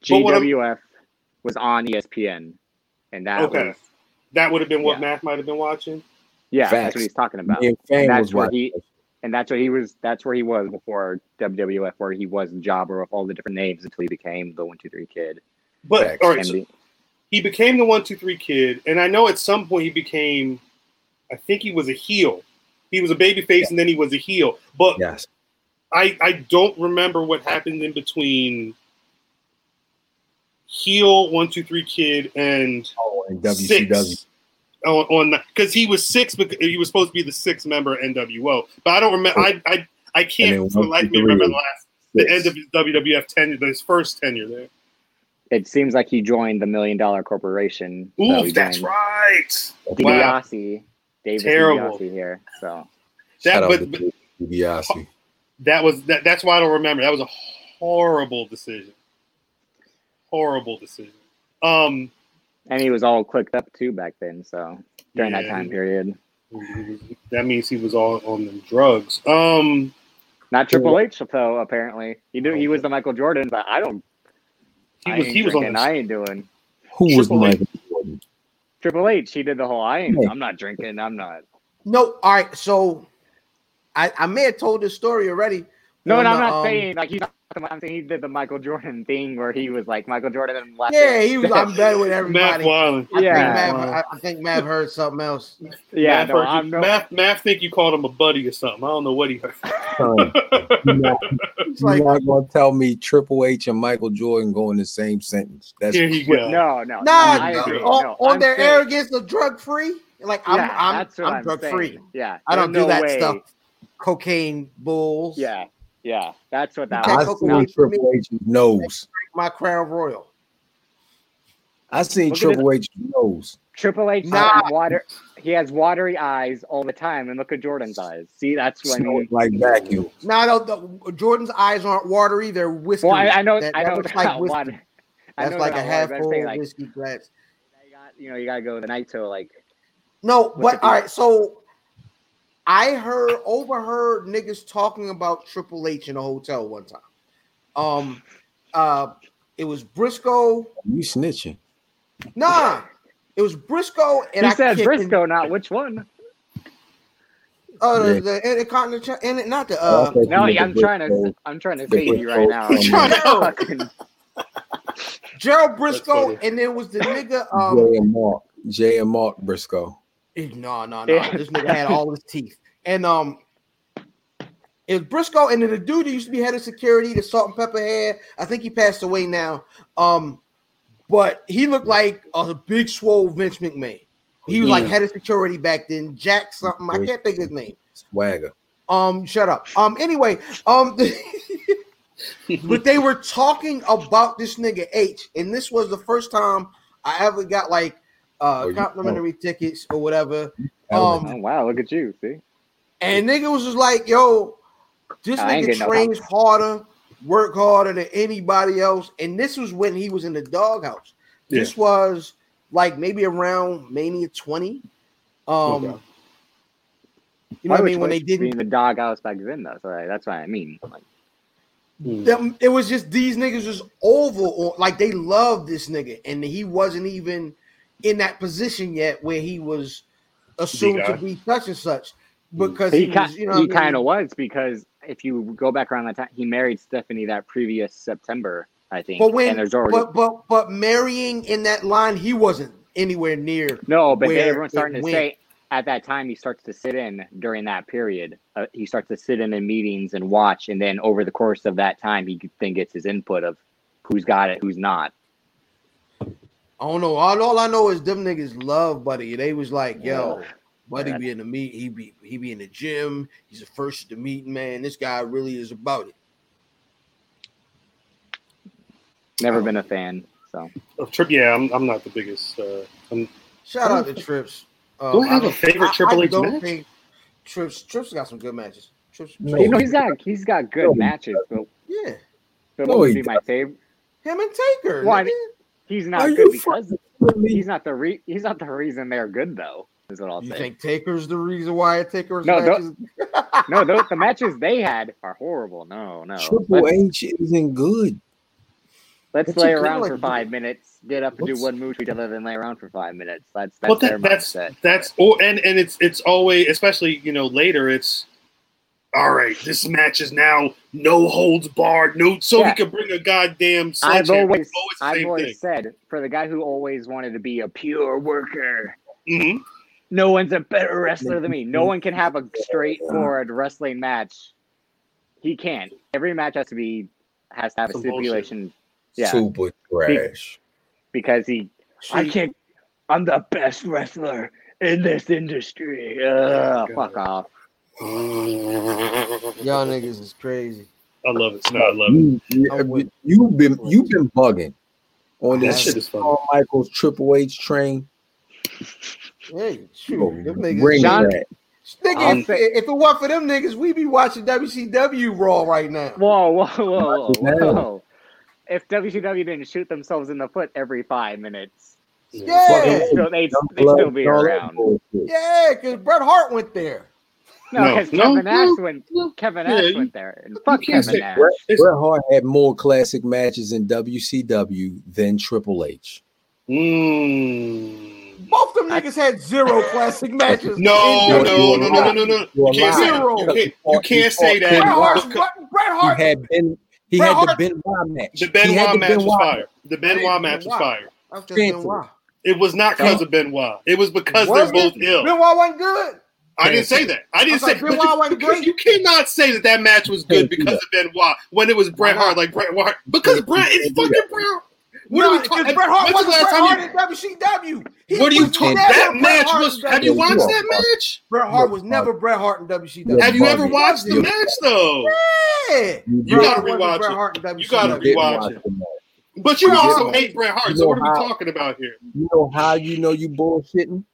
But GWF was on ESPN, and that Okay. was that would have been what Yeah. Math might have been watching. yeah, that's what he's talking about. Me and That's was where watching. he- And that's where he was. That's where he was before WWF, where he was a jobber of all the different names until he became the One Two Three Kid. But Facts. all right, so the- he became the one, two, three kid, and I know at some point he became. I think he was a heel. He was a baby face, and then he was a heel. But Yes. I I don't remember what happened in between heel one, two, three kid and Oh, in WCW. six on on because he was six because he was supposed to be the sixth member NWO. But I don't remember. I I I can't then for life me remember the last the end of his WWF tenure, his first tenure there. it seems like he joined the Million Dollar Corporation. Ooh, he that's joined right. Wow. DiBiase, David Terrible. DiBiase here. So That but, to but DiBiase. that was that, that's why I don't remember. That was a horrible decision. Horrible decision. Um and he was all clicked up too back then. So during that time period, that means he was all on the drugs. Um not Triple H though. Apparently, he knew he was the Michael Jordan, but I don't. he I was ain't he was on the I ain't doing. Who was Triple H. Michael Jordan? Triple H, he did the whole. I ain't. Yeah. I'm not drinking. I'm not. No, all right. So I, I may have told this story already. No, and I'm not um, saying like he's. Not, I'm saying he did the Michael Jordan thing where he was like Michael Jordan and left Yeah, he was. I'm better with Matt everybody. Weiland. I Yeah. think Mav, I, I think Mav heard something else. yeah, Math, no, heard I'm you, no. Math, Math think you called him a buddy or something. I don't know what he heard. Son, you're not, It's you're like not gonna tell me Triple H and Michael Jordan go in the same sentence. That's Here you go. No, no, nah, I agree. on, no, on their saying- arrogance of drug free. Like I'm, yeah, I'm, I'm, I'm drug saying. free. Yeah, I don't there's do no that way- stuff. Cocaine bulls. Yeah, yeah, that's what that Okay, I was. Coke seen away Now, from me. Triple H's nose. my crown royal. I seen Look at Triple H nose. Triple H Nah. water. He has watery eyes all the time, and look at Jordan's eyes. See, that's what I Smell mean. like vacuum. No, no, the, Jordan's eyes aren't watery; they're whiskey. Well, I, I know, That, I know looks it's like not whiskey. water. I That's know like a it's half water, but I'm full like, whiskey glass. you got, you know, you gotta go the night to like. No, but all right. So I heard overheard niggas talking about Triple H in a hotel one time. Um, uh, it was Briscoe. You snitching. Nah, it was Briscoe and he I said kicked- Briscoe, not which one. Uh, the, Yeah. the Intercontinental, and it not the Oh, uh. okay. No, yeah, I'm trying to. I'm trying to the save you right now. Briscoe- I'm to- Fucking- Gerald Briscoe, and then was the nigga. Um, Jay and Mark, Jay and Mark Briscoe. No, no, no. Yeah. This nigga had all his teeth, and um, it was Briscoe, and then the dude that used to be head of security, the salt and pepper head. I think he passed away now. Um, but he looked like a big swole Vince McMahon. He was like head of security back then. Jack something. I can't think of his name. Swagger. Um, shut up. Um, anyway, um, but they were talking about this nigga H, and this was the first time I ever got like uh Oh, you- complimentary tickets or whatever. oh Um, wow, look at you. See, and nigga was just like, yo, this I ain't nigga getting no trains harder, work harder than anybody else. And this was when he was in the doghouse. This was like maybe around Mania 20. Um, Okay. you know what I mean? When they didn't be in the doghouse back then, though. So like, that's what I mean. Like, Mm. them, it was just these niggas was over on like they loved this nigga, and he wasn't even in that position yet where he was assumed to be such and such because he, he kind, was, you know, he what I mean? kind of was because if you go back around that time, he married Stephanie that previous September, I think. But when, and there's already but but but marrying in that line, he wasn't anywhere near. no, but where then everyone's starting to went. say at that time he starts to sit in during that period. Uh, he starts to sit in in meetings and watch, and then over the course of that time, he then gets his input of who's got it, who's not. I don't know. All, all I know is them niggas love Buddy. They was like, yo, Yeah. Buddy Yeah. be in the meet. He be he be in the gym. He's the first at the meeting, man. This guy really is about it. Never been a fan. So Of Trip, yeah, I'm, I'm not the biggest. Uh, I'm, Shout out to Trips. Uh, Do I have a favorite I- Triple I H don't match? think Trips Trips got some good matches. Trips, No. you know he's got he's got good No. matches, but, yeah, but No, he be my favorite? him and Taker. Why? Nigga. He's not you good because fucking he's not the re- he's not the reason they're good though. Is what I'll You say. think Taker's the reason why Taker's No, matches? no, those, the matches they had are horrible. No, no. Triple Let's, H isn't good. let's What's lay your around like- for five minutes, get up and do one move to each other, then lay around for five minutes. That's that's well, their that's mindset. that's or and and it's it's always especially you know later it's all right. This match is now no holds barred, no, so Yeah. he can bring a goddamn. I've always, always I've always thing. said for the guy who always wanted to be a pure worker, Mhm. no one's a better wrestler than me. No one can have a straightforward wrestling match. He can't. Every match has to be has to have a Some bullshit. stipulation. Yeah, Super trash. because he I can't. I'm the best wrestler in this industry. Ugh, fuck off. Y'all niggas is crazy. I love it. No, I love it. You, you've been you've been bugging on That this shit is. Shawn Michaels Triple H train. Hey, shoot, Bro, them niggas. Bring John- that. Nigga, um, I'll if, if it weren't for them niggas, we'd be watching WCW Raw right now. Whoa, whoa, whoa, whoa, whoa. If WCW didn't shoot themselves in the foot every five minutes, Yeah, they'd still, they'd, they'd still be around. yeah, because Bret Hart went there. No, No, because no, Kevin Nash no, went. no. Kevin Yeah, went there, and fuck Kevin say Nash. Bret, Bret Hart had more classic matches in WCW than Triple H. Mm. Both them niggas had zero classic matches. No, in no, no, no, no, no, no. You're can't Zero. you can't, you can't say that. Hart's because Bret He Hart. had been he Bret had Hart- the Benoit match. The Benoit the match was fire. The Benoit match was Benoit. fire. That's just Benoit. It was not because of Benoit. It was because they're both ill. Benoit wasn't good. I didn't say that. I didn't I say like, Benoit you, wasn't great. you cannot say that that match was good because of Benoit when it was Bret Hart. Like Bret Hart, because Bret is fucking. Bret. What no, are we because talking? Bret Hart the wasn't last Bret Hart in WCW. He What are you talking? never That match Hart was. Have you watched that match? Bret Hart was never Bret Hart in WCW. Have you ever watched the match though? Yeah. You You gotta rewatch it. Hart in WCW. You gotta rewatch it. But you also hate Bret Hart. So what are we talking about here? You know how you know you bullshitting?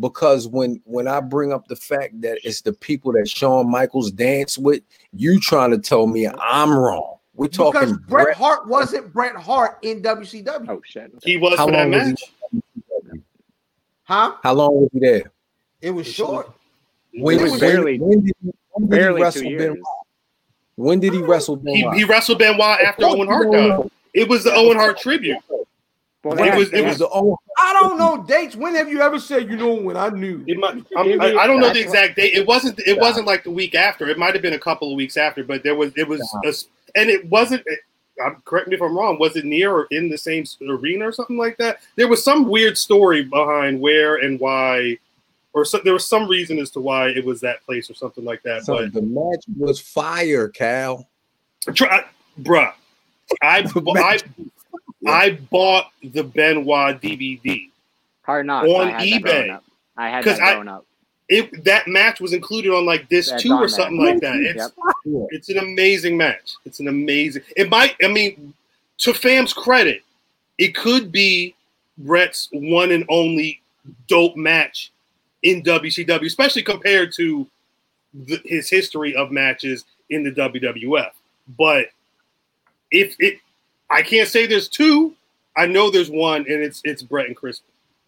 Because when when I bring up the fact that it's the people that Shawn Michaels danced with, you trying to tell me I'm wrong. We're Because talking Bret Bret. Hart wasn't Bret Hart in WCW. Oh shit. He was How for that long was he? match. Huh? How long was he there? It was short. When, It was when- barely- when did he, when did he Barely wrestle two Ben? years. When did he wrestle Ben? He, Wyatt? he wrestled Benoit after Of Owen Hart died. It was the Owen Hart tribute. Well, It was- it was the only I don't know dates. When have you ever said you know when I knew? It might, I'm, I, I don't know the exact date. It wasn't. It wasn't like the week after. It might have been a couple of weeks after. But there was. It was. A s and it wasn't. I'm correct me if I'm wrong. Was it near or in the same arena or something like that? There was some weird story behind where and why, or so, there was some reason as to why it was that place or something like that. so the match was fire, Cal. But, try, bruh, I, I, I bought the Benoit DVD. Hard knocks. on I eBay. I had that I- growing up. It that match was included on like this That's two or something like that. It's Yep. It's an amazing match. It's an amazing. It might. I mean, to Fam's credit, it could be Bret's one and only dope match in WCW, especially compared to the, his history of matches in the WWF. But if it, I can't say there's two. I know there's one, and it's it's Bret and Chris.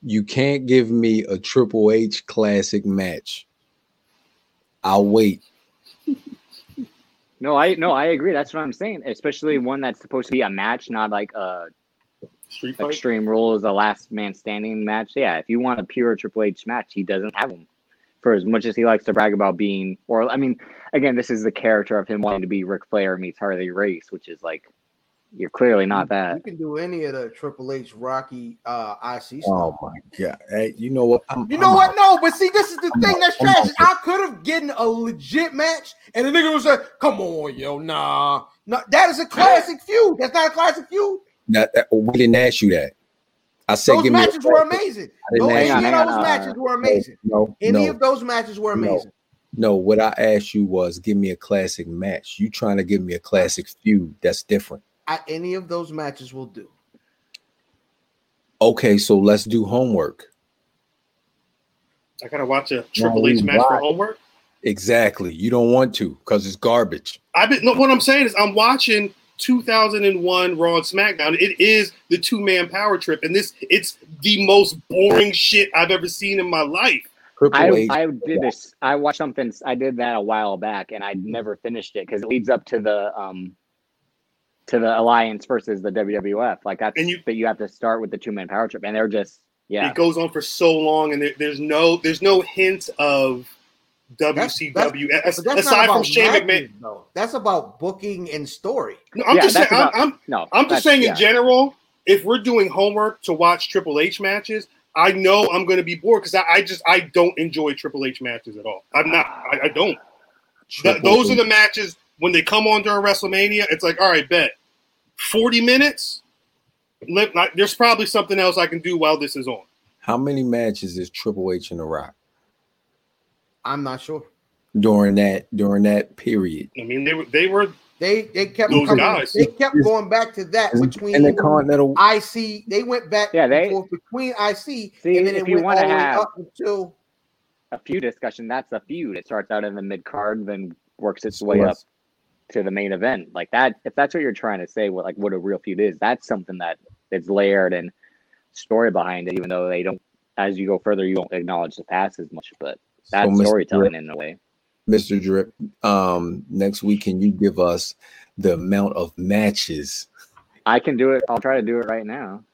You can't give me a Triple H classic match. I'll wait. No, I no, I agree. That's what I'm saying. Especially one that's supposed to be a match, not like a Street fight. Extreme Rules, a last man standing match. Yeah, if you want a pure Triple H match, he doesn't have them. For as much as he likes to brag about being, or I mean, again, this is the character of him wanting to be Ric Flair meets Harley Race, which is like you're clearly not that. You can do any of the Triple H Rocky uh, IC stuff. Oh my god! Hey, you know what? I'm, You know I'm what? out. No, but see, this is the I'm thing out. that's I'm tragic. I could have gotten a legit match, and the nigga was like, "Come on, yo, nah, no, that is a classic feud. That's not a classic feud. That, that- we didn't ask you that. I said, Those give me matches were amazing. I No, any you Hang on, of those matches were amazing. No, Any no, of those matches were No. amazing. no. What I asked you was, give me a classic match. You trying to give me a classic feud? That's different. I, any of those matches will do. Okay, so let's do homework. I gotta watch a Triple we H match for homework. Exactly. You don't want to because it's garbage. I've been no, what I'm saying is I'm watching 2001 Raw and SmackDown. It is the two man power trip, and this it's the most boring shit I've ever seen in my life. Triple I, H. I did this. I watched something. I did that a while back, and I never finished it because it leads up to the um to the alliance versus the WWF. Like that's And you- but you have to start with the two man power trip, and they're just yeah. It goes on for so long, and there, there's no there's no hint of WCW as- But that's aside from about Shane McMahon. matches, though. That's about booking and story. No, I'm Yeah, just saying. that's I'm, I'm no, I'm just that's- saying yeah. in general. If we're doing homework to watch Triple H matches, I know I'm going to be bored because I, I just I don't enjoy Triple H matches at all. I'm not. I, I don't. Th- those are the matches when they come on during WrestleMania. It's like, all right, bet forty minutes. Let, like, there's probably something else I can do while this is on. How many matches is Triple H in the Rock I'm not sure. during that during that period? I mean, they were they were They they kept Those coming, guys. they kept going back to that between in the Continental. IC. They went back Yeah, they- forth between IC See, and then if it you went all wanna way have- up until a feud discussion. That's a feud. It starts out in the mid card, then works its way up Yes. To the main event. Like that. If that's what you're trying to say, what like what a real feud is, that's something that it's layered and story behind it. Even though they don't, as you go further, you don't acknowledge the past as much. But that's Mr. storytelling Drip- in a way. Mr. Drip, um, next week can you give us the amount of matches? I can do it. I'll try to do it right now.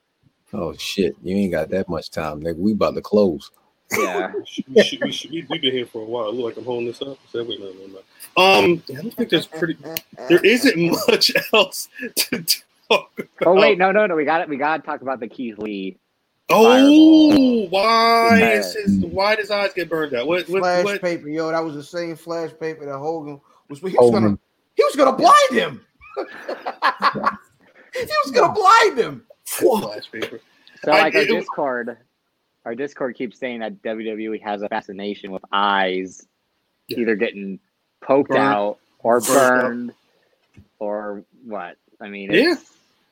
Oh shit, you ain't got that much time, nigga. We about to close. Yeah. we should, we should, we should, we, have been here for a while. It look like I'm holding this up. So, wait, no, no, no. Um, I don't think there's pretty. There isn't much else to talk about. Oh wait, no, no, no. We got it. We got to talk about the Keith Lee. Oh, why is his, why does eyes get burned out? What what, flash what? paper, yo. That was the same flash paper that Hogan was. He was Hogan. gonna he was gonna blind him. he was gonna blind him. Flash paper. So I- like our it- Discord, our Discord keeps saying that WWE has a fascination with eyes, Yeah. either getting poked Burned. out or burned, or what? I mean, Yeah. it's,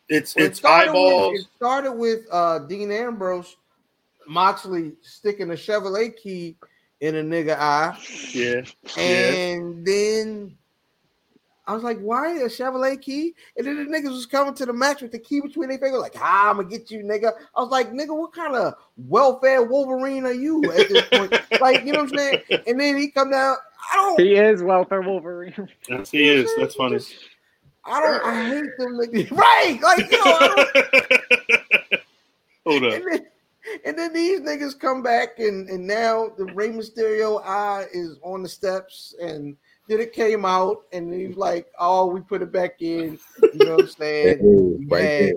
It's Well, it it's started eyeballs. With, it started with uh, Dean Ambrose, Moxley sticking a Chevrolet key in a nigga eye, yeah. and then I was like, "Why a Chevrolet key?" And then the niggas was coming to the match with the key between their fingers, like, "Ah, I'm gonna get you, nigga." I was like, "Nigga, what kind of welfare Wolverine are you at this point?" like, you know what I'm saying? And then he come down. I don't. he is welfare Wolverine. That's, he is. That's funny. I don't. I hate them niggas. Right? Like, you know, I don't, Hold up. And then, and then these niggas come back, and, and now the Rey Mysterio eye is on the steps, and then it came out, and he's like, "Oh, we put it back in." You know what I'm saying? Right Yeah.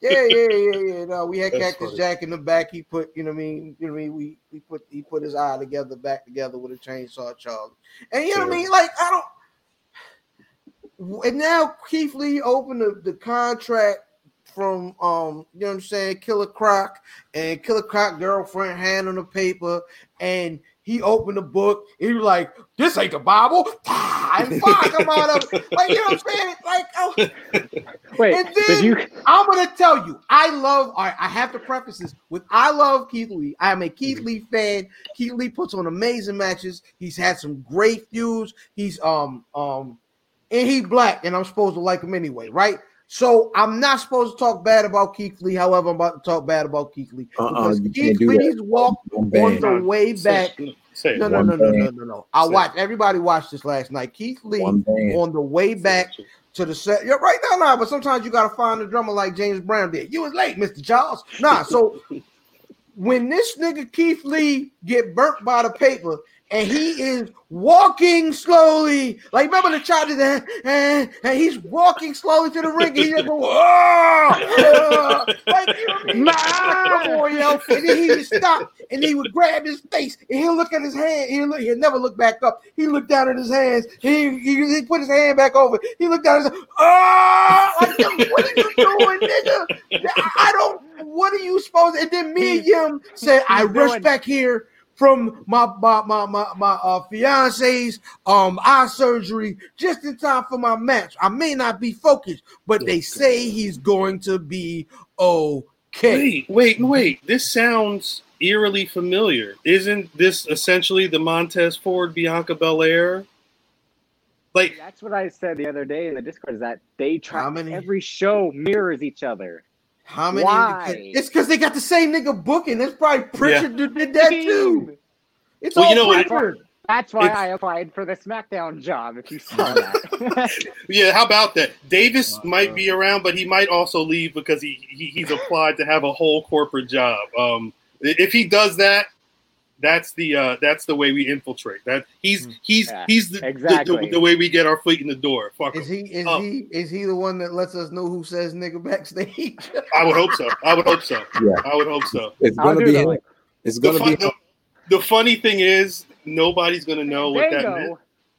there. Yeah, yeah, yeah, yeah. No, we had That's Cactus funny. Jack in the back. He put, you know, what I mean, you know, what I mean, we we put he put his eye together, back together with a chainsaw Charlie, and you know what I mean. Like I don't. And now Keith Lee opened the, the contract from um, you know what I'm saying, Killer Croc, and Killer Croc girlfriend hand on the paper, and he opened the book. He was like, "This ain't the Bible," and fire come out of it. Like you know what I'm saying? Like oh. Wait, And did then- you? I'm gonna tell you, I love. All right, I have to preface this with I love Keith Lee. I am a Keith Mm-hmm. Lee fan. Keith Lee puts on amazing matches. He's had some great feuds. He's um um, and he black, and I'm supposed to like him anyway, right? So I'm not supposed to talk bad about Keith Lee. However, I'm about to talk bad about Keith Lee Uh-uh, because you Keith can't do that. Lee's walk on the way back. Say it. No, no, no, no, no, no, no. I watched. Everybody watched this last night. Keith Lee on the way back to the set. Yeah, right now, nah, but sometimes you gotta find a drummer like James Brown did. You was late, Mr. Charles. Nah, so when this nigga Keith Lee get burnt by the paper and he is walking slowly, like remember the child that, and, and he's walking slowly to the ring, he just go, "Ah, ah," like you know. And then he would stop and he would grab his face and he'll look at his hand. He'll, look, he'll never look back up. He looked down at his hands. He, he, he put his hand back over. He looked down said, Ah, like, what are you doing, nigga? I don't, what are you supposed to? And then me and Yim said, I rush back here from my my my my, my uh, fiance's um eye surgery just in time for my match. I may not be focused, but they say he's going to be okay. Wait, wait, wait. This sounds eerily familiar. Isn't this essentially the Montez Ford Bianca Belair? Like, That's what I said the other day in the Discord. Is that they try How many- every show mirrors each other. How many? Why? It's because they got the same nigga booking. That's probably Prichard who did that too. It's Well, all you know what? That's why It's- I applied for the SmackDown job. If you saw that, yeah, how about that? Davis might be around, but he might also leave because he, he he's applied to have a whole corporate job. Um, if he does that, that's the uh, that's the way we infiltrate. That he's he's Yeah, he's the, the- exactly. the, the way we get our foot in the door. Fuck Is him. he is Oh. he is he the one that lets us know who says nigga backstage? I would hope so. I would hope so. Yeah. I would hope so. It's gonna be him. It's The, gonna fun, be the, the funny thing is, nobody's gonna know what that Dango. meant.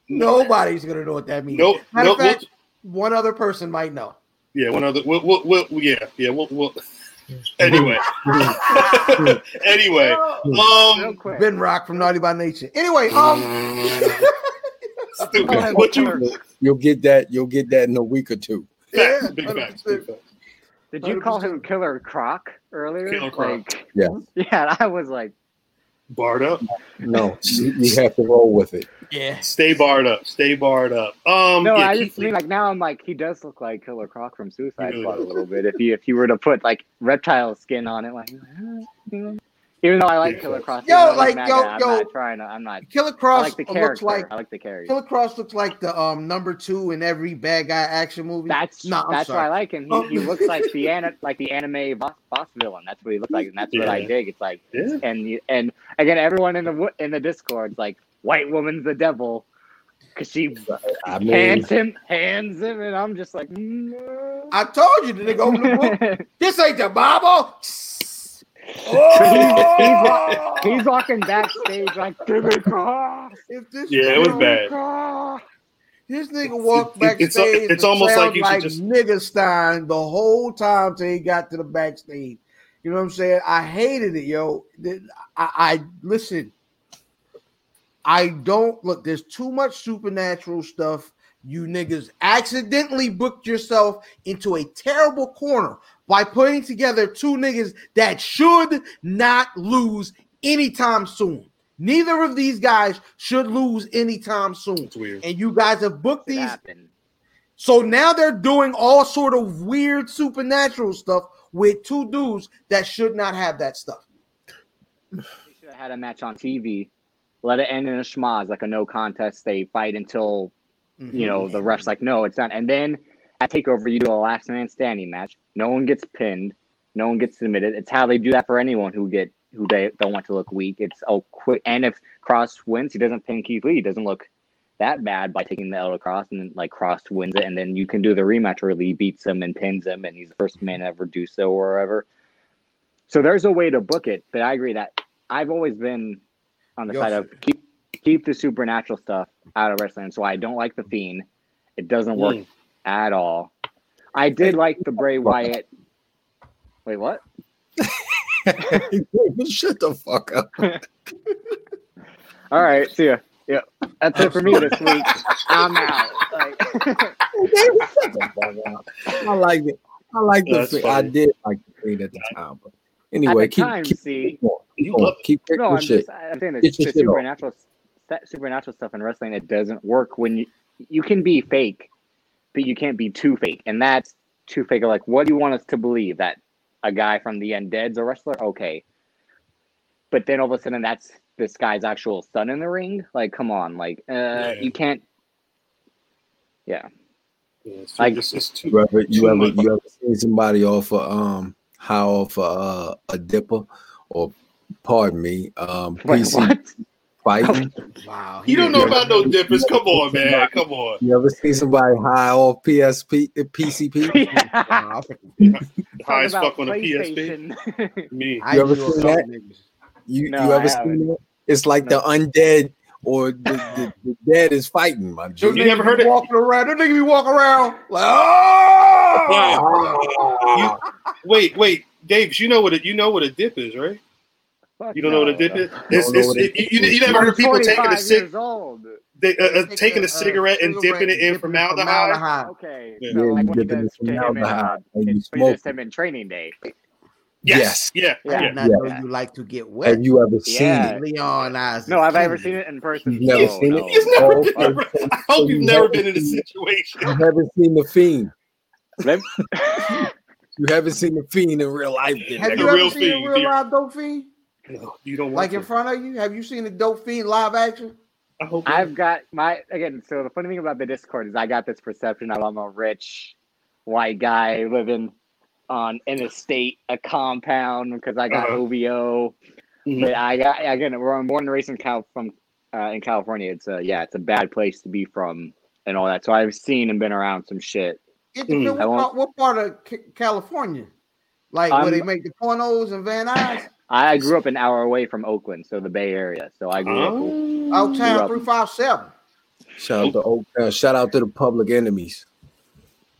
Nobody's gonna know what that means. Nope. Matter Nope. of fact, one other person might know. Yeah, one other. We'll, we'll, we'll, yeah, yeah. We'll, we'll. Anyway, anyway, Real um. Vin Rock from Naughty by Nature. Anyway, um, stupid. What you? You'll get that. You'll get that in a week or two. Facts, Yeah, big facts, big facts. Did you call him Killer Croc earlier? Killer Croc. Like, Yeah. yeah, I was like, Barred up. No, you, you have to roll with it. Yeah. Stay barred up. Stay barred up. Um, no, yeah, I just mean like now I'm like he does look like Killer Croc from Suicide He really Squad a little bit. If you if you were to put like reptile skin on it, like even though I like Yeah. Killer Croc, Yo, even though he's like, mad yo, I'm yo. not trying to. I'm not. Killer I Cross like the looks character. like I like the character. Killer Croc looks like the um number two in every bad guy action movie. That's No, I'm that's why I like him. He, Oh. he looks like the ana- like the anime boss, boss villain. That's what he looks like, and that's what I dig. It's like Yeah. and and again, everyone in the wo- in the Discord's like white woman's the devil because she I mean, hands him hands him, and I'm just like. No. I told you the nigga open the book. This ain't the Bible. he's, Oh! wa- he's walking backstage like Killer Croc. If this Yeah, it was bad. Croc." This nigga walked It- it's- backstage. it's almost like sound you should just- nigga Stein the whole time till he got to the backstage. You know what I'm saying? I hated it, yo. I, I listen. I don't look. There's too much supernatural stuff. You niggas accidentally booked yourself into a terrible corner by putting together two niggas that should not lose anytime soon. Neither of these guys should lose anytime soon It's weird. and you guys have booked It these. happened. So now they're doing all sort of weird supernatural stuff with two dudes that should not have that stuff. They should have had a match on TV. Let it end in a schmozz, like a no contest. They fight until you mm-hmm. know the ref's like, no, it's not. And then at Takeover, you do a last man standing match. No one gets pinned. No one gets submitted. It's how they do that for anyone who get who they don't want to look weak. It's oh quick. And if Kross wins, he doesn't pin Keith Lee. He doesn't look that bad by taking the L Kross, and then like Kross wins it, and then you can do the rematch where Lee beats him and pins him, and he's the first man to ever do so or ever. So there's a way to book it, but I agree that I've always been on the Yo, side of keep keep the supernatural stuff out of wrestling. So I don't like the Fiend. It doesn't work Mm. at all. I did like the Bray Wyatt. Wait, what? Shut the fuck up. All right, see ya. Yeah, that's it for me this week. I'm out. Like, I like it. I like the I did like the Fiend at the time, but anyway, at the keep time, keep, see, keep going. Keep, You going. love- keep no, I'm shit. just I'm saying the, Get your the supernatural that supernatural stuff in wrestling it doesn't work when you you can be fake, but you can't be too fake, and that's too fake. Like, what do you want us to believe that a guy from the undead's a wrestler? Okay, but then all of a sudden that's this guy's actual son in the ring. Like, come on, like, uh, Yeah. you can't. Yeah, Yeah, it's, Like- it's, it's too, You ever you ever you ever seen somebody off offer um how off uh, a dipper or pardon me um Wait, PC what? fighting? Wow. You don't know about no difference. Come on, man. Come on. You ever see somebody high off PSP uh, PCP? Wow. High as fuck on a PSP. Me. You ever seen couple that? You No, you ever seen haven't. that? It's like No. the undead or the, the, the dead is fighting, my G. You never heard it? Walking around, that nigga be walking around like, oh! Wait, wait, Dave. You know what a, you know what a dip is, right? Fuck You don't know what a no. dip is? It's, it's, what it, you, you never heard people taking a cig, old. they, uh, uh, taking a, a cigarette and dipping it in dipping formaldehyde? Okay. Yeah. So Yeah, like you when dip it in does to in, uh, formaldehyde and you it's- when he smoke does to him in training day. Yes. Yeah. I Yeah. did not Yeah. know you like to get wet. Have you ever seen Yeah. it? Leon eyes. No, have I ever seen it in person? You've never No, seen no. it? You've never Oh, been, okay. I hope So you've never been in a situation. You haven't seen the fiend. You haven't seen the fiend in real life. then. Have you ever real seen fiend, a real the- live dope fiend? No, you don't want Like to. in front of you? Have you seen the dope fiend live action? I hope I've got my again. So the funny thing about the Discord is I got this perception that I'm a rich white guy living on an estate, a compound because I got Uh-huh. OVO. Mhm. But I got again. We're born and raised in Cal from uh, in California. It's a yeah, it's a bad place to be from and all that. So I've seen and been around some shit. It Mm. depends I what, part, what part of Ca- California? Like Um, where they make the pornos and Van Nuys? I grew up an hour away from Oakland, so the Bay Area. So I grew up. Oh. Outtown Rough. 357. Shout out to Oak, uh, shout out to the public enemies.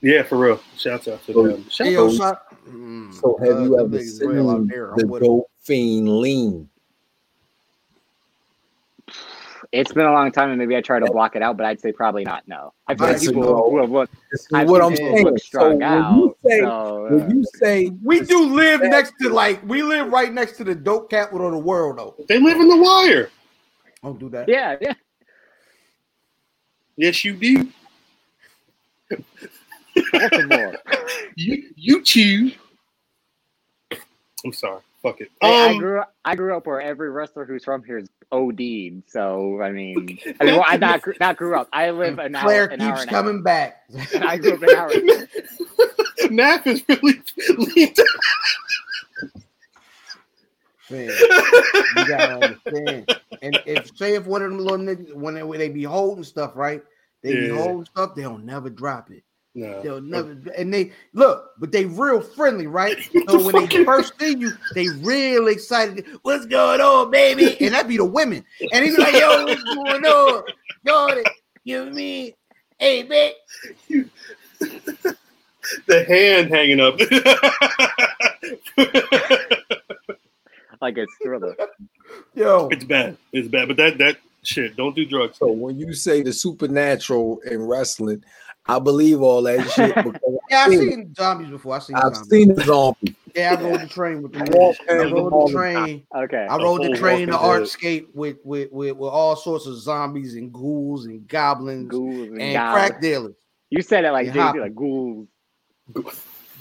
Yeah, for real. Shout out to So- them. Shout out. yo, So- son. Mm, So have uh, you ever niggas real out seen there. I'm the with 'em. dope fiend lean? It's been a long time, and maybe I try to block it out, but I'd say probably not. No, I've seen That's a people no. who have looked. This is I've what I'm saying. look So strung when you say so, uh, you say We do live next to like we live right next to the dope capital of the world though. They live in the wire. Don't do that. yeah, yeah. Yes, you do. You you choose. I'm sorry. Fuck it. Hey, I Um, grew up. I grew up where every wrestler who's from here is OD'd. So I mean, I mean, well, I not not grew up. I live an hour. Claire An hour keeps and a half. coming back. I grew up an hour. Nap is really leaned Man, you gotta understand. And if say if one of them little niggas when they, when they be holding stuff, right? They be holding stuff, they'll never drop it. No. They'll never and they look, but they real friendly, right? So when they first see you, they real excited. What's going on, baby? And that be the women. And he's like, yo, what's going on? Jordan, you know what I mean? Hey, babe. the hand hanging up. Like it's thriller. Yo, it's bad. It's bad. But that that shit. Don't do drugs. so when you say the supernatural in wrestling, I believe all that shit because yeah, I've seen seen zombies before. I've seen I've zombies. seen the zombie. Yeah, I rode the train with the I I past them all rode the the train. Okay. I rode the whole train to Walking Dead. Artscape with, with with with all sorts of zombies and ghouls and goblins Ghouls and and goblins. crack dealers. You said it like Jay-Z, like ghouls.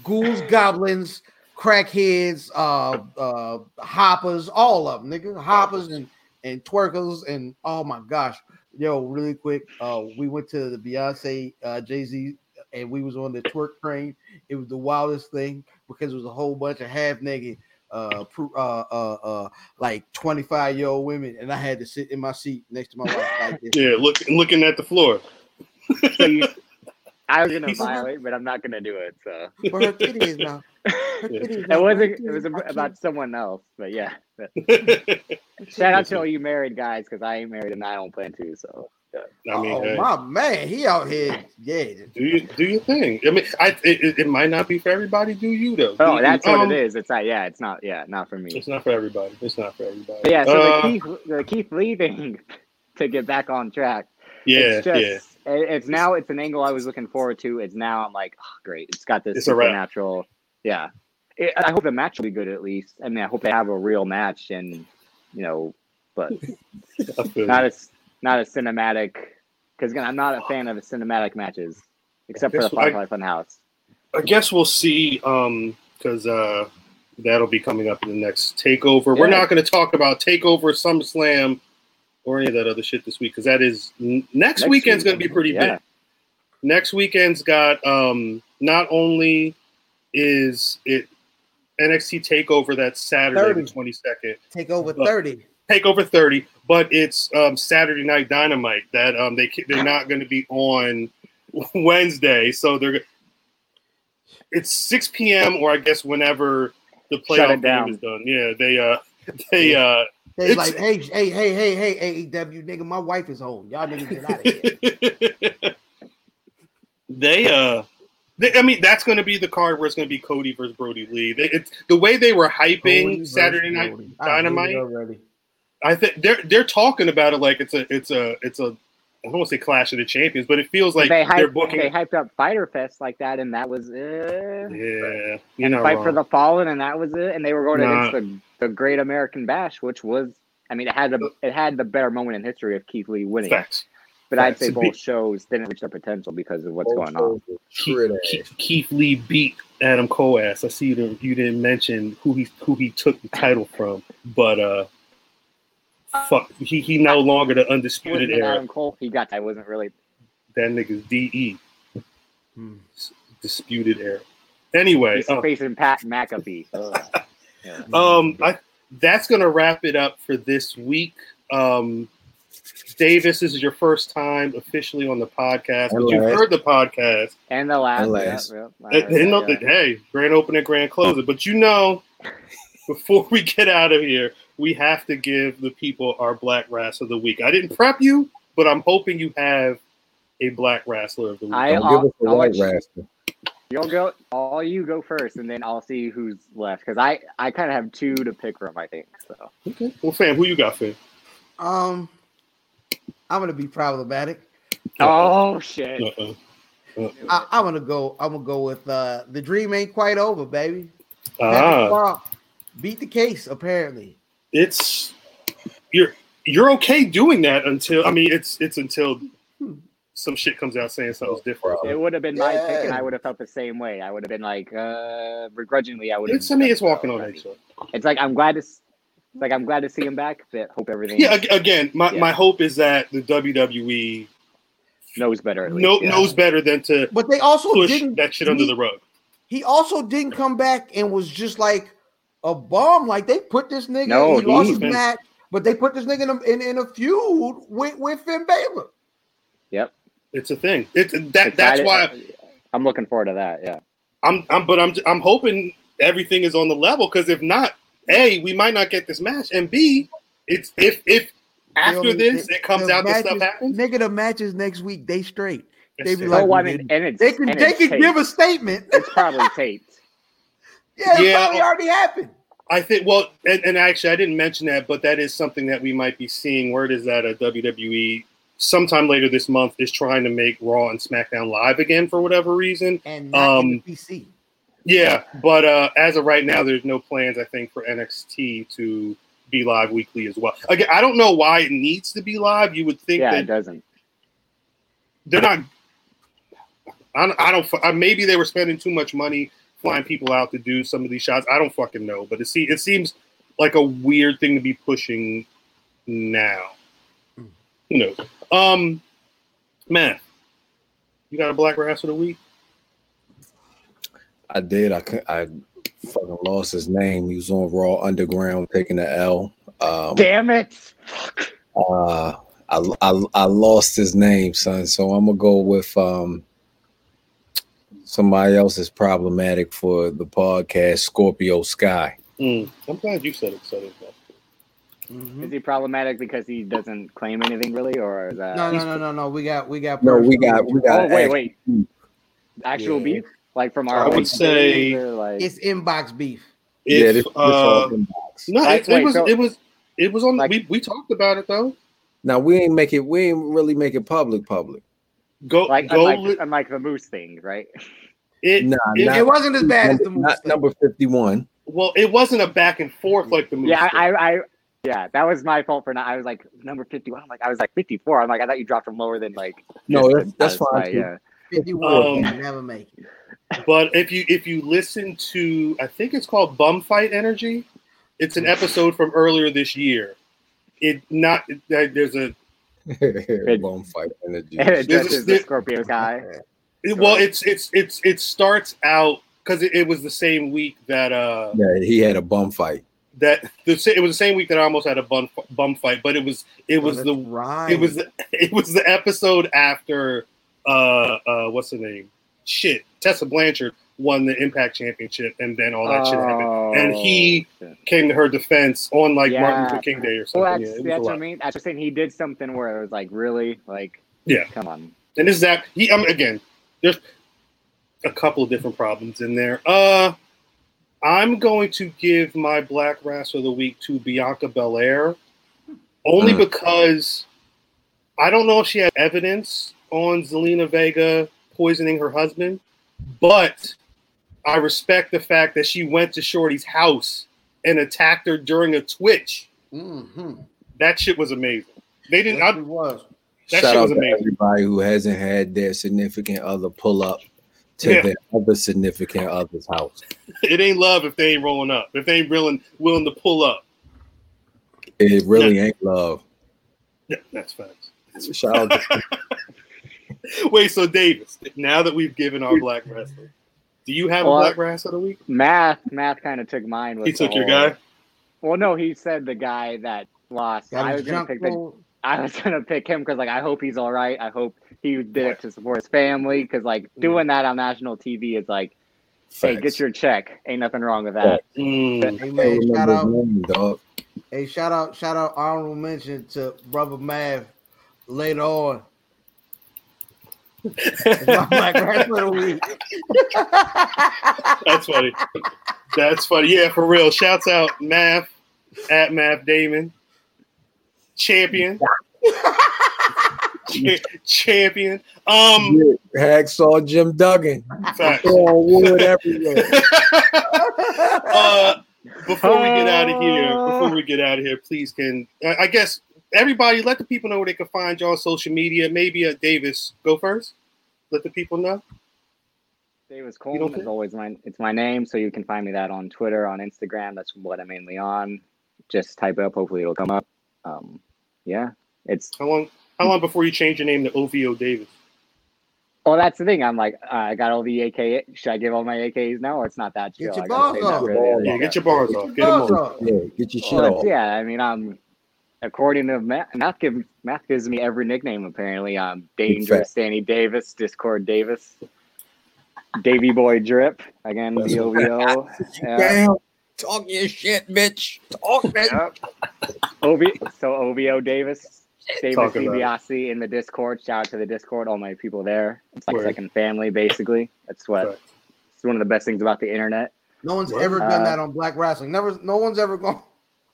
Ghouls, goblins, crackheads, uh uh hoppers, all of them, nigga. Hoppers and and twerkers and oh my gosh. Yo, really quick. Uh we went to the Beyonce uh Jay-Z and we was on the twerk train. It was the wildest thing because it was a whole bunch of half naked, uh, uh, uh, uh, like twenty five year old women, and I had to sit in my seat next to my wife like this. Yeah, look, looking at the floor. So I was gonna violate, but I'm not gonna do it. So But her titty is now. Her titty is it now wasn't. right It was about someone else. But yeah. But I shout out to all you married guys because I ain't married and I don't plan to. So mean, oh hey, my man, he out here. Yeah, do you do your thing? I mean, I it, it- it might not be for everybody. Do you though? oh, Do- that's what um, it is. It's not. Yeah, it's not. Yeah, not for me. It's not for everybody. It's not for everybody. But yeah. So Uh, the Keith, the Keith Lee thing, to get back on track. yeah, it's just, yeah. it- It's now. It's an angle I was looking forward to. It's now. I'm like, oh, great. It's got this It's a supernatural. Yeah. It, I hope the match will be good at least. I mean, I hope they have a real match and you know, but not as not a cinematic. Because again, I'm not a fan of cinematic matches, except for the Guess what, I- Firefly Funhouse. I guess we'll see. Um, because uh, that'll be coming up in the next takeover. We're not going to talk about takeover, SummerSlam, or any of that other shit this week because that is n- next, Next weekend's going to be pretty Yeah. big. Next weekend's got um, not only is it NXT Takeover that's Saturday 30. the twenty second. take over Look. thirty. Takeover 30, but it's um, Saturday Night Dynamite that um, they they're not going to be on Wednesday, so they're it's 6 p.m. or I guess whenever the Shut playoff game is done. Yeah, they uh they uh They like, hey, hey, hey, hey, hey, AEW nigga, my wife is home. Y'all niggas get out of here. they uh they, I mean that's going to be the card where it's going to be Cody versus Brodie Lee. It's the way they were hyping Cody Saturday Night Brody. I Dynamite. already. I think they're they're talking about it like it's a it's a it's a I don't want to say Clash of the Champions, but it feels like they they are hyped, booking. they hyped up Fyter Fest like that, and that was uh, yeah, you and know, Fight for the Fallen, and that was it. And they were going Nah. against the, the Great American Bash, which was, I mean, it had the it had the better moment in history of Keith Lee winning. facts. But I'd say both be- shows didn't reach their potential because of what's Both going on. Keith, Keith. Keith Lee beat Adam Coass. I see you didn't, you didn't mention who he who he took the title from, but uh, fuck, he he no longer the undisputed era. Adam Cole. He got. I wasn't really. That nigga's De Hmm. disputed era. Anyway, He's uh, facing Pat McAfee. Yeah. um, I that's gonna wrap it up for this week. Um, Davis, this is your first time officially on the podcast, but you've heard the podcast. And the last. And yeah, last. yeah, I Hey, hey, no, yeah. hey, grand opening, grand closing. But you know, before we get out of here, we have to give the people our black wrestler of the week. I didn't prep you, but I'm hoping you have a black wrestler of the week. I- Don't I'll- give us the I'll white let you- rascal. You'll go. All you go first, and then I'll see who's left. Because I, I kind of have two to pick from. I think so. okay. Well, fam, who you got, fam? Um, I'm gonna be problematic. Oh shit! Uh-uh. I, I'm gonna go. I'm gonna go with uh the dream ain't quite over, baby. Patrick Ah, beat the case apparently. it's you're you're okay doing that until I mean it's it's until some shit comes out saying something's different. It would have been my pick, and I would have felt the same way. I would have been like, uh, begrudgingly, I would have. It's I mean it's walking on eggshells. It's like I'm glad to, it's like I'm glad to see him back. But hope everything Yeah, again, my, Yeah. my hope is that the WWE knows better. At least, know, yeah. knows better than to But they also push didn't. that shit under he- the rug. He also didn't come back and was just like a bomb. Like they put this nigga. No, he lost he- his match, but they put this nigga in a, in, in a feud with with Finn Balor. Yep. It's a thing. It's that. Excited- That's why I'm looking forward to that. Yeah. I'm. I'm. But I'm. I'm hoping everything is on the level. Because if not, a we might not get this match, and b it's if if after Feel me? this The- it comes the out that stuff matches- happens. Nigga, the matches next week they straight. that's they be it. like- oh, I mean, and it's They can and they it's can taped. give a statement. It's probably taped. yeah, it Yeah, probably oh. already happened. I think. Well, and, and actually, I didn't mention that, but that is something that we might be seeing. Word is that a WWE sometime later this month is trying to make Raw and SmackDown live again for whatever reason. And not in Um, the PC. Yeah, but uh, as of right now, there's no plans. I think for NXT to be live weekly as well. Again, I don't know why it needs to be live. You would think Yeah, it that doesn't. they're not. I don't. I don't maybe they were spending too much money flying people out to do some of these shots. I don't fucking know. But it see, it seems like a weird thing to be pushing now. Who knows? Um, man, you got a black wrestler of the week? I did. I cou- I fucking lost his name. He was on Raw Underground taking the L. Um, Damn it! uh, I, I I lost his name, son. So I'm gonna go with um somebody else is problematic for the podcast, Scorpio Sky. Mm, I'm glad you said it. Said it. Mhm. Is he problematic because he doesn't claim anything really, or is that? No, no, no, no, no. We got, we got. No, we got we got. Oh wait, wait. Actual Yeah. beef, like from our. I would say- days or, like It's inbox beef. yeah, If, this, this uh, all inbox. no, it, it wait, was so- it was it was on. Like- we we talked about it though. Now we ain't make it. We ain't really make it public. Public. Go like go. unlike, li- unlike the moose thing, right? it, Nah, it- not, It wasn't as bad as the number, movie. not number fifty-one. well, it wasn't a back and forth like the moose. Yeah, I, I, I, yeah, that was my fault for not. I was like number fifty-one. I'm like, I was like fifty-four. I'm like, I thought you dropped from lower than like. No, that's, that's a fine. slight, too. Yeah. Fifty-one. Um, never make it. But if you if you listen to, I think it's called Bum Fight Energy. It's an episode from earlier this year. It not that there's a bum fight energy. And it There's a- just the Scorpio guy. it- well, it's it's it's it starts out because it, it was the same week that uh yeah, he had a bum fight. that the it was the same week that I almost had a bum bum fight, but it was it was Oh, the right. it was the, it was the episode after uh uh what's the name shit Tessa Blanchard won the Impact Championship and then all that shit happened and he Oh, shit. came to her defense on like Martin Luther King Day or something. Well, yeah, that's, it was that's what I lot. mean. That's just saying he did something where it was like really like. Yeah. Come on. And this is that he um, again. There's a couple of different problems in there. Uh, I'm going to give my Black Wrestler of the Week to Bianca Belair, only because I don't know if she had evidence on Zelina Vega poisoning her husband, but I respect the fact that she went to Shorty's house and attacked her during a Twitch. Mm-hmm. That shit was amazing. They didn't. Yes, I, it was. That Shout shit out was to amazing. everybody who hasn't had their significant other pull up to Yeah. their other significant other's house. it ain't love if they ain't rolling up. If they ain't willing willing to pull up. It really ain't love. Yeah, that's facts. Shout out to Wait, so Davis, now that we've given our black wrestler, do you have Well, a black wrestler of the week? Math, math kind of took mine. With He took your whole- guy. Well, no, he said the guy that lost. Got I was gonna junk pick the. I was gonna pick him because like I hope he's all right. I hope he did it to support his family because like doing that on national TV is like, hey, get your check. Ain't nothing wrong with that. Mm. Hey man, shout out. name, dog. Hey, shout out, shout out, honorable mention to brother Mav later on. It's my Black Wrestler of the Week. That's funny. That's funny. Yeah, for real. Shouts out Math at Math Damon. Champion. Cha- champion. Um Hacksaw Jim Duggan. wood everywhere. uh, before we get out of here, before we get out of here, please can I I guess everybody let the people know where they can find you on social media. Maybe uh, Davis go first. Let the people know. Davis don't Coleman is always my it's my name, so you can find me that on Twitter, on Instagram. That's what I'm mainly on. Just type it up. Hopefully, it'll come up. Um, yeah, it's How long? How long before you change your name to OVO Davis? well. That's the thing. I'm like, uh, I got all the AK. Should I give all my AKs now, or it's not that Get your I gotta bars save that off. for the other Yeah, stuff. get your bars off. Get them Bars off. Yeah, get your shit Well, off. yeah, I mean, um, according to math, math gives math gives me every nickname apparently. Um, dangerous Danny Davis, Discord Davis, Davy Boy Drip again, That's DOVO. Yeah. Damn. Talk your shit, bitch. Talk that. OV, so OVO Davis, Davis Talk. DiBiase in the Discord. Shout out to the Discord, all my people there. It's like Word. second family, basically. That's what. Facts. It's one of the best things about the internet. No one's What? ever done Uh, that on Black Wrestling. Never, no one's ever gone.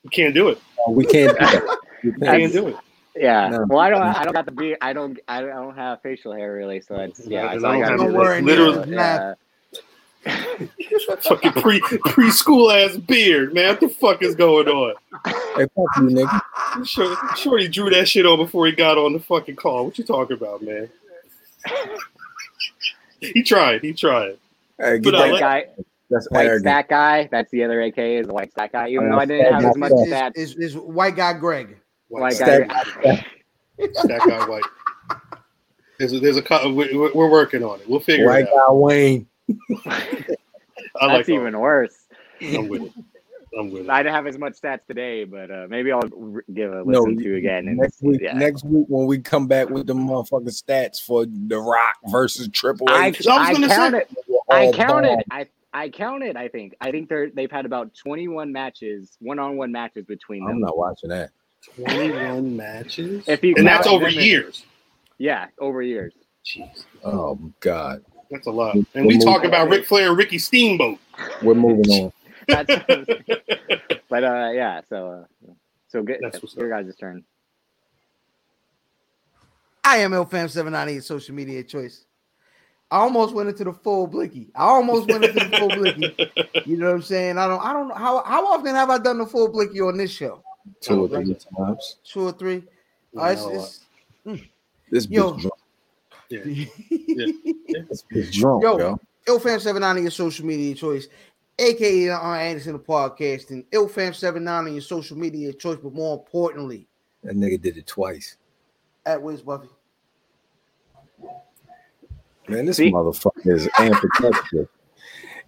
You can't do it. We can't do that. We You can't. can't do it. Yeah. No. Well, I don't. I don't got the beard. I don't. I don't have facial hair really. So it's yeah. Yeah, it's I I don't gotta do. Don't it. worry, Literally- Neil. Yeah. fucking pre preschool ass beard, man. What the fuck is going on? Hey, fuck you, nigga. Sure, sure he drew that shit on before he got on the fucking call. What you talking about, man? he tried. He tried. Hey, get But, that. White guy, That's white arrogant. stack guy. That's the other AK is the white stack guy. Even though I didn't have as much Stack stats. Is, is, is white guy Greg? White Stack- guy. Stack guy white. There's a, there's a we- we- we're working on it. We'll figure White it out. White guy Wayne. I like That's all- even worse. I'm with it. I'm with it. I didn't have as much stats today, but uh, maybe I'll give a No, listen to again. And Next week, yeah. next week when we come back with the motherfucking stats for The Rock versus Triple I, H, I was I gonna say- counted. I counted. bomb. I I counted. I think. I think they're they've had about twenty one matches, one on one matches between them. I'm not watching that. 21 matches? If you and that's over them in- years. Yeah, over years. Jeez, Oh God, that's a lot. And we talk about Ric Flair and Ricky Steamboat. we're moving on. But uh, yeah. So uh, so good. That's what's Your guys' turn. I am LFam798 social media choice. I almost went into the full blicky. I almost went into the full blicky. You know what I'm saying? I don't I don't know how how often have I done the full blicky on this show? Two or three times. Two or three? No, Uh, it's- a it's- This Yo. bitch drunk. Yeah. This bitch drunk, Yo. yo. IlFam79 on your social media choice, aka on Anderson the podcast, and IlFam79 on your social media choice, but more importantly, That nigga did it twice. at Wiz Buffy. Man, this See? motherfucker is ambidextrous.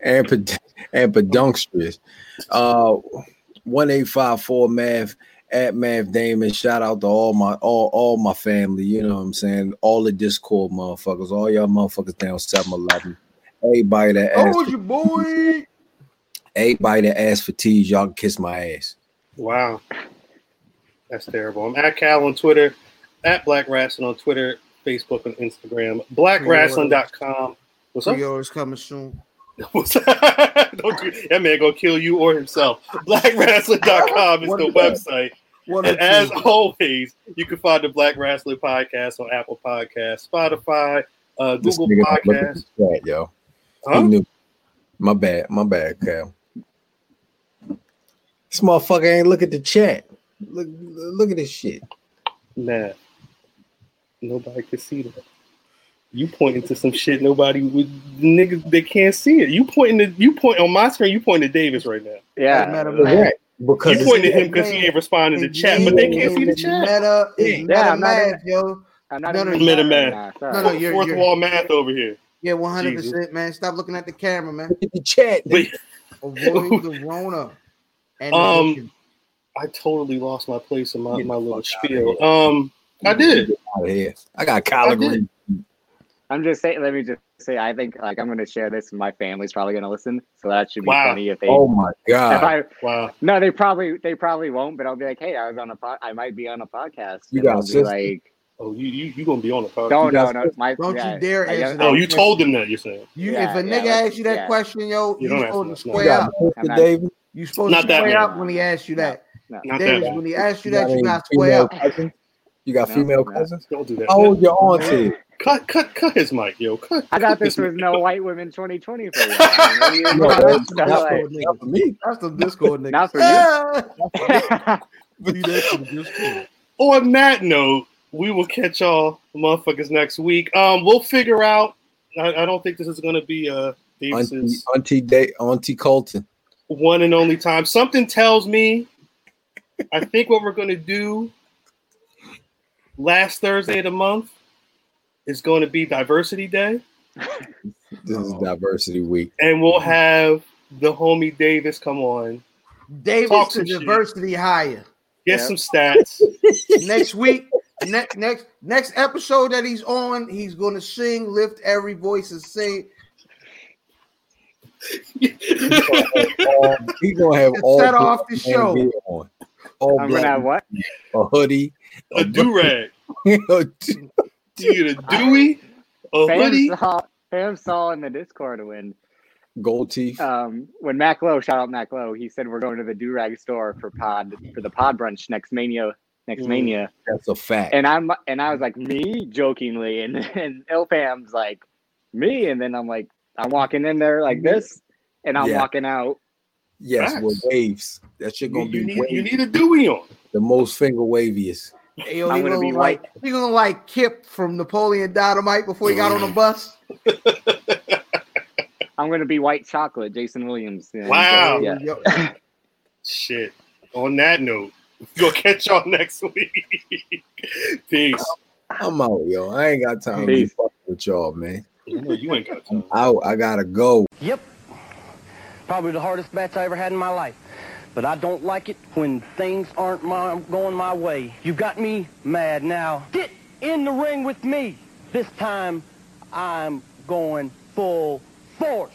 Amped- ambidextrous. Uh, one eight five four math at math Damon. Shout out to all my all all my family. You know what I'm saying? All the Discord motherfuckers, all y'all motherfuckers down 7-Eleven. Everybody that asked, Oh, your boy. everybody that asked for teas, y'all can kiss my ass. Wow. That's terrible. I'm at Cal on Twitter, at Black Wrestling on Twitter, Facebook, and Instagram. BlackWrestling.com. What's up? Pre-orders coming soon. That? Don't do, that man gonna kill you or himself. BlackWrestling.com is the website. And as always, you can find the Black Wrestling Podcast on Apple Podcasts, Spotify, uh, Google nigga look at Podcasts. chat, yo. Huh? My bad, my bad, Cal. This motherfucker ain't look at the chat. Look, look at this shit. Nah. Nobody can see that. You pointing to some shit nobody would niggas they can't see it. You pointing to you point on my screen, you pointing to Davis right now. Yeah. Matter of uh, Because You pointing to him because he ain't responding to chat, but they can't see the chat. Meta, it's Yeah, meta I'm not math, yo. I'm not No, in no, the Meta chat man. right now, sorry. No, no, you're- Fourth you're- wall math over here. Yeah, one hundred percent, man. Stop looking at the camera, man. look at the chat. Avoid the Rona. And Um. I totally lost my place in my, my little fuck spiel. Um, I did. Get out of here. I got collard I did. greens. I'm just saying. Let me just say. I think like I'm going to share this, and my family's probably going to listen. So that should be Wow. funny if they. Oh my god! if god! I Wow. no, they probably they probably won't. But I'll be like, hey, I was on a pod. I might be on a podcast. You got I'll be sister? like, Oh, you you you gonna be on the podcast? no, no, no. My Don't yeah, you dare I guess- that. Oh, you told them that. You're saying You, Yeah, if a nigga let's- asks you that yeah. question, yo, You you, don't supposed answer to that. You square up. a I'm not- David. You supposed Not to that square up when he asks you that. not Davis, that. when he asks you You that, got you any got to square female up. cousins? You got No, female no. cousins? Don't do that. Oh, your auntie? Cut cut cut his mic, yo. Cut. I thought this his was mic. no white women 2020 for you. you know? You- No, that's not, not for, like- not for me. That's the Discord nigga. Not for you. Leave that to the On that note, we will catch y'all motherfuckers next week. Um, we'll figure out. I, I don't think this is gonna be uh Auntie, Davis's Auntie, Day, Auntie Colton. one and only time. Something tells me. I think what we're gonna do last Thursday of the month is going to be Diversity Day, This is Diversity Week. and we'll have the homie Davis come on, Davis Talk to some shit. diversity higher. get Yeah. some stats. next week, next next next episode that he's on, he's gonna sing, lift every voice and sing. He's gonna have To all set off the man show. gear on. All I'm black, gonna have what? a hoodie, a do rag. a Do you get a Dewey, a Fam hoodie? saw, Fam saw in the Discord when gold teeth. um when Mac Lowe, shout out Mac Lowe, he said we're going to the do rag store for pod for the pod brunch next mania next Mm. mania. That's a fact. And I'm and I was like me jokingly and and Ilfam's like me and then I'm like I'm walking in there like this and I'm Yeah. walking out. yes, Facts. with waves. That shit You, gonna you be need waves. you need a Dewey on. the most finger waviest. Hey, yo, I'm gonna gonna be like he gonna like Kip from Napoleon Dynamite before he got on the mm. bus. I'm gonna be white chocolate, Jason Williams. you know, Wow. Yeah. Shit. On that note, we'll catch y'all next week. Peace. I'm out, yo. I ain't got time to be fucking with y'all, man. I know you ain't got time. Out. I gotta go. Yep. Probably the hardest match I ever had in my life. But I don't like it when things aren't my, going my way. You got me mad now. Get in the ring with me. This time, I'm going full force.